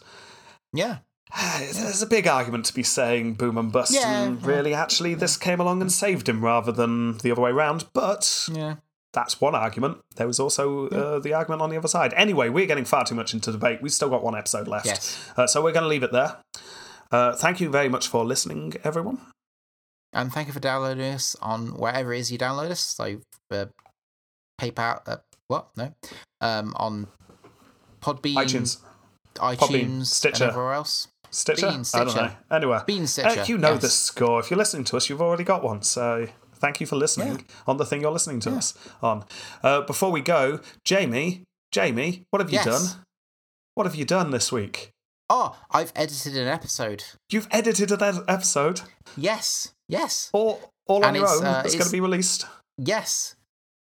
Speaker 3: Yeah.
Speaker 4: There's a big argument to be saying boom and bust,
Speaker 3: Yeah,
Speaker 4: and really, actually, this came along and saved him rather than the other way around. But
Speaker 3: Yeah.
Speaker 4: that's one argument. There was also uh, the argument on the other side. Anyway, we're getting far too much into debate. We've still got one episode left.
Speaker 3: Yes.
Speaker 4: Uh, so we're going to leave it there. Uh, thank you very much for listening, everyone.
Speaker 3: And thank you for downloading us on wherever it is you download us. So, uh, PayPal, uh, what? No. Um, on Podbean,
Speaker 4: iTunes,
Speaker 3: iTunes,
Speaker 4: Podbean, Stitcher.
Speaker 3: and everywhere else.
Speaker 4: Stitcher?
Speaker 3: Bean,
Speaker 4: I don't know.
Speaker 3: Stitcher.
Speaker 4: Anyway.
Speaker 3: Bean
Speaker 4: Uh,
Speaker 3: Stitcher.
Speaker 4: you know
Speaker 3: yes.
Speaker 4: the score. If you're listening to us, you've already got one. So thank you for listening
Speaker 3: Yeah.
Speaker 4: on the thing you're listening to
Speaker 3: Yeah.
Speaker 4: us on. Uh, before we go, Jamie, Jamie, what have you
Speaker 3: Yes.
Speaker 4: done? What have you done this week?
Speaker 3: Oh, I've edited an episode.
Speaker 4: You've edited an episode
Speaker 3: Yes. Yes.
Speaker 4: all, all on
Speaker 3: And
Speaker 4: your
Speaker 3: it's,
Speaker 4: own.
Speaker 3: uh,
Speaker 4: That's going to be released.
Speaker 3: Yes.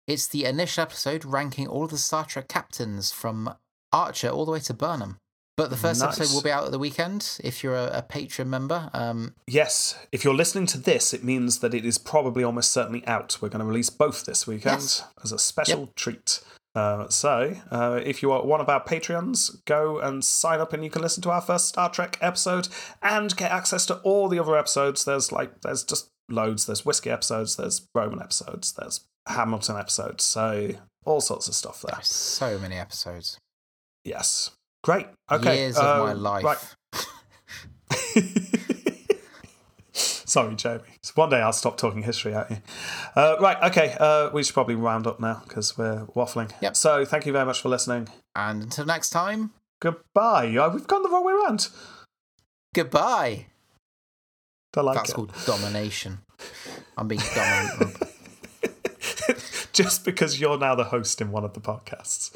Speaker 3: It's the initial episode ranking all of the Star Trek captains from Archer all the way to Burnham. But the first
Speaker 4: Nice.
Speaker 3: episode will be out at the weekend if you're a, a Patreon member. Um,
Speaker 4: Yes, if you're listening to this, it means that it is probably almost certainly out. We're going to release both this weekend
Speaker 3: Yes.
Speaker 4: as a special treat. Uh, so, uh, if you are one of our Patreons, go and sign up, and you can listen to our first Star Trek episode and get access to all the other episodes. There's like, there's just loads. There's whiskey episodes, there's Roman episodes, there's Hamilton episodes. So, all sorts of stuff there.
Speaker 3: there's so many episodes.
Speaker 4: Yes, great. Okay,
Speaker 3: Years of
Speaker 4: uh,
Speaker 3: my life.
Speaker 4: Right. Sorry, Jamie. So one day I'll stop talking history at you. Uh, right, okay. Uh, we should probably round up now because we're waffling.
Speaker 3: Yep.
Speaker 4: So thank you very much for listening.
Speaker 3: And until next time,
Speaker 4: Goodbye. Oh, we've gone the wrong way around.
Speaker 3: goodbye.
Speaker 4: Don't like
Speaker 3: That's
Speaker 4: it.
Speaker 3: called domination. I'm being dominant.
Speaker 4: Just because you're now the host in one of the podcasts.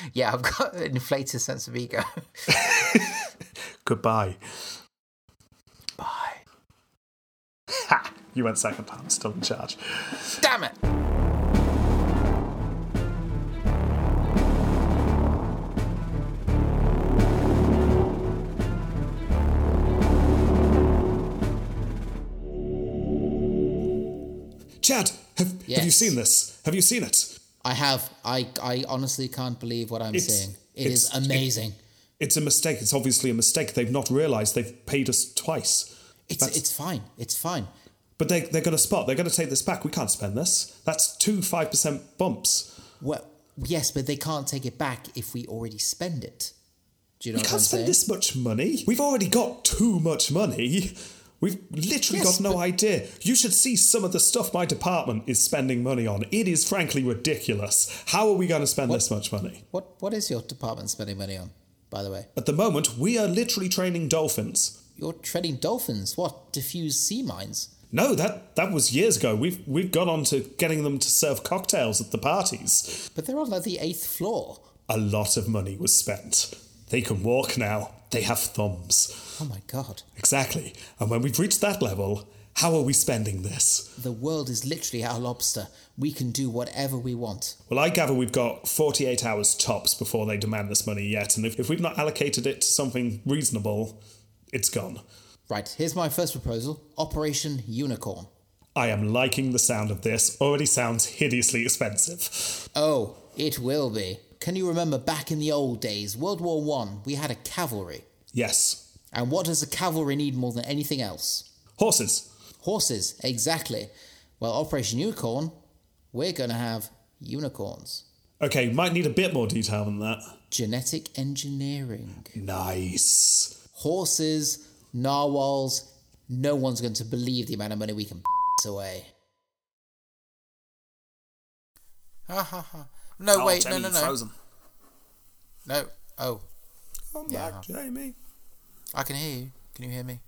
Speaker 3: yeah, I've got an inflated sense of ego.
Speaker 4: Goodbye.
Speaker 3: Bye.
Speaker 4: Ha! You went second. I'm still in charge.
Speaker 3: Damn it.
Speaker 4: Chad, have, have you seen this? Have you seen it?
Speaker 3: I have. I, I honestly can't believe what I'm
Speaker 4: It's-
Speaker 3: seeing. It is
Speaker 4: it's-
Speaker 3: amazing.
Speaker 4: It's a mistake. It's obviously a mistake. They've not realised they've paid us twice.
Speaker 3: It's
Speaker 4: That's-
Speaker 3: it's fine. It's fine.
Speaker 4: But they, they're going to spot. They're going to take this back. We can't spend this. That's two 5% bumps.
Speaker 3: Well, yes, but they can't take it back if we already spend it. Do you know
Speaker 4: We
Speaker 3: what
Speaker 4: can't
Speaker 3: I'm
Speaker 4: spend
Speaker 3: saying?
Speaker 4: this much money. We've already got too much money. We've literally
Speaker 3: Yes,
Speaker 4: got no idea. You should see some of the stuff my department is spending money on. It is frankly ridiculous. How are we going to spend this much money?
Speaker 3: What What is your department spending money on? By the way,
Speaker 4: At the moment, we are literally training dolphins.
Speaker 3: You're treading dolphins. What diffuse sea mines?
Speaker 4: No, that that was years ago. We've we've gone on to getting them to serve cocktails at the parties.
Speaker 3: But they're on like the eighth floor.
Speaker 4: A lot of money was spent. They can walk now. They have thumbs.
Speaker 3: Oh my god.
Speaker 4: Exactly. And when we've reached that level, how are we spending this?
Speaker 3: The world is literally our lobster. We can do whatever we want.
Speaker 4: Well, I gather we've got 48 hours tops before they demand this money yet, and if, if we've not allocated it to something reasonable, it's gone.
Speaker 3: Right, here's my first proposal Operation Unicorn.
Speaker 4: I am liking the sound of this. Already sounds hideously expensive.
Speaker 3: Oh, it will be. Can you remember back in the old days, World War One, we had a cavalry.
Speaker 4: Yes.
Speaker 3: And what does the cavalry need more than anything else?
Speaker 4: Horses.
Speaker 3: Horses, exactly. Well, Operation Unicorn, we're going to have unicorns.
Speaker 4: Okay, might need a bit more detail than that.
Speaker 3: Genetic engineering.
Speaker 4: Nice.
Speaker 3: Horses, narwhals, no one's going to believe the amount of money we can away. Ha ha ha. No,
Speaker 5: Oh,
Speaker 3: wait, no,
Speaker 5: Jamie,
Speaker 3: no, no.
Speaker 5: Frozen.
Speaker 3: No. Oh,
Speaker 4: Come
Speaker 3: Yeah.
Speaker 4: back, Jamie.
Speaker 3: I can hear you. Can you hear me?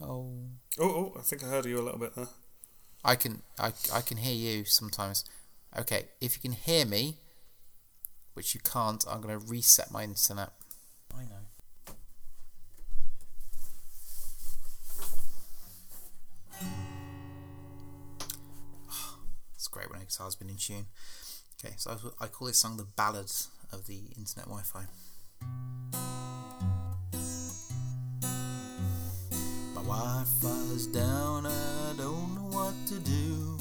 Speaker 3: Oh.
Speaker 4: Oh, oh, I think I heard you a little bit there.
Speaker 3: I can I, I can hear you sometimes. Okay, if you can hear me, which you can't, I'm gonna reset my internet. It's great when a guitar's been in tune. Okay, so I, call this song the ballad of the internet Wi-Fi. My Wi-Fi's down, I don't know what to do.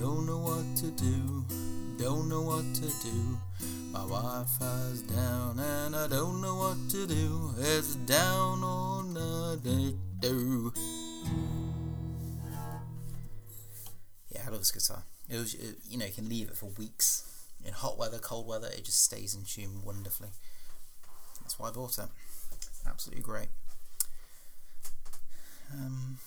Speaker 3: Don't know what to do. Don't know what to do. My Wi-Fi's down and I don't know what to do. It's down on the do. Yeah, I love this guitar. It was, it, you know, you can leave it for weeks in hot weather, cold weather. It just stays in tune wonderfully. That's why I bought it. Absolutely great. Um,